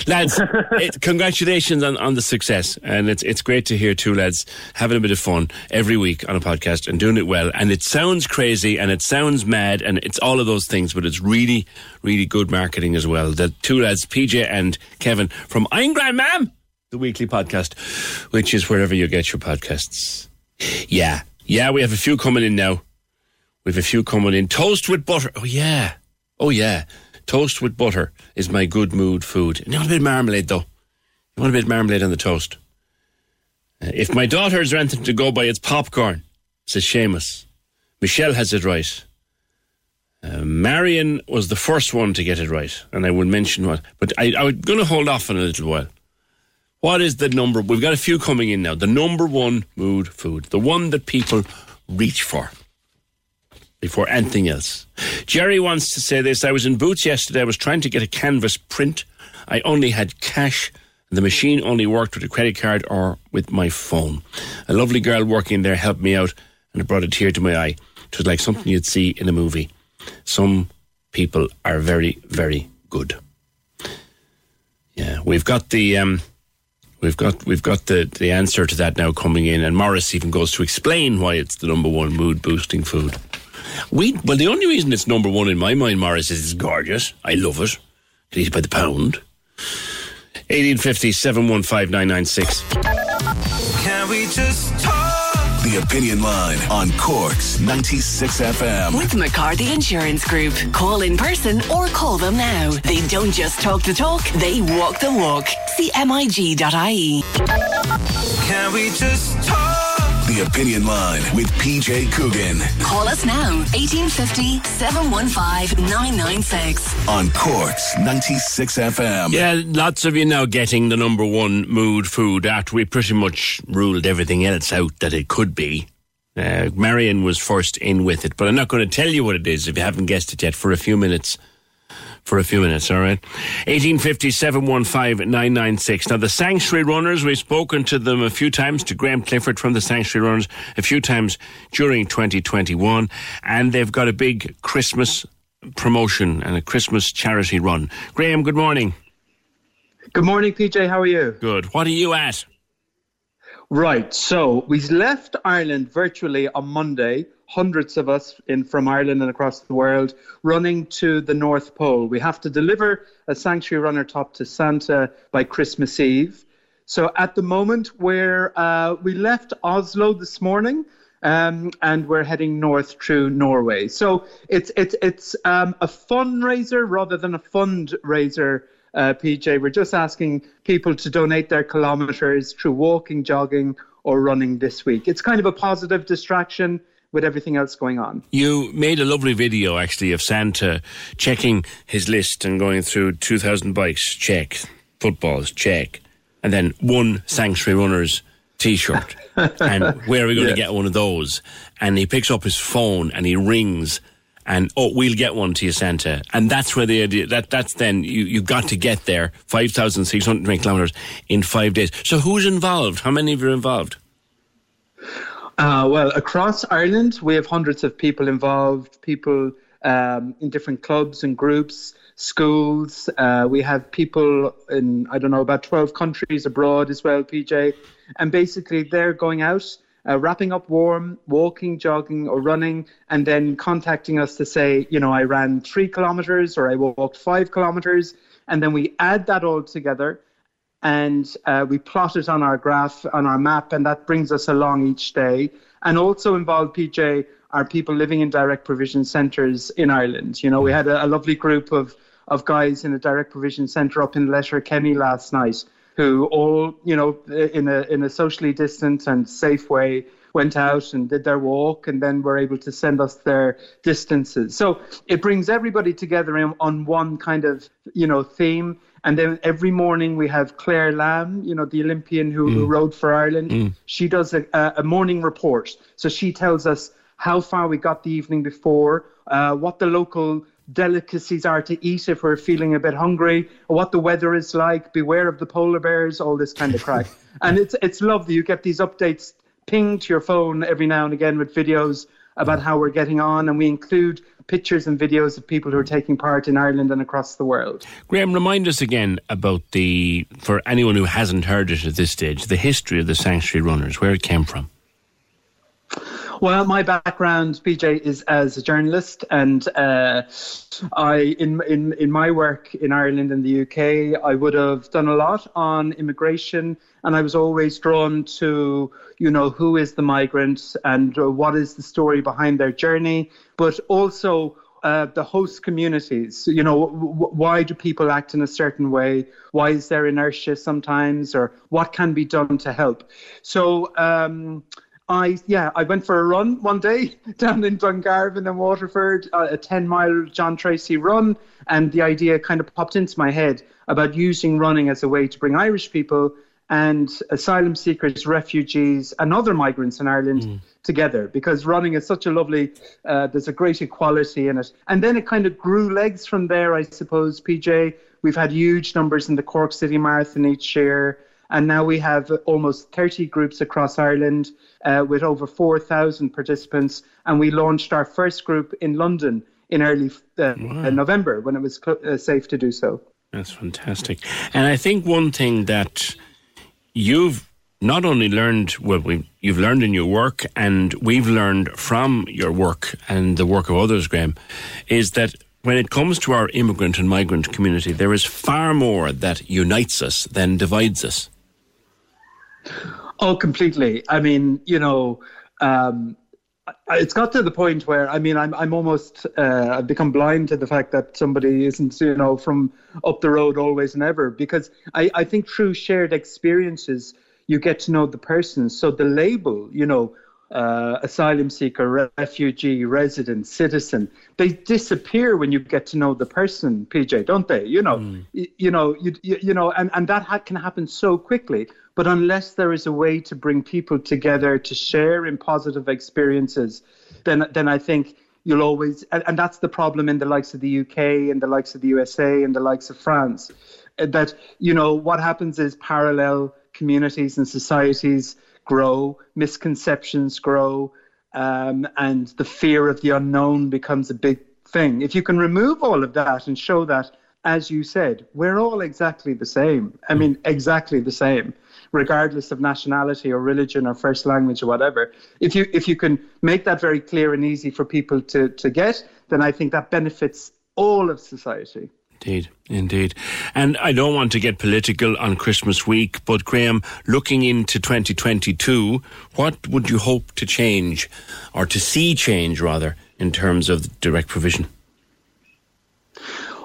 lads. it, congratulations on, on the success, and it's it's great to hear two lads having a bit of fun every week on a podcast and doing it well. And it sounds crazy and it sounds mad and it's all of those things, but it's really really good marketing as well. The two lads, PJ and Kevin from I'm Grand Mam, the weekly podcast, which is wherever you get your podcasts. Yeah. Yeah, we have a few coming in now. We have a few coming in. Toast with butter. Oh, yeah. Oh, yeah. Toast with butter is my good mood food. You want a bit of marmalade, though. You want a bit of marmalade on the toast. Uh, if my daughter has anything to go by, it's popcorn, says Seamus. Michelle has it right. Uh, Marion was the first one to get it right, and I would mention what. But I, I'm going to hold off in a little while. What is the number? We've got a few coming in now. The number one mood food, the one that people reach for before anything else. Jerry wants to say this. I was in Boots yesterday. I was trying to get a canvas print. I only had cash. The machine only worked with a credit card or with my phone. A lovely girl working there helped me out and it brought a tear to my eye. It was like something you'd see in a movie. Some people are very, very good. Yeah, we've got the um, we've got we've got the the answer to that now coming in, and Morris even goes to explain why it's the number one mood boosting food. We well, the only reason it's number one in my mind, Morris, is it's gorgeous. I love it. It by the pound. 1850 715 996. Can we just talk? The Opinion Line on Cork's 96 FM. With McCarthy Insurance Group. Call in person or call them now. They don't just talk the talk, they walk the walk. See mig.ie. Can we just talk? The Opinion Line with PJ Coogan Call us now. 1850 715 996. on Cork's 96 FM. Yeah, lots of you now getting the number one mood food after we pretty much ruled everything else out that it could be. Uh, Marion was first in with it, but I'm not going to tell you what it is if you haven't guessed it yet for a few minutes. For a few minutes, all right? 1850 715 996. Now, the Sanctuary Runners, we've spoken to them a few times, to Graham Clifford from the Sanctuary Runners, a few times during 2021, and they've got a big Christmas promotion and a Christmas charity run. Graham, good morning. Good morning, PJ. How are you? Good. What are you at? Right. So we've left Ireland virtually on Monday. Hundreds of us in from Ireland and across the world running to the North Pole. We have to deliver a sanctuary runner top to Santa by Christmas Eve. So at the moment, we're uh, we left Oslo this morning. Um, and we're heading north through Norway. So it's it's it's um, a fundraiser rather than a fundraiser uh, PJ. We're just asking people to donate their kilometres through walking, jogging, or running this week. It's kind of a positive distraction with everything else going on. You made a lovely video actually of Santa checking his list and going through 2,000 bikes, check, footballs, check, and then one Sanctuary Runners t shirt. and where are we going Yes. to get one of those? And he picks up his phone and he rings. And oh, we'll get one to you, Santa. And that's where the idea that that's then you you got to get there five thousand six hundred kilometers in five days. So who's involved? How many of you are involved? Uh, well, across Ireland, we have hundreds of people involved, people um, in different clubs and groups, schools. Uh, we have people in, I don't know, about 12 countries abroad as well, PJ. And basically, they're going out, uh, wrapping up warm, walking, jogging, or running, and then contacting us to say, you know, I ran three kilometers or I walked five kilometers. And then we add that all together and uh, we plot it on our graph on our map, and that brings us along each day. And also involved, PJ, are people living in direct provision centres in Ireland. You know, we had a, a lovely group of of guys in a direct provision centre up in Letterkenny last night, who all, you know, in a in a socially distant and safe way went out and did their walk and then were able to send us their distances. So it brings everybody together in, on one kind of, you know, theme. And then every morning we have Claire Lambe, you know, the Olympian who, who rowed for Ireland. She does a, a morning report. So she tells us how far we got the evening before, uh, what the local delicacies are to eat if we're feeling a bit hungry, what the weather is like, beware of the polar bears, all this kind of crap. and it's it's lovely. You get these updates pinged to your phone every now and again with videos about how we're getting on, and we include pictures and videos of people who are taking part in Ireland and across the world. Graham, remind us again about the, for anyone who hasn't heard it at this stage, the history of the Sanctuary Runners, where it came from. Well, my background, PJ, is as a journalist, and uh, I, in in in my work in Ireland and the UK, I would have done a lot on immigration, and I was always drawn to, you know, who is the migrant and uh, what is the story behind their journey, but also. Uh, the host communities, you know, w- w- why do people act in a certain way? Why is there inertia sometimes, or what can be done to help? So, um, I yeah, I went for a run one day down in Dungarvan and Waterford, uh, a ten mile John Treacy run, and the idea kind of popped into my head about using running as a way to bring Irish people and asylum seekers, refugees, and other migrants in Ireland together because running is such a lovely. Uh, there's a great equality in it, and then it kind of grew legs from there, I suppose. PJ, we've had huge numbers in the Cork City Marathon each year. And now we have almost 30 groups across Ireland uh, with over 4,000 participants. And we launched our first group in London in early uh, Wow. November when it was cl- uh, safe to do so. That's fantastic. And I think one thing that you've not only learned, well, we, you've learned in your work, and we've learned from your work and the work of others, Graham, is that when it comes to our immigrant and migrant community, there is far more that unites us than divides us. Oh, completely. I mean, you know, um, it's got to the point where I mean, I'm I'm almost uh, I've become blind to the fact that somebody isn't you know from up the road always and ever because I I think through shared experiences you get to know the person. So the label, you know. Uh, asylum seeker, refugee, resident, citizen. They disappear when you get to know the person, PJ, don't they? You know, y- you know, you, you, you know, and, and that ha- can happen so quickly. But unless there is a way to bring people together to share in positive experiences, then then I think you'll always and, and that's the problem in the likes of the UK and the likes of the USA and the likes of France. uh, That you know what happens is parallel communities and societies grow, misconceptions grow, um, and the fear of the unknown becomes a big thing. If you can remove all of that and show that, as you said, we're all exactly the same. I mean, exactly the same, regardless of nationality or religion or first language or whatever. If you if you can make that very clear and easy for people to to get, then I think that benefits all of society. Indeed, indeed. And I don't want to get political on Christmas week, but Graham, looking into 2022, what would you hope to change, or to see change rather, in terms of direct provision?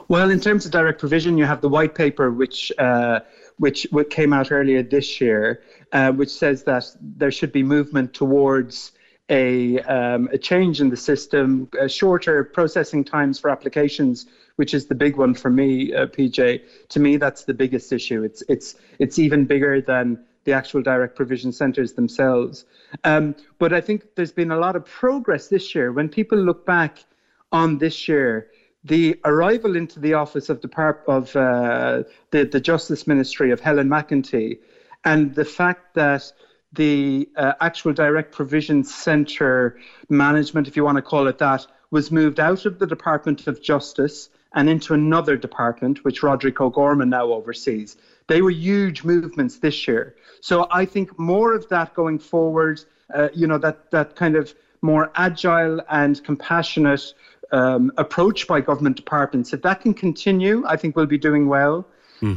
Well, in terms of direct provision, you have the white paper, which uh, which which came out earlier this year, uh, which says that there should be movement towards a um, a change in the system, uh, shorter processing times for applications, which is the big one for me, uh, PJ. To me, that's the biggest issue. It's it's it's even bigger than the actual direct provision centres themselves. Um, but I think there's been a lot of progress this year. When people look back on this year, the arrival into the office of Depart- of uh, the the Justice Ministry of Helen McEntee, and the fact that the uh, actual direct provision centre management, if you want to call it that, was moved out of the Department of Justice and into another department, which Roderick O'Gorman now oversees. They were huge movements this year. So I think more of that going forward, uh, you know, that, that kind of more agile and compassionate um, approach by government departments, if that can continue, I think we'll be doing well.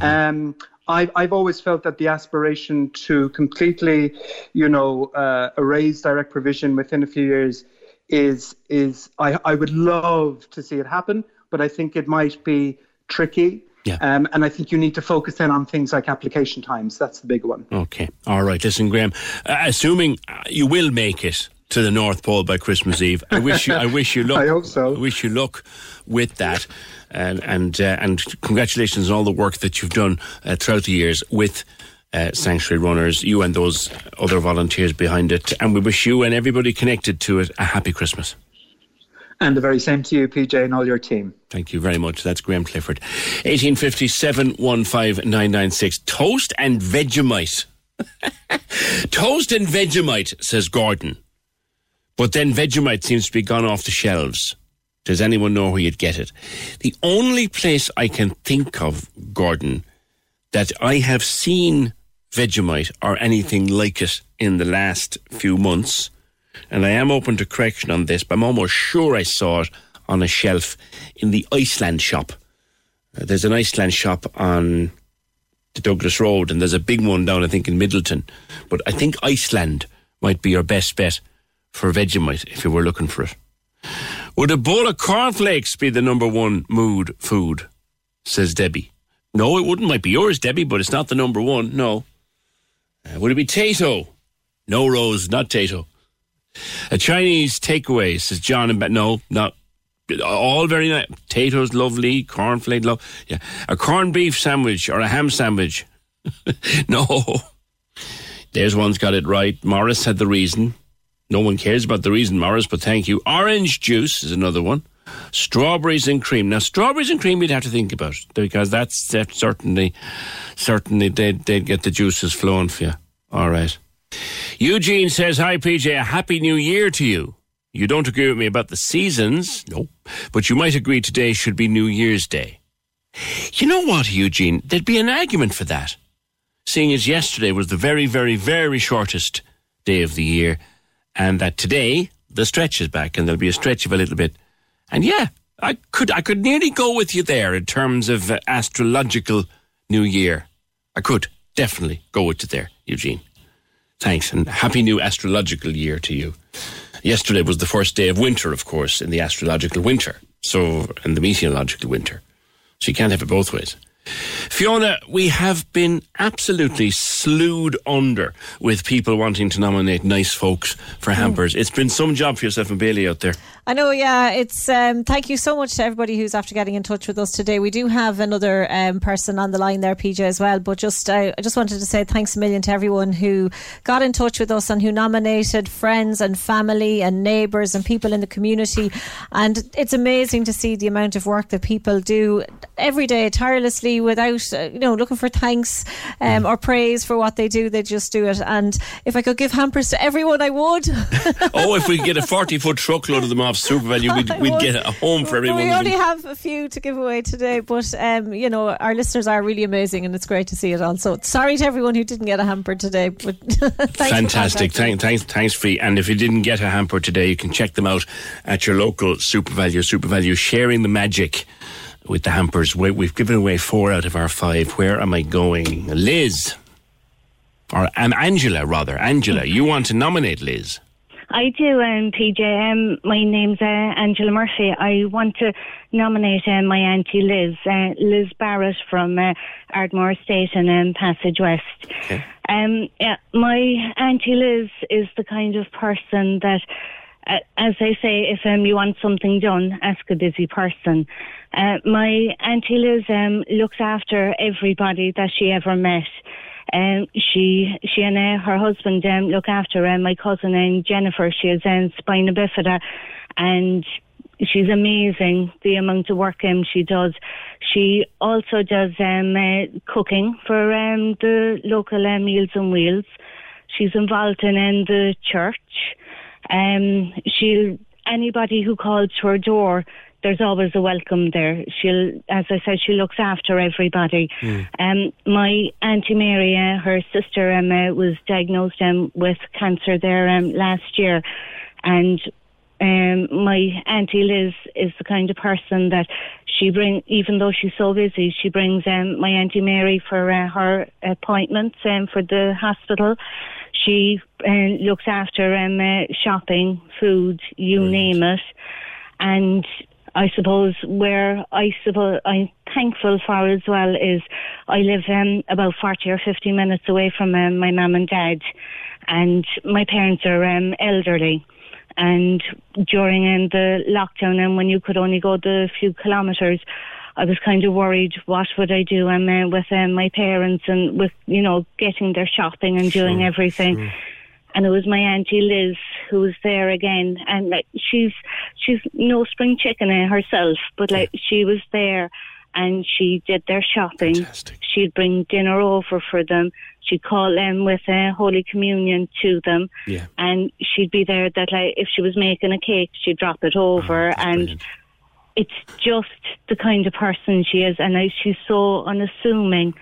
Um, I've, I've always felt that the aspiration to completely, you know, uh, erase direct provision within a few years is is I, I would love to see it happen, but I think it might be tricky. Yeah. Um, and I think you need to focus in on things like application times. That's the big one. Okay. All right. Listen, Graham. Uh, assuming uh, you will make it to the North Pole by Christmas Eve, I wish you. I wish you luck. I hope so. I wish you luck with that, and and uh, and congratulations on all the work that you've done uh, throughout the years with. Uh, sanctuary runners, you and those other volunteers behind it, and we wish you and everybody connected to it a happy Christmas. And the very same to you, PJ, and all your team. Thank you very much. That's Graham Clifford. 1857 15996. Toast and Vegemite. Toast and Vegemite, says Gordon. But then Vegemite seems to be gone off the shelves. Does anyone know where you'd get it? The only place I can think of, Gordon, that I have seen Vegemite or anything like it in the last few months, and I am open to correction on this, but I'm almost sure I saw it on a shelf in the Iceland shop. Uh, there's an Iceland shop on the Douglas Road, and there's a big one down, I think, in Midleton. But I think Iceland might be your best bet for Vegemite if you were looking for it. Would a bowl of cornflakes be the number one mood food? Says Debbie. No, it wouldn't. Might be yours, Debbie, but it's not the number one. No. Uh, would it be Tayto? No, Rose, not Tayto. A Chinese takeaway, says John. And no, not all very nice. Potatoes, lovely. Cornflake, love. Yeah, a corned beef sandwich or a ham sandwich. no, there's one's got it right. Morris had the reason. No one cares about the reason, Morris, but thank you. Orange juice is another one. Strawberries and cream. Now, strawberries and cream, you'd have to think about because that's, that's certainly, certainly they'd, they'd get the juices flowing for you. All right. Eugene says, Hi, PJ, a happy new year to you. You don't agree with me about the seasons, no, but you might agree today should be New Year's Day. You know what, Eugene? There'd be an argument for that, seeing as yesterday was the very, very, very shortest day of the year, and that today the stretch is back, and there'll be a stretch of a little bit. And yeah, I could, I could nearly go with you there in terms of uh, astrological New Year. I could definitely go with you there, Eugene. Thanks, and happy new astrological year to you. Yesterday was the first day of winter, of course, in the astrological winter, so and the meteorological winter. So you can't have it both ways. Fiona, we have been absolutely slewed under with people wanting to nominate nice folks for hmm. hampers. It's been some job for yourself and Bailey out there. I know, yeah. It's um, thank you so much to everybody who's after getting in touch with us today. We do have another um, person on the line there, PJ, as well. But just uh, I just wanted to say thanks a million to everyone who got in touch with us and who nominated friends and family and neighbours and people in the community. And it's amazing to see the amount of work that people do every day tirelessly without uh, you know looking for thanks um, or praise for what they do. They just do it. And if I could give hampers to everyone, I would. oh, if we get a forty foot truckload of them off SuperValu, we'd, we'd get a home for everyone. We only have a few to give away today, but um, you know our listeners are really amazing, and it's great to see it all. So sorry to everyone who didn't get a hamper today, but fantastic. Thanks, thanks, thanks, Fee. And if you didn't get a hamper today, you can check them out at your local SuperValu. Super Value sharing the magic with the hampers. We, we've given away four out of our five. Where am I going, Liz? Or um, Angela, rather. Angela, you want to nominate Liz? I do, um, PJ. Um, my name's uh, Angela Murphy. I want to nominate um, my auntie Liz, uh, Liz Barrett from uh, Ardmore Estate in um, Passage West. Okay. Um, yeah, my auntie Liz is the kind of person that, uh, as they say, if um, you want something done, ask a busy person. Uh, my auntie Liz um, looks after everybody that she ever met. Um, she she and uh, her husband um, look after uh, my cousin and Jennifer. She has um, spina bifida, and she's amazing. The amount of work um, she does. She also does um, uh, cooking for um, the local uh, Meals and Wheels. She's involved in, in the church. Um, she'll anybody who calls her door there's always a welcome there. She'll, as I said, she looks after everybody. Mm. Um, my auntie Mary, uh, her sister Emma, was diagnosed um, with cancer there um, last year, and um, my auntie Liz is the kind of person that she bring, even though she's so busy, she brings um, my auntie Mary for uh, her appointments um, for the hospital. She uh, looks after um, uh, shopping, food, you name it, and I suppose where I suppose I'm thankful for as well is I live um, about 40 or 50 minutes away from um, my mum and dad, and my parents are um, elderly. And during um, the lockdown, and when you could only go the few kilometres, I was kind of worried what would I do um, uh, with um, my parents and with you know getting their shopping and doing Sure, everything. sure. And it was my auntie Liz who was there again, and like she's she's no spring chicken herself, but like she was there, and she did their shopping. She'd bring dinner over for them. She'd call them with uh, Holy Communion to them, Yeah. and she'd be there. That like if she was making a cake, she'd drop it over, and it's just the kind of person she is, and I, she's so unassuming.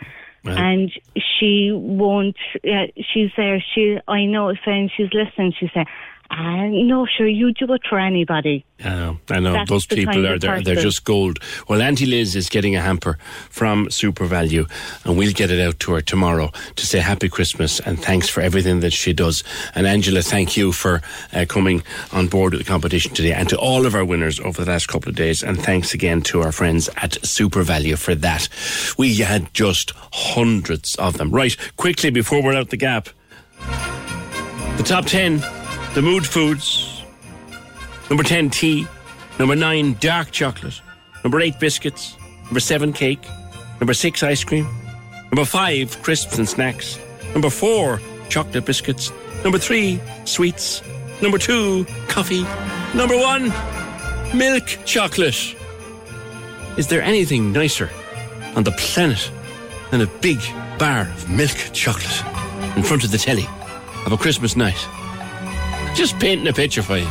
Right. And she won't. Uh, she's there. She. I know and she's listening. She say, "Ah, no, sure, you do it for anybody." I know, I know. That's Those people are they're, they're just gold. Well, Auntie Liz is getting a hamper from SuperValu, and we'll get it out to her tomorrow to say Happy Christmas and thanks for everything that she does. And Angela, thank you for uh, coming on board with the competition today, and to all of our winners over the last couple of days. And thanks again to our friends at SuperValu for that. We had just hundreds of them. Right, quickly before we're out the gap, the top ten, the mood foods. Number 10, tea. Number 9, dark chocolate. Number 8, biscuits. Number 7, cake. Number 6, ice cream. Number 5, crisps and snacks. Number 4, chocolate biscuits. Number 3, sweets. Number 2, coffee. Number 1, milk chocolate. Is there anything nicer on the planet than a big bar of milk chocolate in front of the telly of a Christmas night? Just painting a picture for you.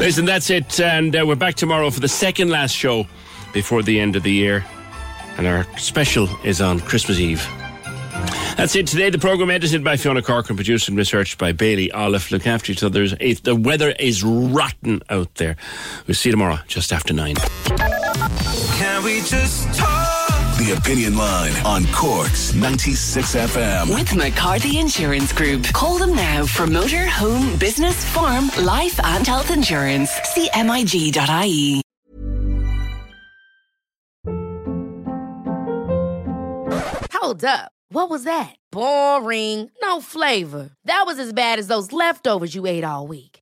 Listen, that's it. And uh, we're back tomorrow for the second last show before the end of the year. And our special is on Christmas Eve. That's it today. The program edited by Fiona Corcoran, produced and researched by Bailey Olive. Look after each other. It- The weather is rotten out there. We'll see you tomorrow, just after nine. Can we just talk? The Opinion Line on Cork's 96 FM. With McCarthy Insurance Group. Call them now for motor, home, business, farm, life, and health insurance. See MIG.ie. Hold up. What was that? Boring. No flavor. That was as bad as those leftovers you ate all week.